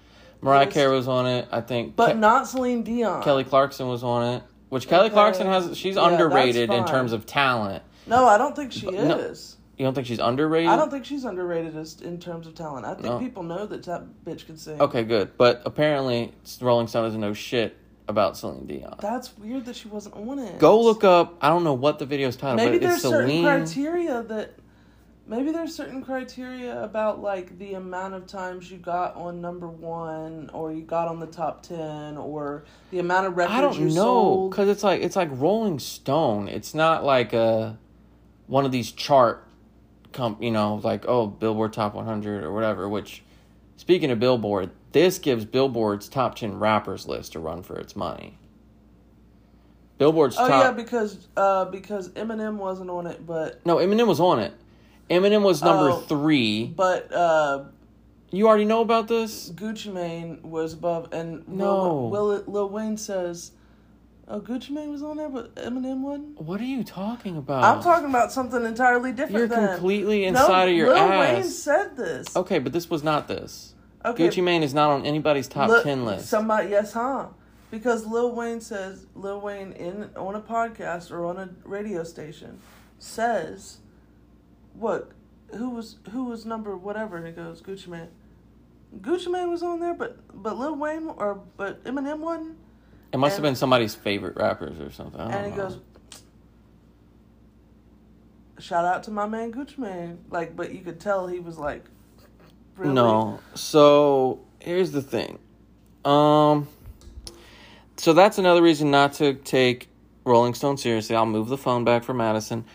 Mariah list? Carey was on it. I think, but Ke- not Celine Dion. Kelly Clarkson was on it. Which Kelly Okay. Clarkson has, she's Yeah, underrated in terms of talent. No, I don't think she But no- is. You don't think she's underrated? I don't think she's underrated as in terms of talent. I think No. people know that that bitch can sing. Okay, good. But apparently, Rolling Stone doesn't know shit about Celine Dion. That's weird that she wasn't on it. Go look up. I don't know what the video's titled, Maybe but it's there's certain Celine. criteria that. Maybe there's certain criteria about like the amount of times you got on number one, or you got on the top ten, or the amount of records I don't know because it's like it's like Rolling Stone. It's not like a one of these chart, comp. You know, like oh Billboard Top 100 or whatever. Which, speaking of Billboard, this gives Billboard's top 10 rappers list a run for its money. Billboard's Oh top. yeah, because uh, because Eminem wasn't on it, but no, Eminem was on it. Eminem was number Oh. three. but uh, You already know about this. Gucci Mane was above, and No. Lil, Lil, Lil Wayne says, "Oh, Gucci Mane was on there, but Eminem wasn't." What are you talking about? I'm talking about something entirely different. You're completely No, inside of your Lil ass. Wayne said this. Okay, but this was not this. Okay, Gucci Mane is not on anybody's top ten list. Somebody, yes, huh? Because Lil Wayne says Lil Wayne in on a podcast or on a radio station says, "What? Who was who was number whatever?" And he goes, "Gucci Mane." Gucci Mane was on there, but but Lil Wayne or but Eminem wasn't. It must have been somebody's favorite rappers or something. And he know. goes, "Shout out to my man Gucci Mane." Like, but you could tell he was like, really? No. So here's the thing. Um. So that's another reason not to take Rolling Stone seriously. I'll move the phone back for Madison.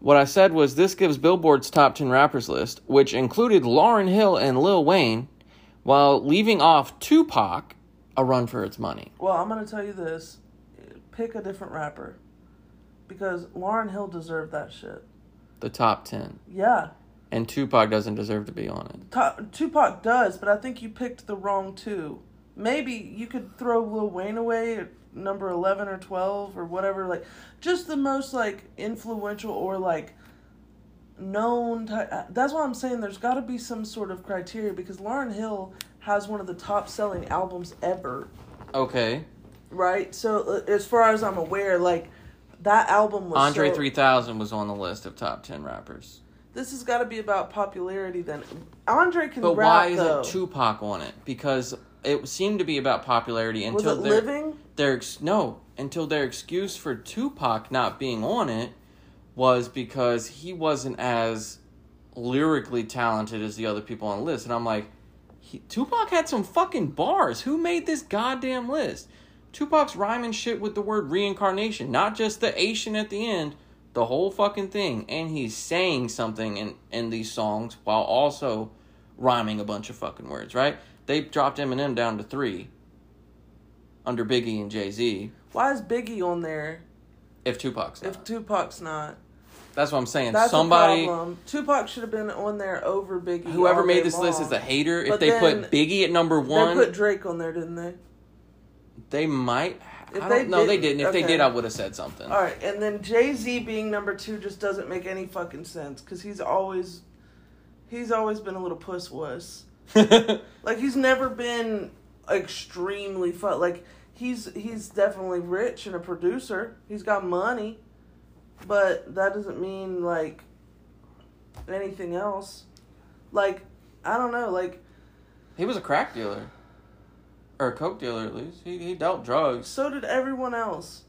What I said was this gives Billboard's top 10 rappers list, which included Lauryn Hill and Lil Wayne, while leaving off Tupac, a run for its money. Well, I'm gonna tell you this: pick a different rapper, because Lauryn Hill deserved that shit. The top 10. Yeah, And Tupac doesn't deserve to be on it. Ta- Tupac does, but I think you picked the wrong two. maybe you could throw Lil Wayne away at number 11 or 12 or whatever like just the most like influential or like known ty- uh, that's why I'm saying there's got to be some sort of criteria because Lauryn Hill has one of the top selling albums ever Okay. right so uh, as far as I'm aware like that album was Andre so- 3000 was on the list of top 10 rappers. this has got to be about popularity then Andre can But rap why though. isn't Tupac on it? Because it seemed to be about popularity until was it their, living their no, until their excuse for Tupac not being on it was because he wasn't as lyrically talented as the other people on the list. And I'm like, he, Tupac had some fucking bars. Who made this goddamn list? Tupac's rhyming shit with the word reincarnation, not just the Asian at the end, the whole fucking thing. And he's saying something in, in these songs while also rhyming a bunch of fucking words, right? They dropped Eminem down to three under Biggie and Jay Z. why is Biggie on there If Tupac's not. if Tupac's not That's what I'm saying. That's Somebody, a problem. Tupac should have been on there over Biggie. whoever all made day this list is a hater. If they then put Biggie at number one, They put Drake on there, didn't they? they might. If I they don't know. They didn't- didn't. If they okay. did, I would have said something. All right, and then Jay Z being number two just doesn't make any fucking sense because he's always, he's always been a little puss wuss. Like he's never been extremely fun. Like he's he's definitely rich and a producer. He's got money, but that doesn't mean like anything else. Like I don't know. Like he was a crack dealer, or a coke dealer at least. He he dealt drugs. so did everyone else.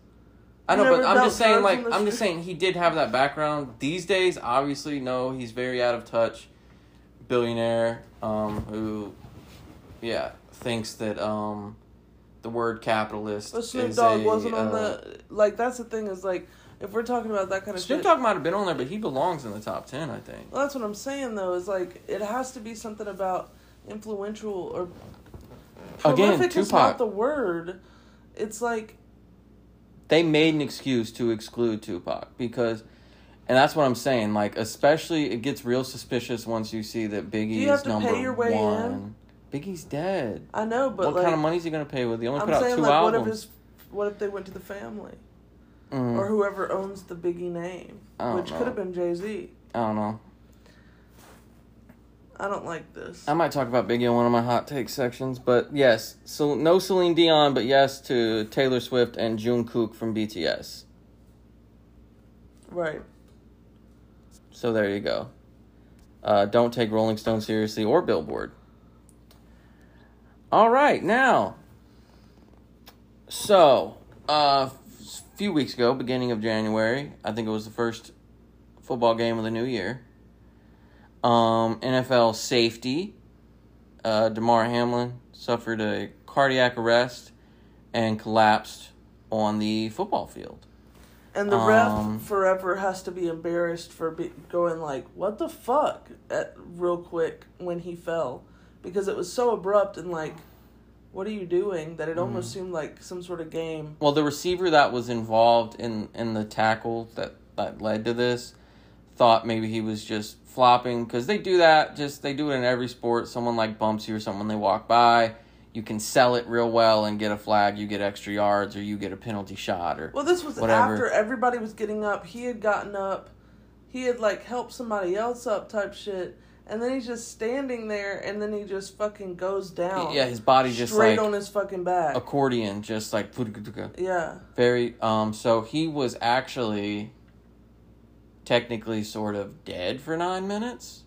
I know, but I'm dealt just saying. drugs Like in the I'm just street? saying, he did have that background. These days, obviously, no, he's very out of touch. Billionaire, um, who, yeah, thinks that um, the word capitalist. But Snoop is Dogg a, wasn't on uh, the like. That's the thing is like if we're talking about that kind of Snoop shit. Dogg might have been on there, but he belongs in the top ten, I think. Well, that's what I'm saying though. Is like it has to be something about influential or Again, prolific is Tupac. not the word. It's like They made an excuse to exclude Tupac because, and that's what I'm saying. Like, especially it gets real suspicious once you see that Biggie you have is to number pay your way one. Biggie's dead. I know, but what like kind of money is he gonna pay with? He only I'm put out saying two like what if albums. his what if they went to the family Mm, or whoever owns the Biggie name, which know. could have been Jay Z. I don't know. I don't like this. I might talk about Biggie in one of my hot take sections, but yes, so no Celine Dion, but yes to Taylor Swift and Jungkook from BTS. right. So there you go. Uh, don't take Rolling Stone seriously or Billboard. All right, now. So, uh, few weeks ago, beginning of January, I think it was the first football game of the new year. Um, NFL safety, uh, Damar Hamlin suffered a cardiac arrest and collapsed on the football field. And the Um, ref forever has to be embarrassed for be- going like, "What the fuck?" At real quick when he fell, because it was so abrupt and like, "What are you doing?" That it Mm. almost seemed like some sort of game. Well, the receiver that was involved in in the tackle that that led to this thought maybe he was just flopping because they do that. Just they do it in every sport. Someone like bumps you or someone they walk by. You can sell it real well and get a flag. You get extra yards or you get a penalty shot or Well, this was Whatever. after everybody was getting up. He had gotten up. He had like helped somebody else up type shit. And then he's just standing there and then he just fucking goes down. yeah, his body just straight like on his fucking back. accordion, just like Yeah. very. Um, so he was actually technically sort of dead for nine minutes.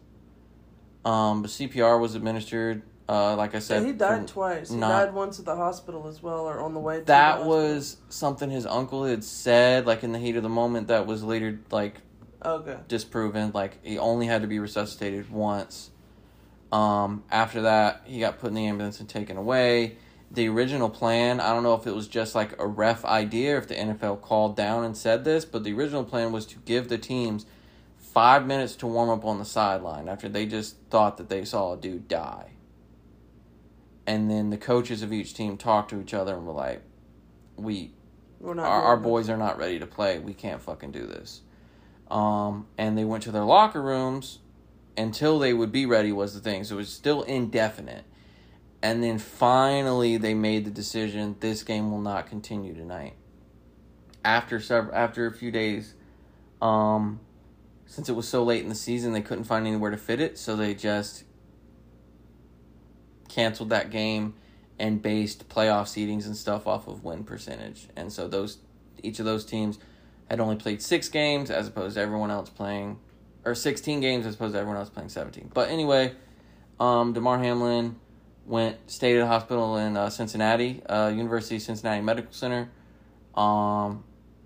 Um, but CPR was administered. Uh, like I Yeah, said, he died twice. He not- died once at the hospital as well, or on the way. To the that was something his uncle had said, like in the heat of the moment, that was later like okay. disproven. Like he only had to be resuscitated once. Um, after that, he got put in the ambulance and taken away. The original plan, I don't know if it was just like a ref idea, if the NFL called down and said this, but the original plan was to give the teams five minutes to warm up on the sideline after they just thought that they saw a dude die. And then the coaches of each team talked to each other and were like, "We We're not. our, our boys are not ready to play. We can't fucking do this. Um, and they went to their locker rooms until they would be ready was the thing. So it was still indefinite. and then finally they made the decision this game will not continue tonight. After several, after a few days, um, since it was so late in the season, they couldn't find anywhere to fit it, so they just canceled that game and based playoff seedings and stuff off of win percentage. And so those each of those teams had only played six games as opposed to everyone else playing or 16 games as opposed to everyone else playing 17. But anyway, um, Damar Hamlin went stayed at a hospital in uh, Cincinnati, uh, University of Cincinnati Medical Center. Um,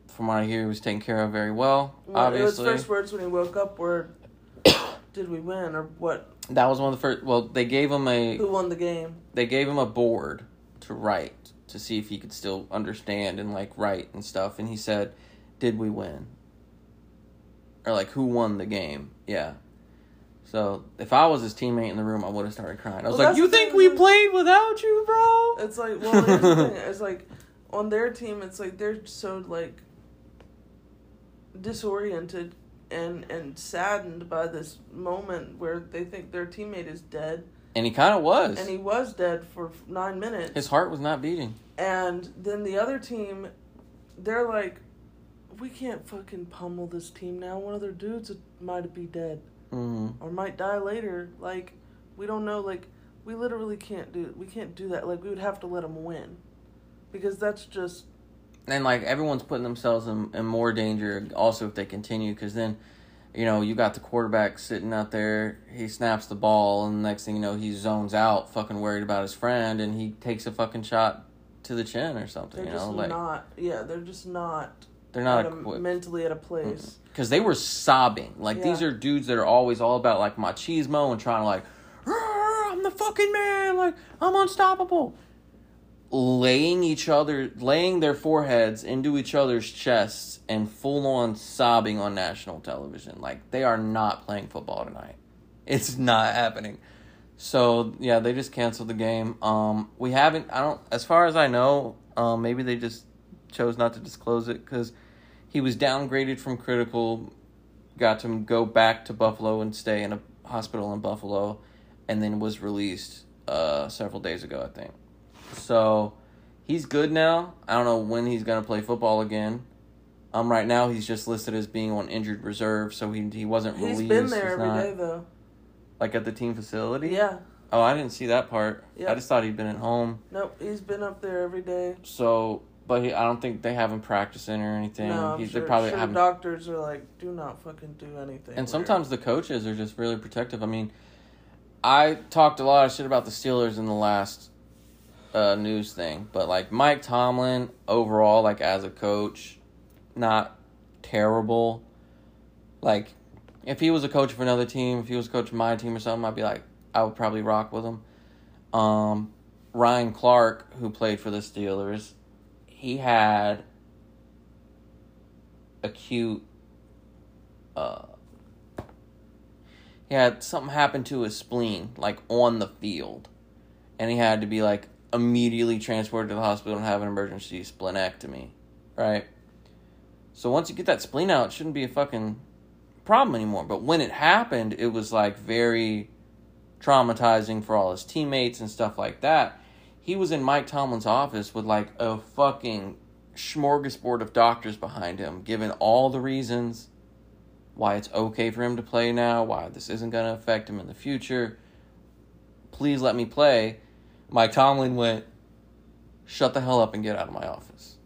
from what I hear, he was taken care of very well. Well, obviously, His first words when he woke up were, "Did we win or what? that was one of the first. Well, they gave him a Who won the game?" they gave him a board to write to see if he could still understand and like write and stuff and he said did we win? Or like who won the game? Yeah. So if i was his teammate in the room i would have started crying. I was Well, like you think we played without you bro? It's like, well, here's the thing. It's like on their team, it's like they're so like disoriented and and saddened by this moment where they think their teammate is dead, and he kind of was. And he was dead for nine minutes. his heart was not beating. And then the other team, they're like, we can't fucking pummel this team now. One of their dudes might be dead hmm or might die later. Like, we don't know. Like, we literally can't do. We can't do that. Like, we would have to let them win, because that's just and like everyone's putting themselves in, in more danger also if they continue because then you know you got the quarterback sitting out there he snaps the ball and the next thing you know he zones out fucking worried about his friend and he takes a fucking shot to the chin or something they're you just know like not. Yeah, they're just not. They're not at a- equipped. mentally at a place. because they were sobbing. Like these are dudes that are always all about like machismo and trying to like i'm the fucking man. Like i'm unstoppable. Laying each other laying their foreheads into each other's chests and full on sobbing on national television. Like they are not playing football tonight. It's not happening. So yeah they just canceled the game. Um we haven't i don't as far as i know um maybe they just chose not to disclose it because he was downgraded from critical got to go back to buffalo and stay in a hospital in buffalo and then was released uh several days ago i think so he's good now. I don't know when he's gonna play football again. Um, right now he's just listed as being on injured reserve, so he he wasn't He's released. been there He's every not- day though. like at the team facility. Yeah. Oh, I didn't see that part. Yeah. I just thought he'd been at home. Nope. He's been up there every day. So, but he, I don't think they have him practicing or anything. No, I'm He's, sure, they probably sure have. doctors are like, do not fucking do anything. And weird." sometimes the coaches are just really protective. I mean, I talked a lot of shit about the Steelers in the last uh, news thing, but like Mike Tomlin overall, like as a coach, not terrible. Like, if he was a coach for another team, if he was a coach of my team or something, I'd be like, I would probably rock with him. Um, Ryan Clark, who played for the Steelers, he had acute uh he had something happen to his spleen like on the field. And he had to be like immediately transported to the hospital and have an emergency splenectomy right? So once you get that spleen out it shouldn't be a fucking problem anymore. But when it happened it was like very traumatizing for all his teammates and stuff like that he was in mike tomlin's office with like a fucking smorgasbord of doctors behind him giving all the reasons why it's okay for him to play now, why this isn't going to affect him in the future. Please let me play. Mike Tomlin went, shut the hell up and get out of my office.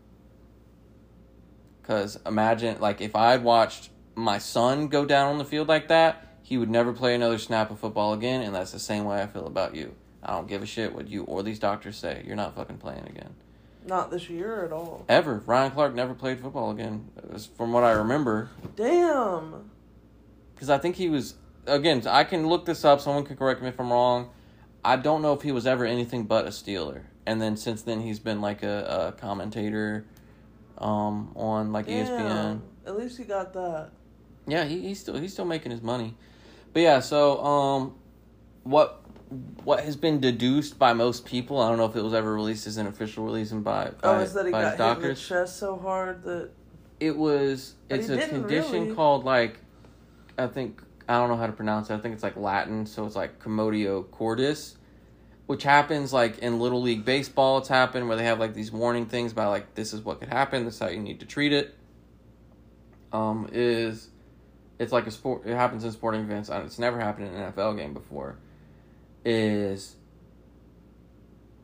Because imagine, like, if I had watched my son go down on the field like that, he would never play another snap of football again, and that's the same way I feel about you. I don't give a shit what you or these doctors say. You're not fucking playing again. not this year at all. Ever. Ryan Clark never played football again, from what I remember. Damn. because I think he was again. I can look this up. Someone can correct me if I'm wrong. I don't know if he was ever anything but a Steeler, and then since then he's been like a, a commentator um, on like ESPN. At least he got that. Yeah, he, he's still he's still making his money, but yeah. So um, what what has been deduced by most people? I don't know if it was ever released as an official release and by by Oh, by, is that he got his hit in the chest so hard that It was But it's a condition really. called like I think I don't know how to pronounce it. I think it's like Latin, so it's like commotio cordis, which happens like in little league baseball. It's happened where they have like these warning things about like this is what could happen. This is how you need to treat it. Um, is it's like a sport. It happens in sporting events. And it's never happened in an NFL game before. Is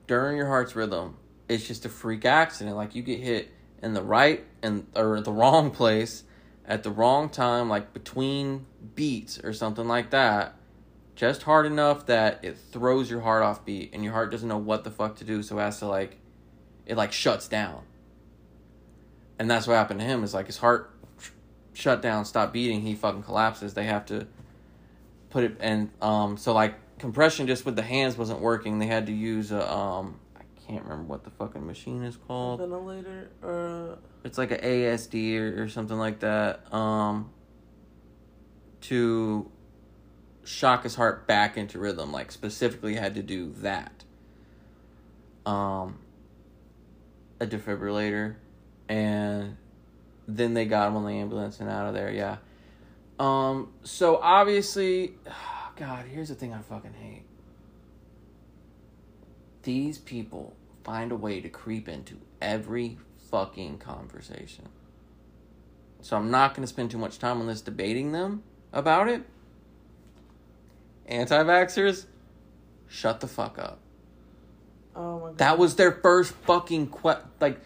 during your heart's rhythm, it's just a freak accident. Like you get hit in the right and or the wrong place at the wrong time, like between beats or something like that just hard enough that it throws your heart off beat and your heart doesn't know what the fuck to do so it has to like it like shuts down and that's what happened to him is like his heart shut down stopped beating he fucking collapses they have to put it and um so like compression just with the hands wasn't working they had to use a um i can't remember what the fucking machine is called ventilator or it's like a asd or, or something like that um to shock his heart back into rhythm. Like specifically had to do that. Um, a defibrillator, and then they got him on the ambulance and out of there. Yeah. Um. So obviously, God, here's the thing I fucking hate. These people find a way to creep into every fucking conversation. So I'm not going to spend too much time on this debating them about it anti vaxxers, shut the fuck up. Oh my god. That was their first fucking que- like.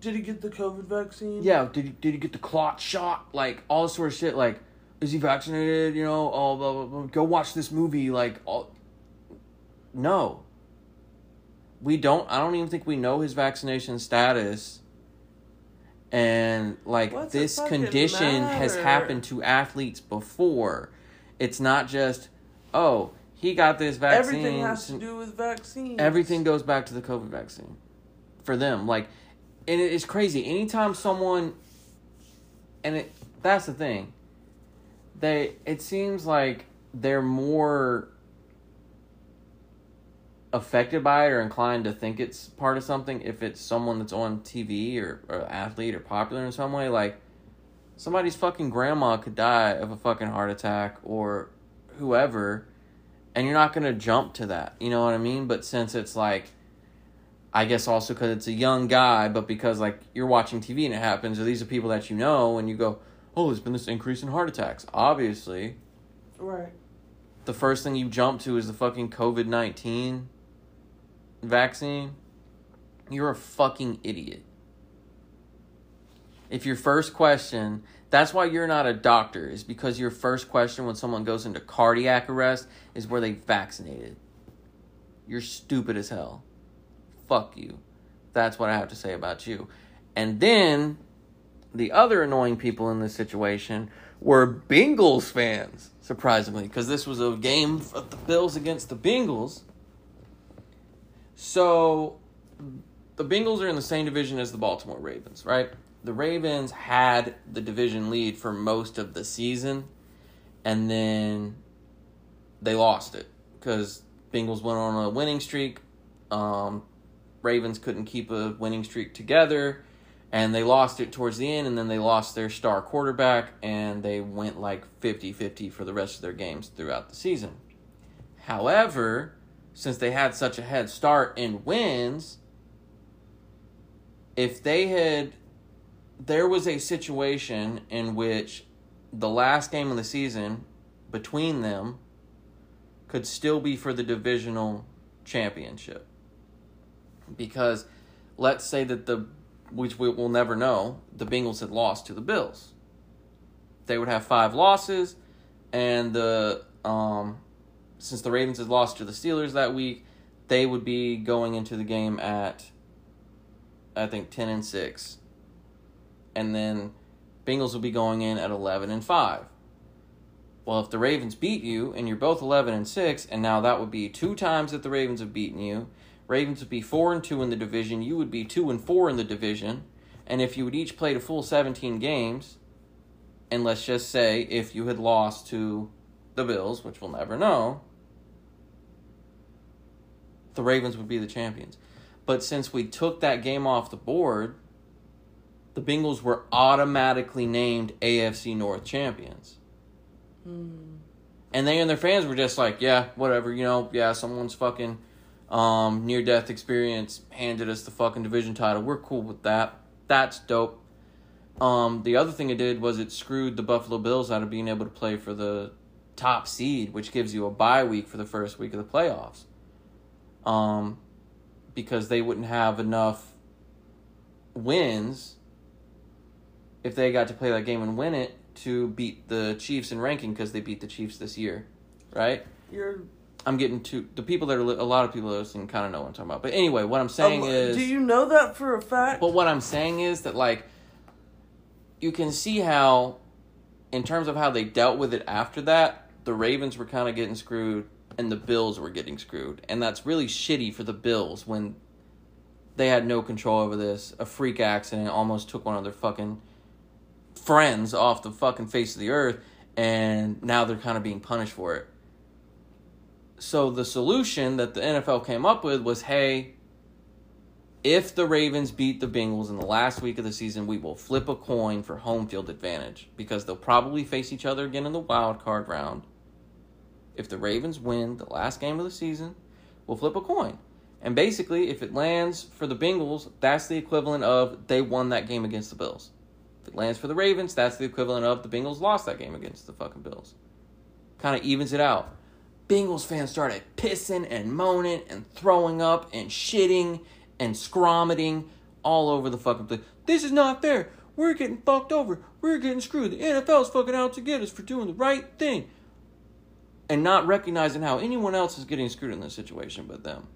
Did he get the COVID vaccine? Yeah, did he, did he get the clot shot? Like all sort of shit. Like, is he vaccinated? You know, oh, blah, blah, blah. go watch this movie. Like, all. No. We don't. I don't even think we know his vaccination status. And like What's this condition has happened to athletes before. It's not just, oh, he got this vaccine. Everything has to do with vaccines. everything goes back to the COVID vaccine for them. Like, and it's crazy. Anytime someone, and it that's the thing. They it seems like they're more affected by it or inclined to think it's part of something if it's someone that's on TV or, or athlete or popular in some way. Like somebody's fucking grandma could die of a fucking heart attack or whoever and you're not to jump to that. You know what I mean? But since it's like, I guess also because it's a young guy, but because like you're watching TV and it happens, or these are people that you know, and you go, oh, there's been this increase in heart attacks. Obviously, Right. the first thing you jump to is the fucking COVID 19 vaccine. You're a fucking idiot. If your first question, that's why you're not a doctor, is because your first question when someone goes into cardiac arrest is where they vaccinated. You're stupid as hell. Fuck you. That's what I have to say about you. And then the other annoying people in this situation were Bengals fans, surprisingly, because this was a game of the Bills against the Bengals. So the Bengals are in the same division as the Baltimore Ravens, right? The Ravens had the division lead for most of the season, and then they lost it because Bengals went on a winning streak. Um, Ravens couldn't keep a winning streak together, and they lost it towards the end, and then they lost their star quarterback, and they went like 50 50 for the rest of their games throughout the season. However, since they had such a head start in wins, if they had, there was a situation in which the last game of the season between them could still be for the divisional championship. Because let's say that the, which we will never know, the Bengals had lost to the Bills. They would have five losses, and the, um, since the Ravens had lost to the Steelers that week, they would be going into the game at, I think, 10 and 6. And then Bengals would be going in at 11 and 5. Well, if the Ravens beat you and you're both 11 and 6, and now that would be two times that the Ravens have beaten you, Ravens would be 4 and 2 in the division, you would be 2 and 4 in the division, and if you would each played a full 17 games, and let's just say if you had lost to the Bills, which we'll never know, the Ravens would be the champions. But since we took that game off the board, the Bengals were automatically named AFC North champions. Hmm. And they and their fans were just like, yeah, whatever, you know, yeah, someone's fucking Um, near death experience handed us the fucking division title. We're cool with that. That's dope. Um, the other thing it did was it screwed the Buffalo Bills out of being able to play for the top seed, which gives you a bye week for the first week of the playoffs. Um, because they wouldn't have enough wins if they got to play that game and win it to beat the Chiefs in ranking because they beat the Chiefs this year, right? You're. I'm getting to the people that are li- a lot of people listening kind of know what I'm talking about. But anyway, what I'm saying Um, is, do you know that for a fact? but what I'm saying is that like you can see how, in terms of how they dealt with it after that, the Ravens were kind of getting screwed and the Bills were getting screwed, and that's really shitty for the Bills when they had no control over this. A freak accident almost took one of their fucking friends off the fucking face of the earth, and now they're kind of being punished for it. So the solution that the NFL came up with was, hey, if the Ravens beat the Bengals in the last week of the season, we will flip a coin for home field advantage because they'll probably face each other again in the wild card round. If the Ravens win the last game of the season, we'll flip a coin. And basically, if it lands for the Bengals, that's the equivalent of they won that game against the Bills. If it lands for the Ravens, that's the equivalent of the Bengals lost that game against the fucking Bills. Kind of evens it out. Bengals fans started pissing and moaning and throwing up and shitting and scromiting all over the fucking place. This is not fair. We're getting fucked over. We're getting screwed. The NFL's fucking out to get us for doing the right thing. And not recognizing how anyone else is getting screwed in this situation but them.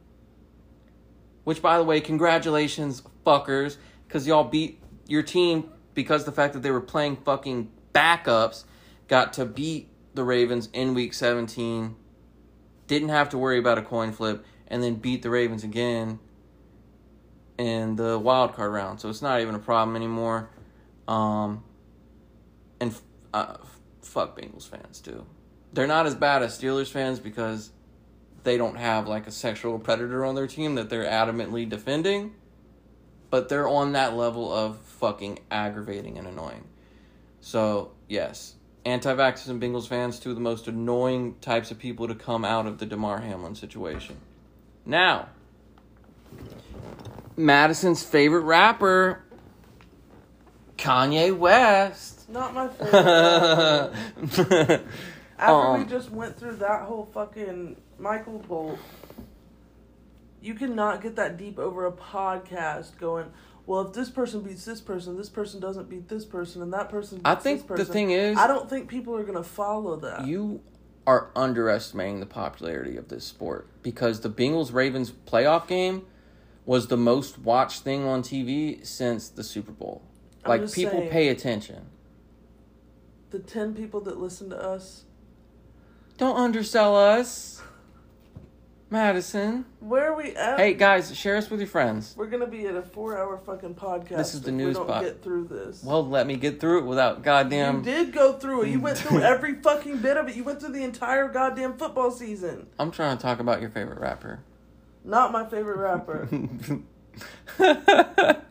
Which, by the way, congratulations, fuckers, because y'all beat your team because the fact that they were playing fucking backups got to beat the Ravens in week 17, didn't have to worry about a coin flip, and then beat the Ravens again in the wild card round. So it's not even a problem anymore. Um, and uh, fuck Bengals fans too. They're not as bad as Steelers fans because they don't have like a sexual predator on their team that they're adamantly defending. But they're on that level of fucking aggravating and annoying. So, yes, anti vaxxers and Bengals fans, two of the most annoying types of people to come out of the Damar Hamlin situation. Now, Madison's favorite rapper, Kanye West. Not my favorite. After we Um, just went through that whole fucking Michael Bolt, you cannot get that deep over a podcast going, well, if this person beats this person, this person doesn't beat this person, and that person beats I this think the thing is, I don't think people are going to follow that. you are underestimating the popularity of this sport because the Bengals Ravens playoff game was the most watched thing on TV since the Super Bowl. I'm Like people saying. pay attention. the 10 people that listen to us, Don't undersell us, Madison. where are we at? Hey guys, share us with your friends. We're going to be at a four hour fucking podcast. This is the if news we don't pod- get through this. Well, let me get through it without goddamn. You did go through it. You went through every fucking bit of it. You went through the entire goddamn football season. I'm trying to talk about your favorite rapper. Not my favorite rapper.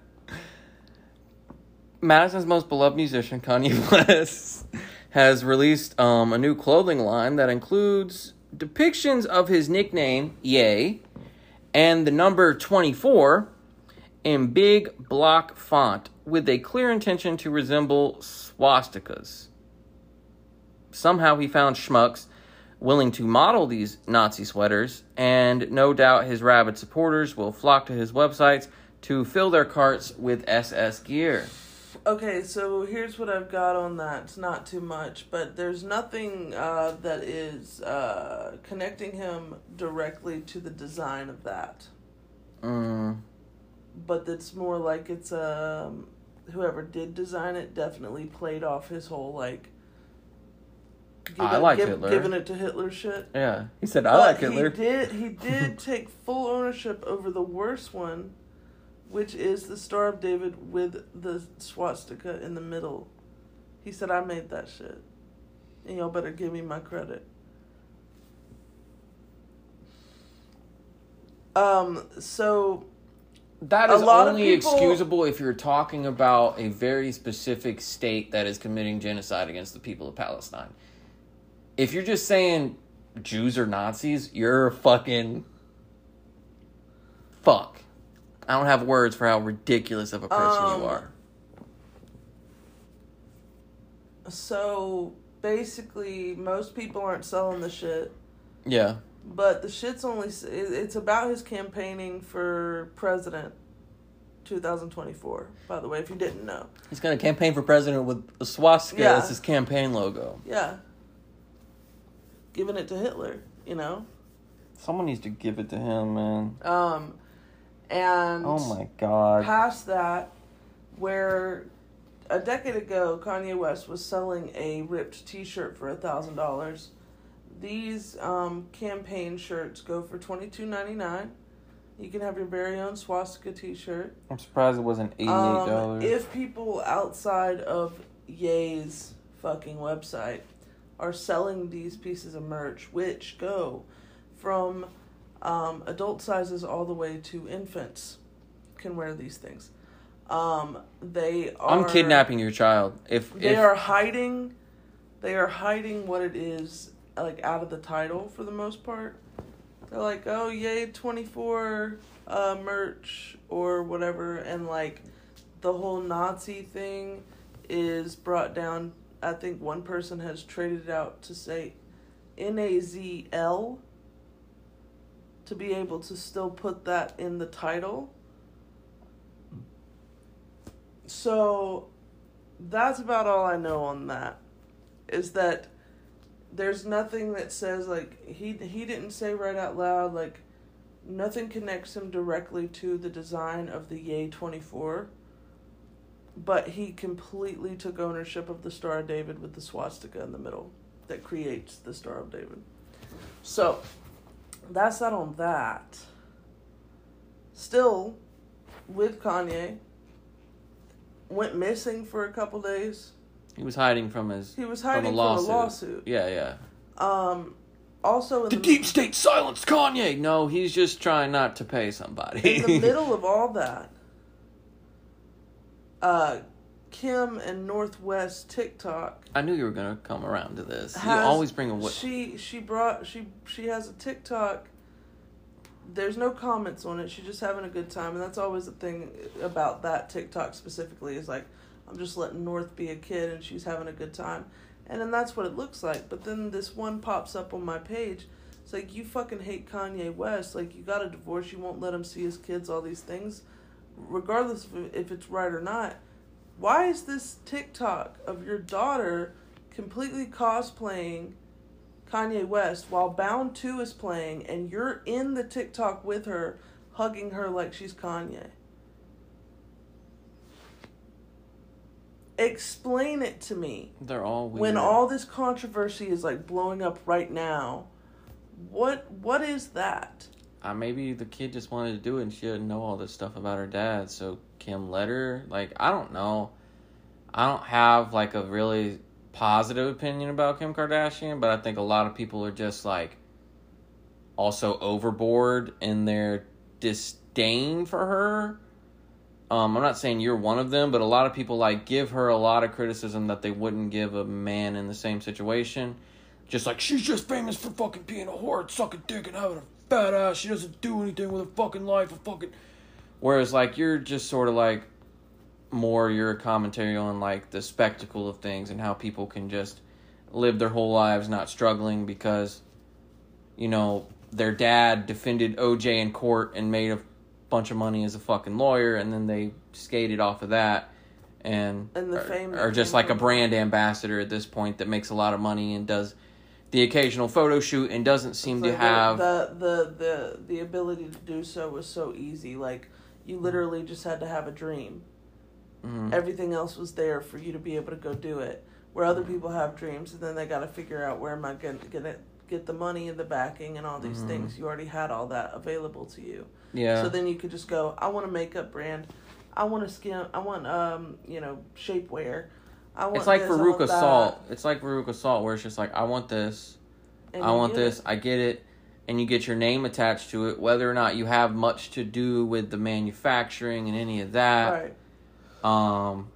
Madison's most beloved musician, Kanye West, has released um, a new clothing line that includes depictions of his nickname, Yay, and the number 24 in big block font with a clear intention to resemble swastikas. Somehow he found schmucks willing to model these Nazi sweaters, and no doubt his rabid supporters will flock to his websites to fill their carts with SS gear. Okay, so here's what I've got on that. It's not too much, but there's nothing uh, that is uh, connecting him directly to the design of that. Mm, But it's more like it's um, whoever did design it definitely played off his whole like. I like Hitler. Giving it to Hitler shit. yeah, he said, "I But like Hitler." He did. He did take full ownership over the worst one, which is the Star of David with the swastika in the middle. He said, "I made that shit, and y'all better give me my credit." Um. So that is A is lot of only people- excusable if you're talking about a very specific state that is committing genocide against the people of Palestine. If you're just saying Jews are Nazis, you're fucking fuck. I don't have words for how ridiculous of a person Um, you are. So basically, most people aren't selling the shit, Yeah. but the shit's only it's about his campaigning for president, 2024. By the way, if you didn't know, He's gonna campaign for president with a swastika Yeah. as his campaign logo. yeah, giving it to Hitler, you know. Someone needs to give it to him, man. Um, and Oh my god. past that, where a decade ago Kanye West was selling a ripped T-shirt for a thousand dollars. These um, campaign shirts go for twenty two ninety nine. You can have your very own swastika T-shirt. I'm surprised it wasn't eighty eight Um, dollars. if people outside of Ye's fucking website are selling these pieces of merch, which go from um, adult sizes all the way to infants, can wear these things. Um, they are. I'm kidnapping your child. If They if, are hiding. They are hiding what it is, like out of the title for the most part. They're like, oh yay, twenty four uh, merch or whatever, and like the whole Nazi thing is brought down. I think one person has traded it out to say N A Z L to be able to still put that in the title. So that's about all I know on that. Is that there's nothing that says like he he didn't say right out loud like nothing connects him directly to the design of the Yay 24 but he completely took ownership of the Star of David with the swastika in the middle that creates the Star of David. So that's that on that. Still with Kanye went missing for a couple days. he was hiding from his He was from hiding a from a lawsuit. Yeah, yeah. Um, also The the, deep state silenced Kanye. No, he's just trying not to pay somebody. in the middle of all that, uh, Kim and North West TikTok I knew you were gonna come around to this. you always bring a what? she she brought she she has a TikTok. There's no comments on it. She's just having a good time, and that's always the thing about that TikTok specifically is like, I'm just letting North be a kid, and she's having a good time, and then that's what it looks like. But then this one pops up on my page. It's like you fucking hate Kanye West. Like you got a divorce, you won't let him see his kids. All these things, regardless of if it's right or not. Why is this TikTok of your daughter completely cosplaying Kanye West while Bound 2 is playing and you're in the TikTok with her, hugging her like she's Kanye? Explain it to me. They're all weird. When all this controversy is like blowing up right now, what what is that? Maybe the kid just wanted to do it and she didn't know all this stuff about her dad, so Kim let her. Like, I don't know. I don't have like a really positive opinion about Kim Kardashian, but I think a lot of people are just like also overboard in their disdain for her. Um, I'm not saying you're one of them, but a lot of people like give her a lot of criticism that they wouldn't give a man in the same situation. Just like she's just famous for fucking being a whore, and sucking dick, and having a fat ass. She doesn't do anything with her fucking life. A fucking. Whereas like you're just sort of like more your commentary on like the spectacle of things and how people can just live their whole lives not struggling because you know their dad defended OJ in court and made a bunch of money as a fucking lawyer and then they skated off of that and, And the are, fame are just like a brand ambassador at this point that makes a lot of money and does the occasional photo shoot and doesn't seem So to have the, the the the ability to do so was so easy. Like you literally just had to have a dream. Mhm. Everything else was there for you to be able to go do it. Where Mm-hmm. other people have dreams and then they got to figure out where am I going to get it, get the money and the backing and all these Mhm. things. You already had all that available to you. yeah So then you could just go. I want a makeup brand. I want a skin. I want um you know shapewear. I want it's like this, Veruca Salt. It's like Veruca Salt, where it's just like, I want this, and I want this, it. I get it, and you get your name attached to it, whether or not you have much to do with the manufacturing and any of that. Right. Um,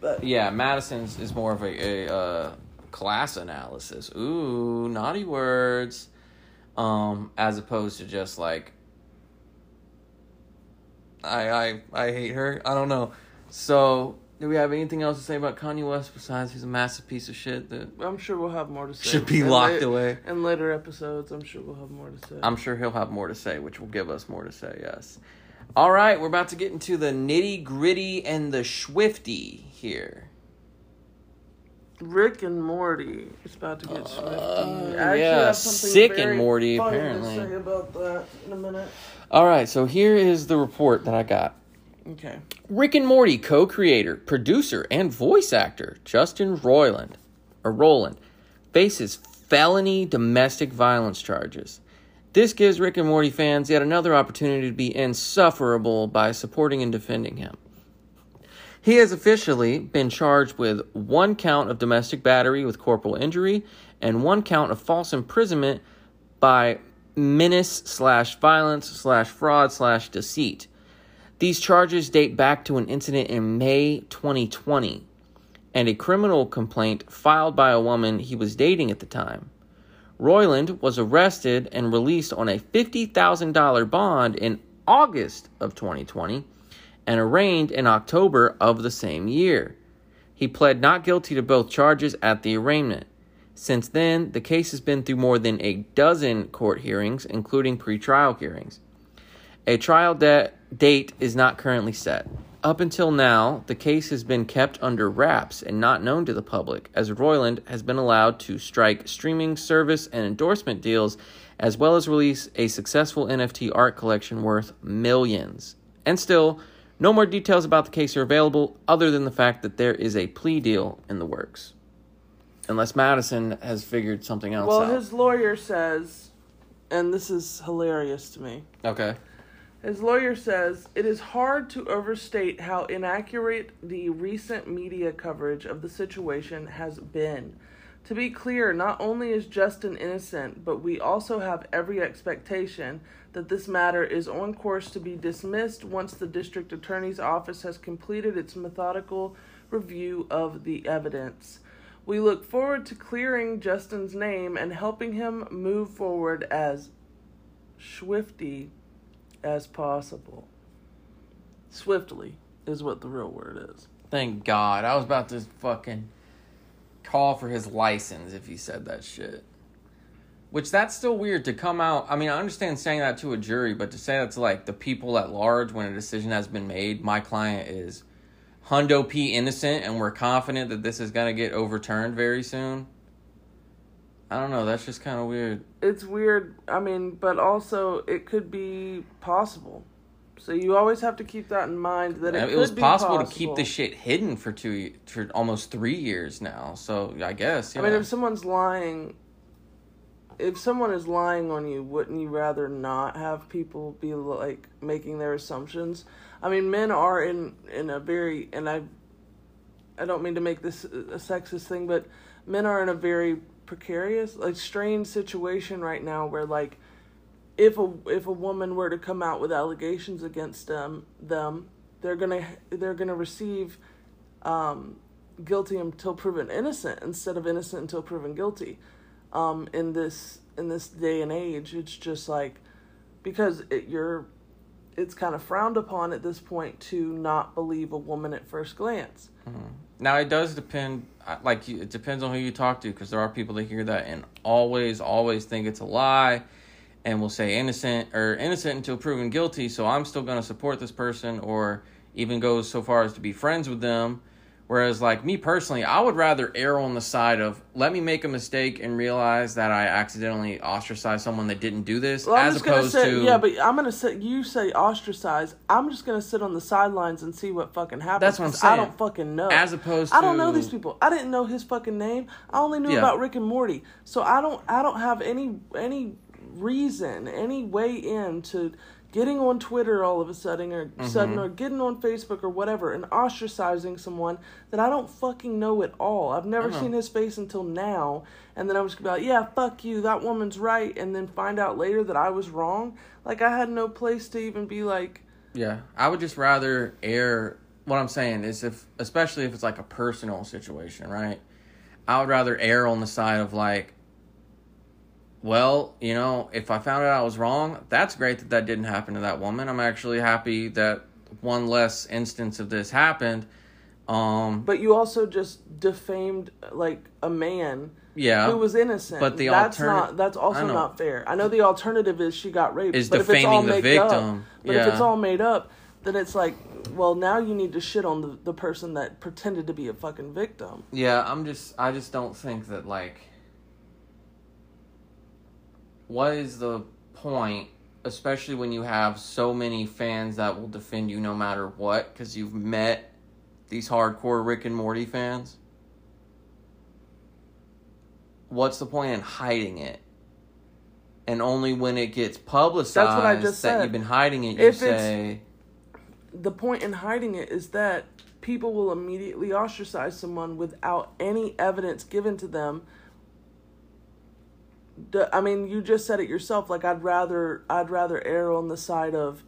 But yeah, Madison's is more of a, a uh, class analysis. Ooh, naughty words. Um, as opposed to just like I I I hate her. I don't know. So, do we have anything else to say about Kanye West besides he's a massive piece of shit that I'm sure we'll have more to say. should be locked la- away? In later episodes, I'm sure we'll have more to say. I'm sure he'll have more to say, which will give us more to say. Yes. All right, we're about to get into the nitty gritty and the swifty here. Rick and Morty is about to get swifty. Uh, I yeah, have something Sick and Morty, apparently. To say about that in a minute. All right, so here is the report that I got. Okay. Rick and Morty co-creator, producer, and voice actor Justin Roiland, or Roland, faces felony domestic violence charges. This gives Rick and Morty fans yet another opportunity to be insufferable by supporting and defending him. He has officially been charged with one count of domestic battery with corporal injury and one count of false imprisonment by menace slash violence slash fraud slash deceit. These charges date back to an incident in May 2020 and a criminal complaint filed by a woman he was dating at the time. Roiland was arrested and released on a $50,000 bond in August of 2020 and arraigned in October of the same year. He pled not guilty to both charges at the arraignment. Since then, the case has been through more than a dozen court hearings, including pretrial hearings. A trial da- date is not currently set. Up until now, the case has been kept under wraps and not known to the public, as Roiland has been allowed to strike streaming service and endorsement deals, as well as release a successful NFT art collection worth millions. And still, no more details about the case are available other than the fact that there is a plea deal in the works. Unless Madison has figured something else Well, out. Well, his lawyer says, and this is hilarious to me. Okay. His lawyer says it is hard to overstate how inaccurate the recent media coverage of the situation has been. To be clear, not only is Justin innocent, but we also have every expectation that this matter is on course to be dismissed once the district attorney's office has completed its methodical review of the evidence. We look forward to clearing Justin's name and helping him move forward as swifty as possible. Swiftly is what the real word is. Thank God. I was about to fucking call for his license if he said that shit. Which that's still weird to come out. I mean, I understand saying that to a jury, but to say that to like the people at large when a decision has been made, my client is Hundo P innocent and we're confident that this is going to get overturned very soon. I don't know, that's just kind of weird. It's weird. I mean, but also it could be possible. So you always have to keep that in mind that it, it could was be possible, to keep this shit hidden for two for almost 3 years now. So, I guess, I mean, if someone's lying, if someone is lying on you, wouldn't you rather not have people be like making their assumptions? I mean, men are in in a very and I, I don't mean to make this a sexist thing, but men are in a very precarious, like strange situation right now where like if a if a woman were to come out with allegations against them them they're gonna they're gonna receive um, guilty until proven innocent instead of innocent until proven guilty. Um, in this in this day and age it's just like because it, you're it's kind of frowned upon at this point to not believe a woman at first glance Now it does depend, uh, like it depends on who you talk to, because there are people that hear that and always, always think it's a lie, and will say innocent or innocent until proven guilty. So I'm still going to support this person, or even goes so far as to be friends with them. Whereas, like me personally, I would rather err on the side of let me make a mistake and realize that I accidentally ostracized someone that didn't do this, Well, as opposed sit. to Yeah, but I'm gonna sit. You say ostracize. I'm just gonna sit on the sidelines and see what fucking happens. That's what I'm 'cause I don't fucking know. As opposed to, I don't know these people. I didn't know his fucking name. I only knew Yeah. about Rick and Morty. So I don't. I don't have any any reason, any way in to getting on Twitter all of a sudden or Mm-hmm. sudden or getting on Facebook or whatever and ostracizing someone that I don't fucking know at all. I've never Uh-huh. seen his face until now, and then I was gonna be like, yeah, fuck you, that woman's right, and then find out later that I was wrong. Like I had no place to even be like, Yeah, I would just rather err. What I'm saying is, if especially if it's like a personal situation, right? I would rather err on the side of like, well, you know, if I found out I was wrong, that's great that that didn't happen to that woman. I'm actually happy that one less instance of this happened. Um, But you also just defamed like a man yeah, who was innocent. But the that's not that's also not fair. I know the alternative is she got raped. Is but if it's all defaming the made up- victim. but if it's all made up, then it's like, well, now you need to shit on the, the person that pretended to be a fucking victim. Yeah, I'm just I just don't think that like what is the point especially when you have so many fans that will defend you no matter what cuz you've met these hardcore Rick and Morty fans? What's the point in hiding it? And only when it gets publicized I just that said. you've been hiding it, you If say The point in hiding it is that people will immediately ostracize someone without any evidence given to them. The- I mean, you just said it yourself. Like I'd rather I'd rather err on the side of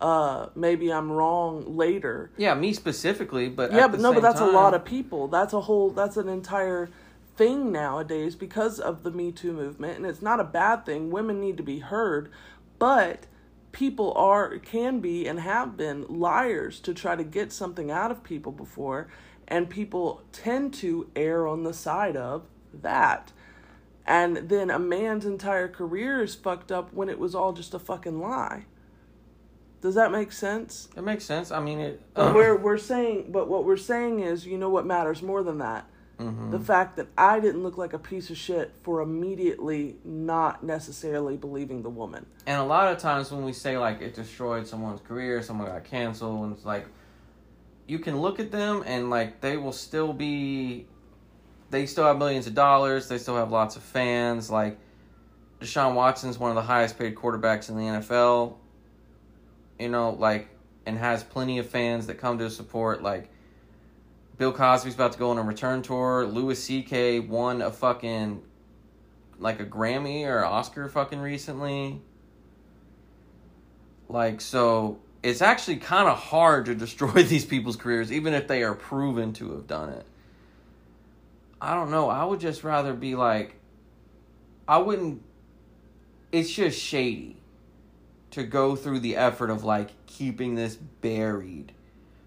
uh maybe I'm wrong later. Yeah, me specifically, but yeah but no but that's a lot of people. That's a whole that's an entire thing nowadays because of the me too movement and it's not a bad thing. Women need to be heard but people are can be and have been liars to try to get something out of people before and people tend to err on the side of that and then a man's entire career is fucked up when it was all just a fucking lie does that make sense It makes sense. I mean, it. but we're we're saying, but what we're saying is, you know what matters more than that? Mm-hmm. The fact that I didn't look like a piece of shit for immediately not necessarily believing the woman. And a lot of times when we say like it destroyed someone's career, someone got canceled, and it's like you can look at them and like they will still be, they still have millions of dollars, they still have lots of fans. Like Deshaun Watson's one of the highest paid quarterbacks in the NFL. You know, like and has plenty of fans that come to support. Like Bill Cosby's about to go on a return tour. Louis C.K. won a fucking like a Grammy or Oscar fucking recently. Like so it's actually kind of hard to destroy these people's careers even if they are proven to have done it. I don't know. I would just rather be like I wouldn't it's just shady to go through the effort of like keeping this buried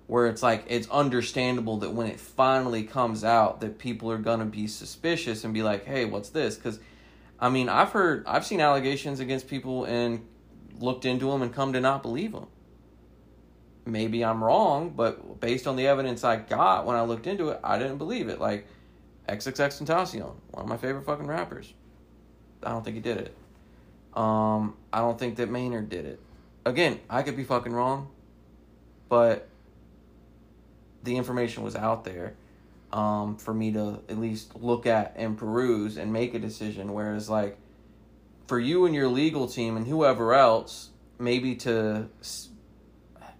where it's like it's understandable that when it finally comes out that people are going to be suspicious and be like hey what's this? Cuz i mean i've heard i've seen allegations against people and looked into them and come to not believe them maybe i'm wrong but based on the evidence i got when i looked into it i didn't believe it. Like XXXTentacion one of my favorite fucking rappers i don't think he did it um, I don't think that Maynard did it. Again, I could be fucking wrong, but the information was out there um, for me to at least look at and peruse and make a decision. Whereas, like, for you and your legal team and whoever else, maybe to s-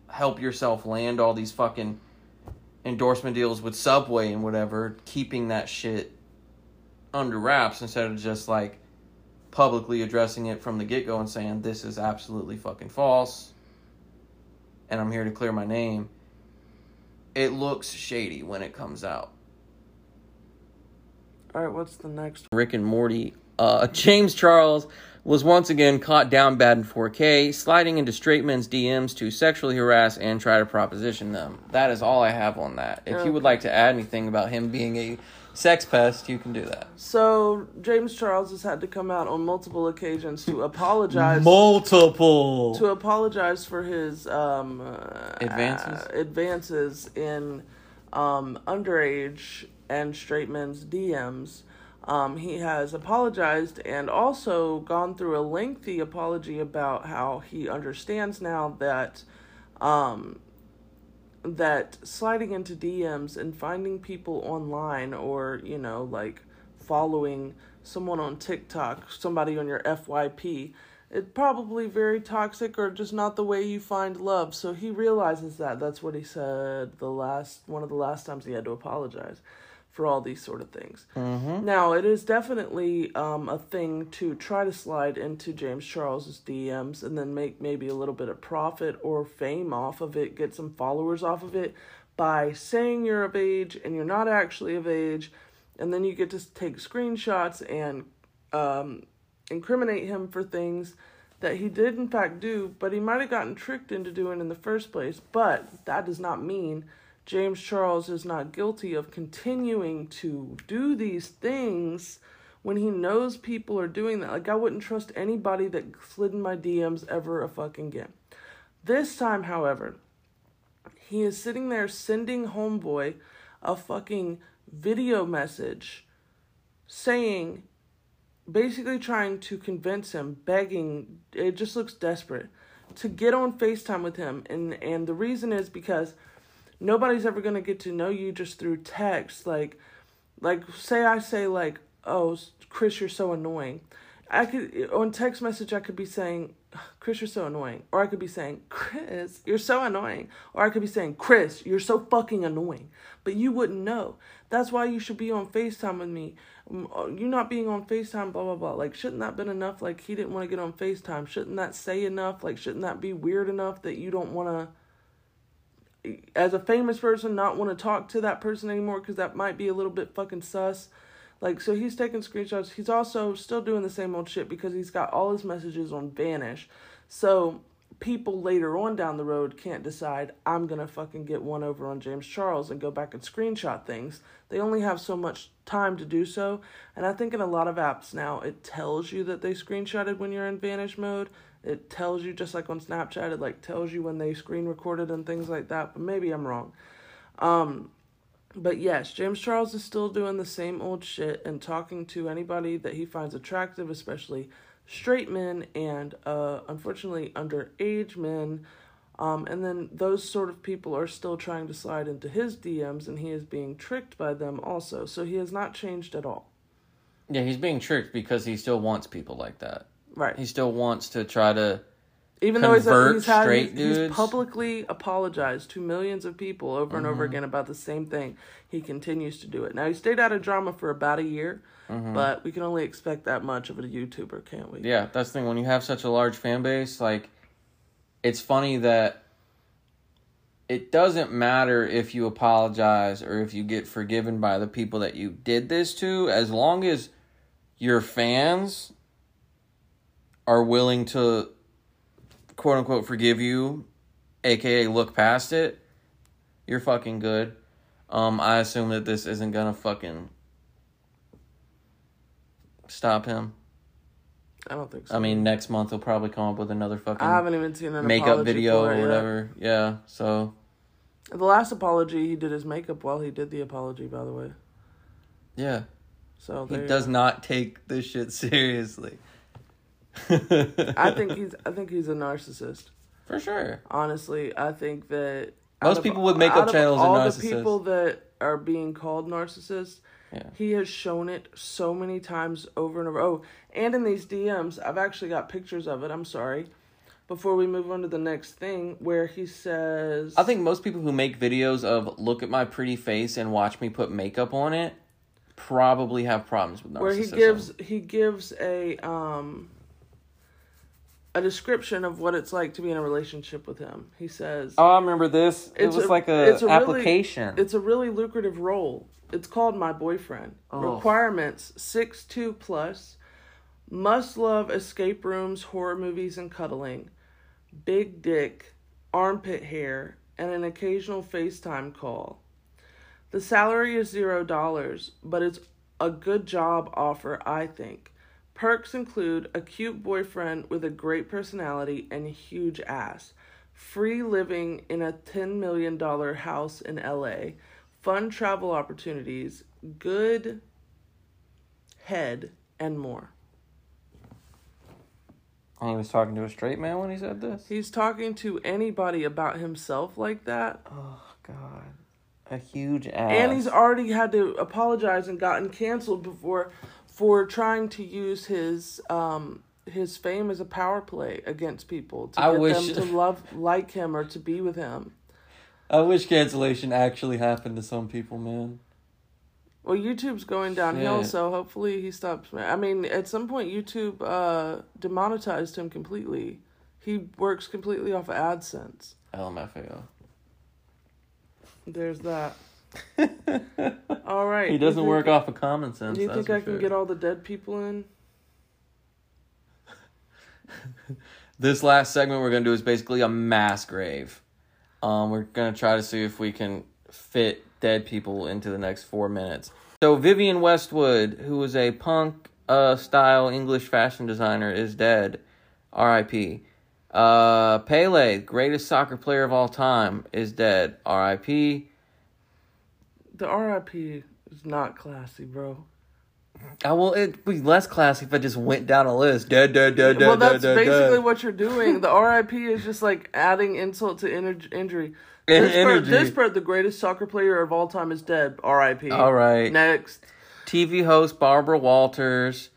help yourself land all these fucking endorsement deals with Subway and whatever, keeping that shit under wraps instead of just like publicly addressing it from the get go and saying this is absolutely fucking false and I'm here to clear my name. It looks shady when it comes out. All right, what's the next? Rick and Morty. Uh, James Charles was once again caught down bad in 4K, sliding into straight men's DMs to sexually harass and try to proposition them. That is all I have on that. If you would like to add anything about him being a sex pest, you can do that. So James Charles has had to come out on multiple occasions to apologize Multiple. to apologize for his um, uh, Advances? uh, advances in um, underage and straight men's DMs. Um, he has apologized and also gone through a lengthy apology about how he understands now that um, that sliding into DMs and finding people online or, you know, like following someone on TikTok, somebody on your FYP, it's probably very toxic or just not the way you find love. So he realizes that. That's what he said the last one of the last times he had to apologize for all these sort of things. Now, it is definitely um, a thing to try to slide into James Charles's DMs and then make maybe a little bit of profit or fame off of it, get some followers off of it by saying you're of age and you're not actually of age, and then you get to take screenshots and um, incriminate him for things that he did in fact do, but he might have gotten tricked into doing in the first place. But that does not mean James Charles is not guilty of continuing to do these things when he knows people are doing that. Like, I wouldn't trust anybody that slid in my DMs ever a fucking again. This time, however, he is sitting there sending Homeboy a fucking video message saying, basically trying to convince him, begging, it just looks desperate, to get on FaceTime with him. And, and the reason is because nobody's ever going to get to know you just through text. Like, like, say I say, like, oh, Chris, you're so annoying. I could on text message I could be saying, Chris, you're so annoying. Or I could be saying, Chris, you're so annoying. Or I could be saying, Chris, you're so fucking annoying. But you wouldn't know. That's why you should be on FaceTime with me. Uh, you not being on FaceTime, blah, blah, blah. Like, shouldn't that been enough? Like, he didn't want to get on FaceTime. Shouldn't that say enough? Like, shouldn't that be weird enough that you don't want to, as a famous person, not want to talk to that person anymore because that might be a little bit fucking sus? Like, so he's taking screenshots. He's also still doing the same old shit because he's got all his messages on Vanish. So people later on down the road can't decide, I'm to fucking get one over on James Charles and go back and screenshot things. They only have so much time to do so. And I think in a lot of apps now, it tells you that they screenshotted when you're in Vanish mode. It tells you, just like on Snapchat, it like tells you when they screen recorded and things like that. But maybe I'm wrong. Um, but yes, James Charles is still doing the same old shit and talking to anybody that he finds attractive, especially straight men and uh, unfortunately underage men. Um, and then those sort of people are still trying to slide into his DMs and he is being tricked by them also. So he has not changed at all. Yeah, he's being tricked because he still wants people like that. Right. He still wants to try to even though he's, a, he's had he's, he's, publicly apologized to millions of people over and mm-hmm. over again about the same thing, he continues to do it. Now he stayed out of drama for about a year, mm-hmm. but we can only expect that much of a YouTuber, can't we? Yeah, that's the thing. When you have such a large fan base, like it's funny that it doesn't matter if you apologize or if you get forgiven by the people that you did this to, as long as your fans are willing to quote unquote forgive you, aka look past it, you're fucking good. Um, I assume that this isn't gonna fucking stop him. I don't think so. I mean, next month he'll probably come up with another fucking. I haven't even seen an makeup video or whatever. Yet. Yeah, so. The last apology, he did his makeup while he did the apology. By the way. Yeah. So he does go. not take this shit seriously. I think he's I think he's a narcissist. For sure. Honestly, I think that most of, people with makeup channels all are narcissists. the people that are being called narcissists, yeah. he has shown it so many times over and over. Oh, and in these DMs, I've actually got pictures of it. I'm sorry. Before we move on to the next thing, where he says, I think most people who make videos of look at my pretty face and watch me put makeup on it probably have problems with narcissism. Where he gives he gives a um a description of what it's like to be in a relationship with him. He says, "Oh, I remember this. It was a, like a, it's a application. Really, it's a really lucrative role. It's called My Boyfriend. Oh. Requirements: six two plus, must love escape rooms, horror movies, and cuddling, big dick, armpit hair, and an occasional FaceTime call. The salary is zero dollars, but it's a good job offer, I think." Perks include a cute boyfriend with a great personality and huge ass, free living in a $10 million house in LA, fun travel opportunities, good head, and more. And he was talking to a straight man when he said this? He's talking to anybody about himself like that. Oh, God. A huge ass. And he's already had to apologize and gotten canceled before for trying to use his um his fame as a power play against people to I get wish... them to love like him or to be with him. I wish cancellation actually happened to some people, man. Well, YouTube's going downhill, Shit. so hopefully he stops. I mean, at some point, YouTube uh, demonetized him completely. He works completely off of AdSense. LMFAO. There's that. all right. He doesn't work off of common sense. Do you think I can get all the dead people in? this last segment we're gonna do is basically a mass grave. Um, we're gonna try to see if we can fit dead people into the next four minutes. So Vivienne Westwood, who was a punk uh, style English fashion designer, is dead. R.I.P. Uh, Pele, greatest soccer player of all time, is dead. R.I.P. The RIP is not classy, bro. I will. it'd be less classy if I just went down a list. Dead, dead, dead, dead, well, that's basically what you're doing. The RIP is just like adding insult to inj- injury. In- This, per, energy. this per, the greatest soccer player of all time is dead. RIP. All right. Next. TV host Barbara Walters,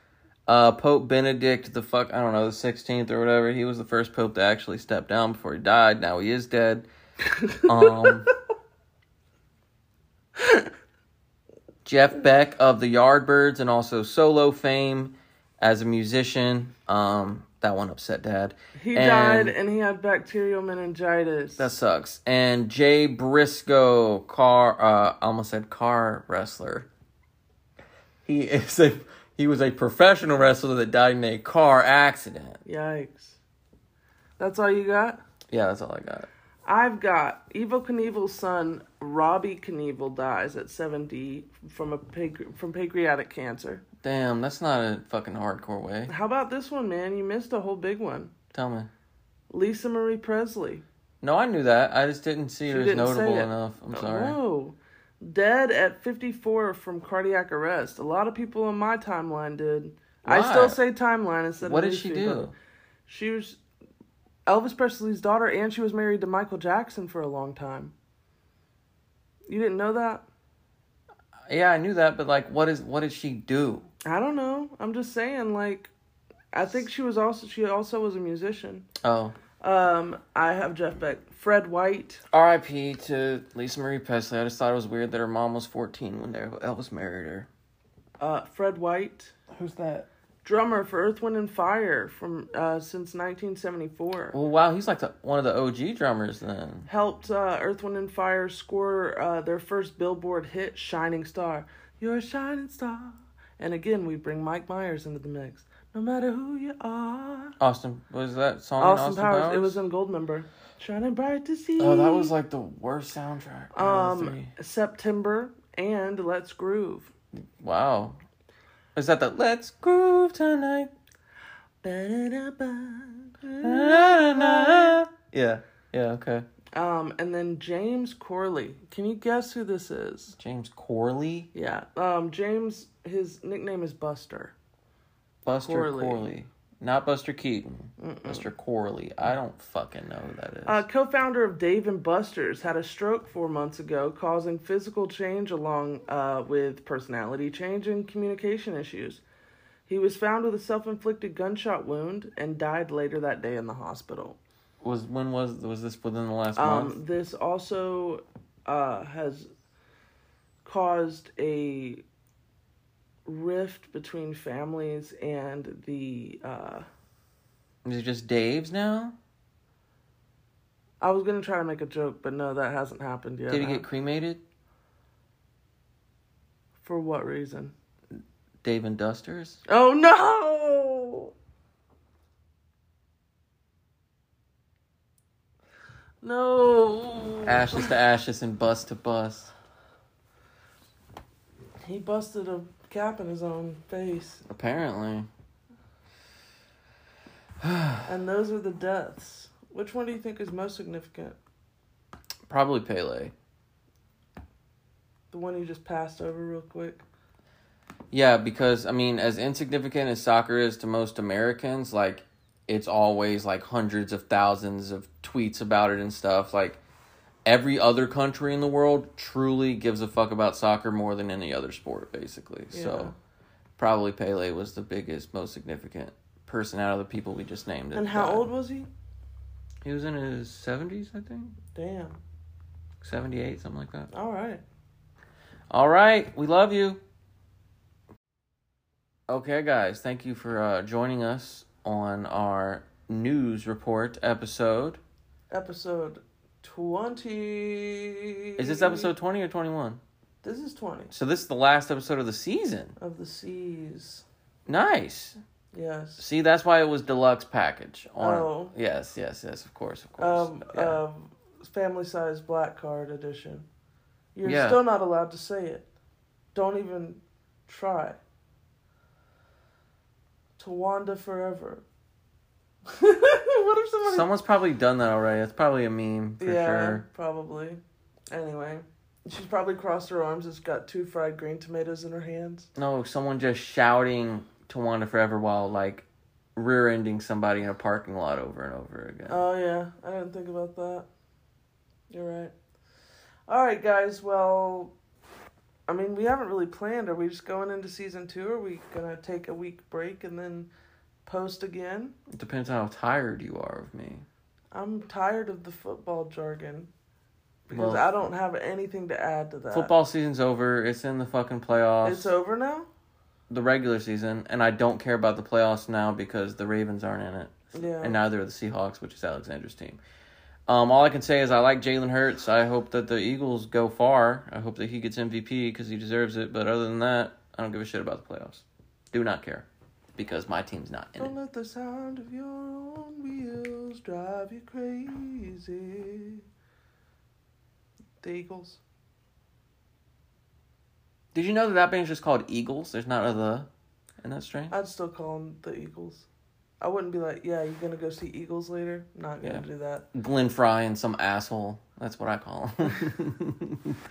uh, Pope Benedict the fuck I don't know the sixteenth or whatever. He was the first pope to actually step down before he died. Now he is dead. Um, Jeff Beck of the Yardbirds and also solo fame as a musician. Um, that one upset Dad. He And- died and he had bacterial meningitis. That sucks. And Jay Briscoe, car, uh, almost said car wrestler. He is a he was a professional wrestler that died in a car accident. Yikes. That's all you got? Yeah, that's all I got. I've got Evel Knievel's son, Robbie Knievel, dies at 70 from a pancre- from pancreatic cancer. Damn, that's not a fucking hardcore way. How about this one, man? You missed a whole big one. Tell me. Lisa Marie Presley. No, I knew that. I just didn't see her She as notable enough. I'm sorry. Whoa. Dead at 54 from cardiac arrest. A lot of people on my timeline did. I still say timeline instead What of What did she do? She was Elvis Presley's daughter, and she was married to Michael Jackson for a long time. You didn't know that? Yeah, I knew that, but like, what is what did she do? I don't know. I'm just saying, like, I think she was also she also was a musician. Oh, Um, I have Jeff Beck, Fred White. R.I.P. to Lisa Marie Presley. I just thought it was weird that her mom was 14 when Elvis married her. Uh, Fred White, Who's that? Drummer for Earth, Wind and Fire from uh, since 1974. Well, wow, he's like the, one of the OG drummers then. Helped uh, Earth, Wind and Fire score uh, their first Billboard hit, "Shining Star." You're a shining star. And again, we bring Mike Myers into the mix. No matter who you are. Austin, was that song in Austin, Austin Powers. Powers? It was in Goldmember. Shining bright to see. Oh, that was like the worst soundtrack. um. September and Let's Groove. Wow. Is that the Let's Groove Tonight? Yeah. Yeah, okay. Um, and then James Corley. Can you guess who this is? James Corley? Yeah. Um, James. His nickname is Buster. Buster Corley. Corley. Not Buster Keaton. Mr. Corley. I don't fucking know who that is. Uh, co-founder of Dave and Buster's had a stroke four months ago, causing physical change along uh, with personality change and communication issues. He was found with a self-inflicted gunshot wound and died later that day in the hospital. was when was was this within the last month? Um, this also uh, has caused a rift between families and the. Uh, Is it just Dave's now? I was gonna try to make a joke, but no, that hasn't happened yet. Did he get cremated? For what reason? Dave and Dusters? Oh no! No. Ashes to ashes and bust to bust. He busted a cap in his own face, Apparently. and those are the deaths. Which one do you think is most significant? Probably Pele. The one you just passed over real quick. Yeah, because I mean, as insignificant as soccer is to most Americans, like it's always like hundreds of thousands of tweets about it and stuff. Like every other country in the world truly gives a fuck about soccer more than any other sport, basically. Yeah. So probably Pele was the biggest, most significant person out of the people we just named. And how died. old was he? He was in his seventies, I think, Damn. seventy-eight, something like that. All right. All right, we love you. Okay, guys, thank you for uh, joining us on our news report episode. Episode 20. Is this episode 20 or 21? This is 20. So, this is the last episode of the season. Of the seas. Nice. Yes. See, that's why it was deluxe package. On, Oh. Yes, yes, yes. Of course, of course. Um, Yeah. um, family size black card edition. You're Yeah. still not allowed to say it. Don't even try. Towanda forever. what if somebody? Someone's probably done that already. It's probably a meme for yeah, sure. probably. Anyway, she's probably crossed her arms. Has got two fried green tomatoes in her hands. No, someone just shouting to "Towanda Forever" while like rear-ending somebody in a parking lot over and over again. Oh yeah, I didn't think about that. You're right. All right, guys. Well, I mean, we haven't really planned. Are we just going into season two? Or are we gonna take a week break and then post again? it depends on how tired you are of me. I'm tired of the football jargon because Well- I don't have anything to add to that. Football season's over. It's in the fucking playoffs. It's over now. the regular season, and I don't care about the playoffs now because the Ravens aren't in it, Yeah. and neither are the Seahawks, which is Alexander's team. Um, all I can say is I like Jalen Hurts. I hope that the Eagles go far. I hope that he gets MVP because he deserves it. But other than that, I don't give a shit about the playoffs. Do not care because my team's not in Don't it. let the sound of your own wheels drive you crazy. The Eagles. Did you know that that band's just called Eagles? There's not a the in that string. I'd still call them the Eagles. I wouldn't be like, yeah, you're gonna go see Eagles later. Not gonna Yeah. do that. Glenn Frey and some asshole. That's what I call him.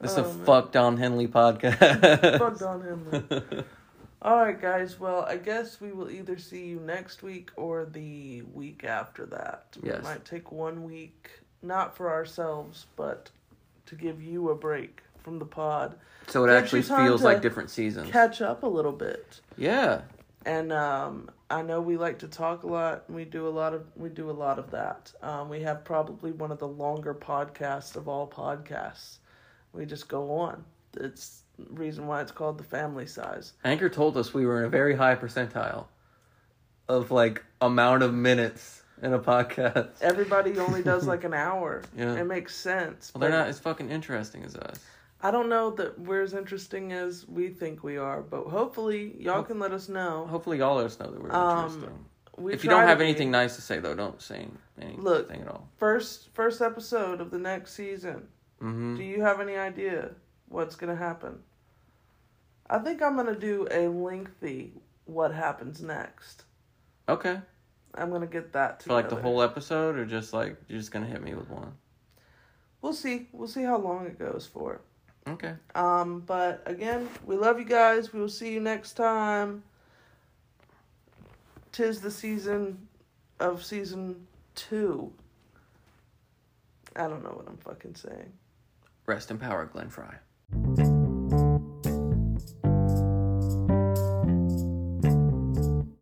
This is Oh, a man. fuck Don Henley podcast. Fuck Don Henley. All right, guys. Well, I guess we will either see you next week or the week after that. We Yes. might take one week, not for ourselves, but to give you a break from the pod, So it actually feels like different seasons. catch up a little bit. Yeah. and um, I know we like to talk a lot. And we do a lot of we do a lot of that. Um, we have probably one of the longer podcasts of all podcasts. We just go on. It's reason why it's called the family size. Anchor told us we were in a very high percentile of like amount of minutes in a podcast. Everybody only does like an hour. Yeah. It makes sense. Well, they're not as fucking interesting as us. I don't know that we're as interesting as we think we are, but hopefully y'all can let us know. Hopefully, y'all let us know that we're Um, interesting. We if you don't have be. anything nice to say, though, don't say anything Look. at all. first first episode of the next season. hmm Do you have any idea what's gonna happen? I think I'm gonna do a lengthy what happens next. Okay. I'm gonna get that For like the whole episode, or just like you're just gonna hit me with one. We'll see. We'll see how long it goes for. Okay. Um, but again, we love you guys. We will see you next time. Tis the season of season two. I don't know what I'm fucking saying. Rest in power, Glenn Frey.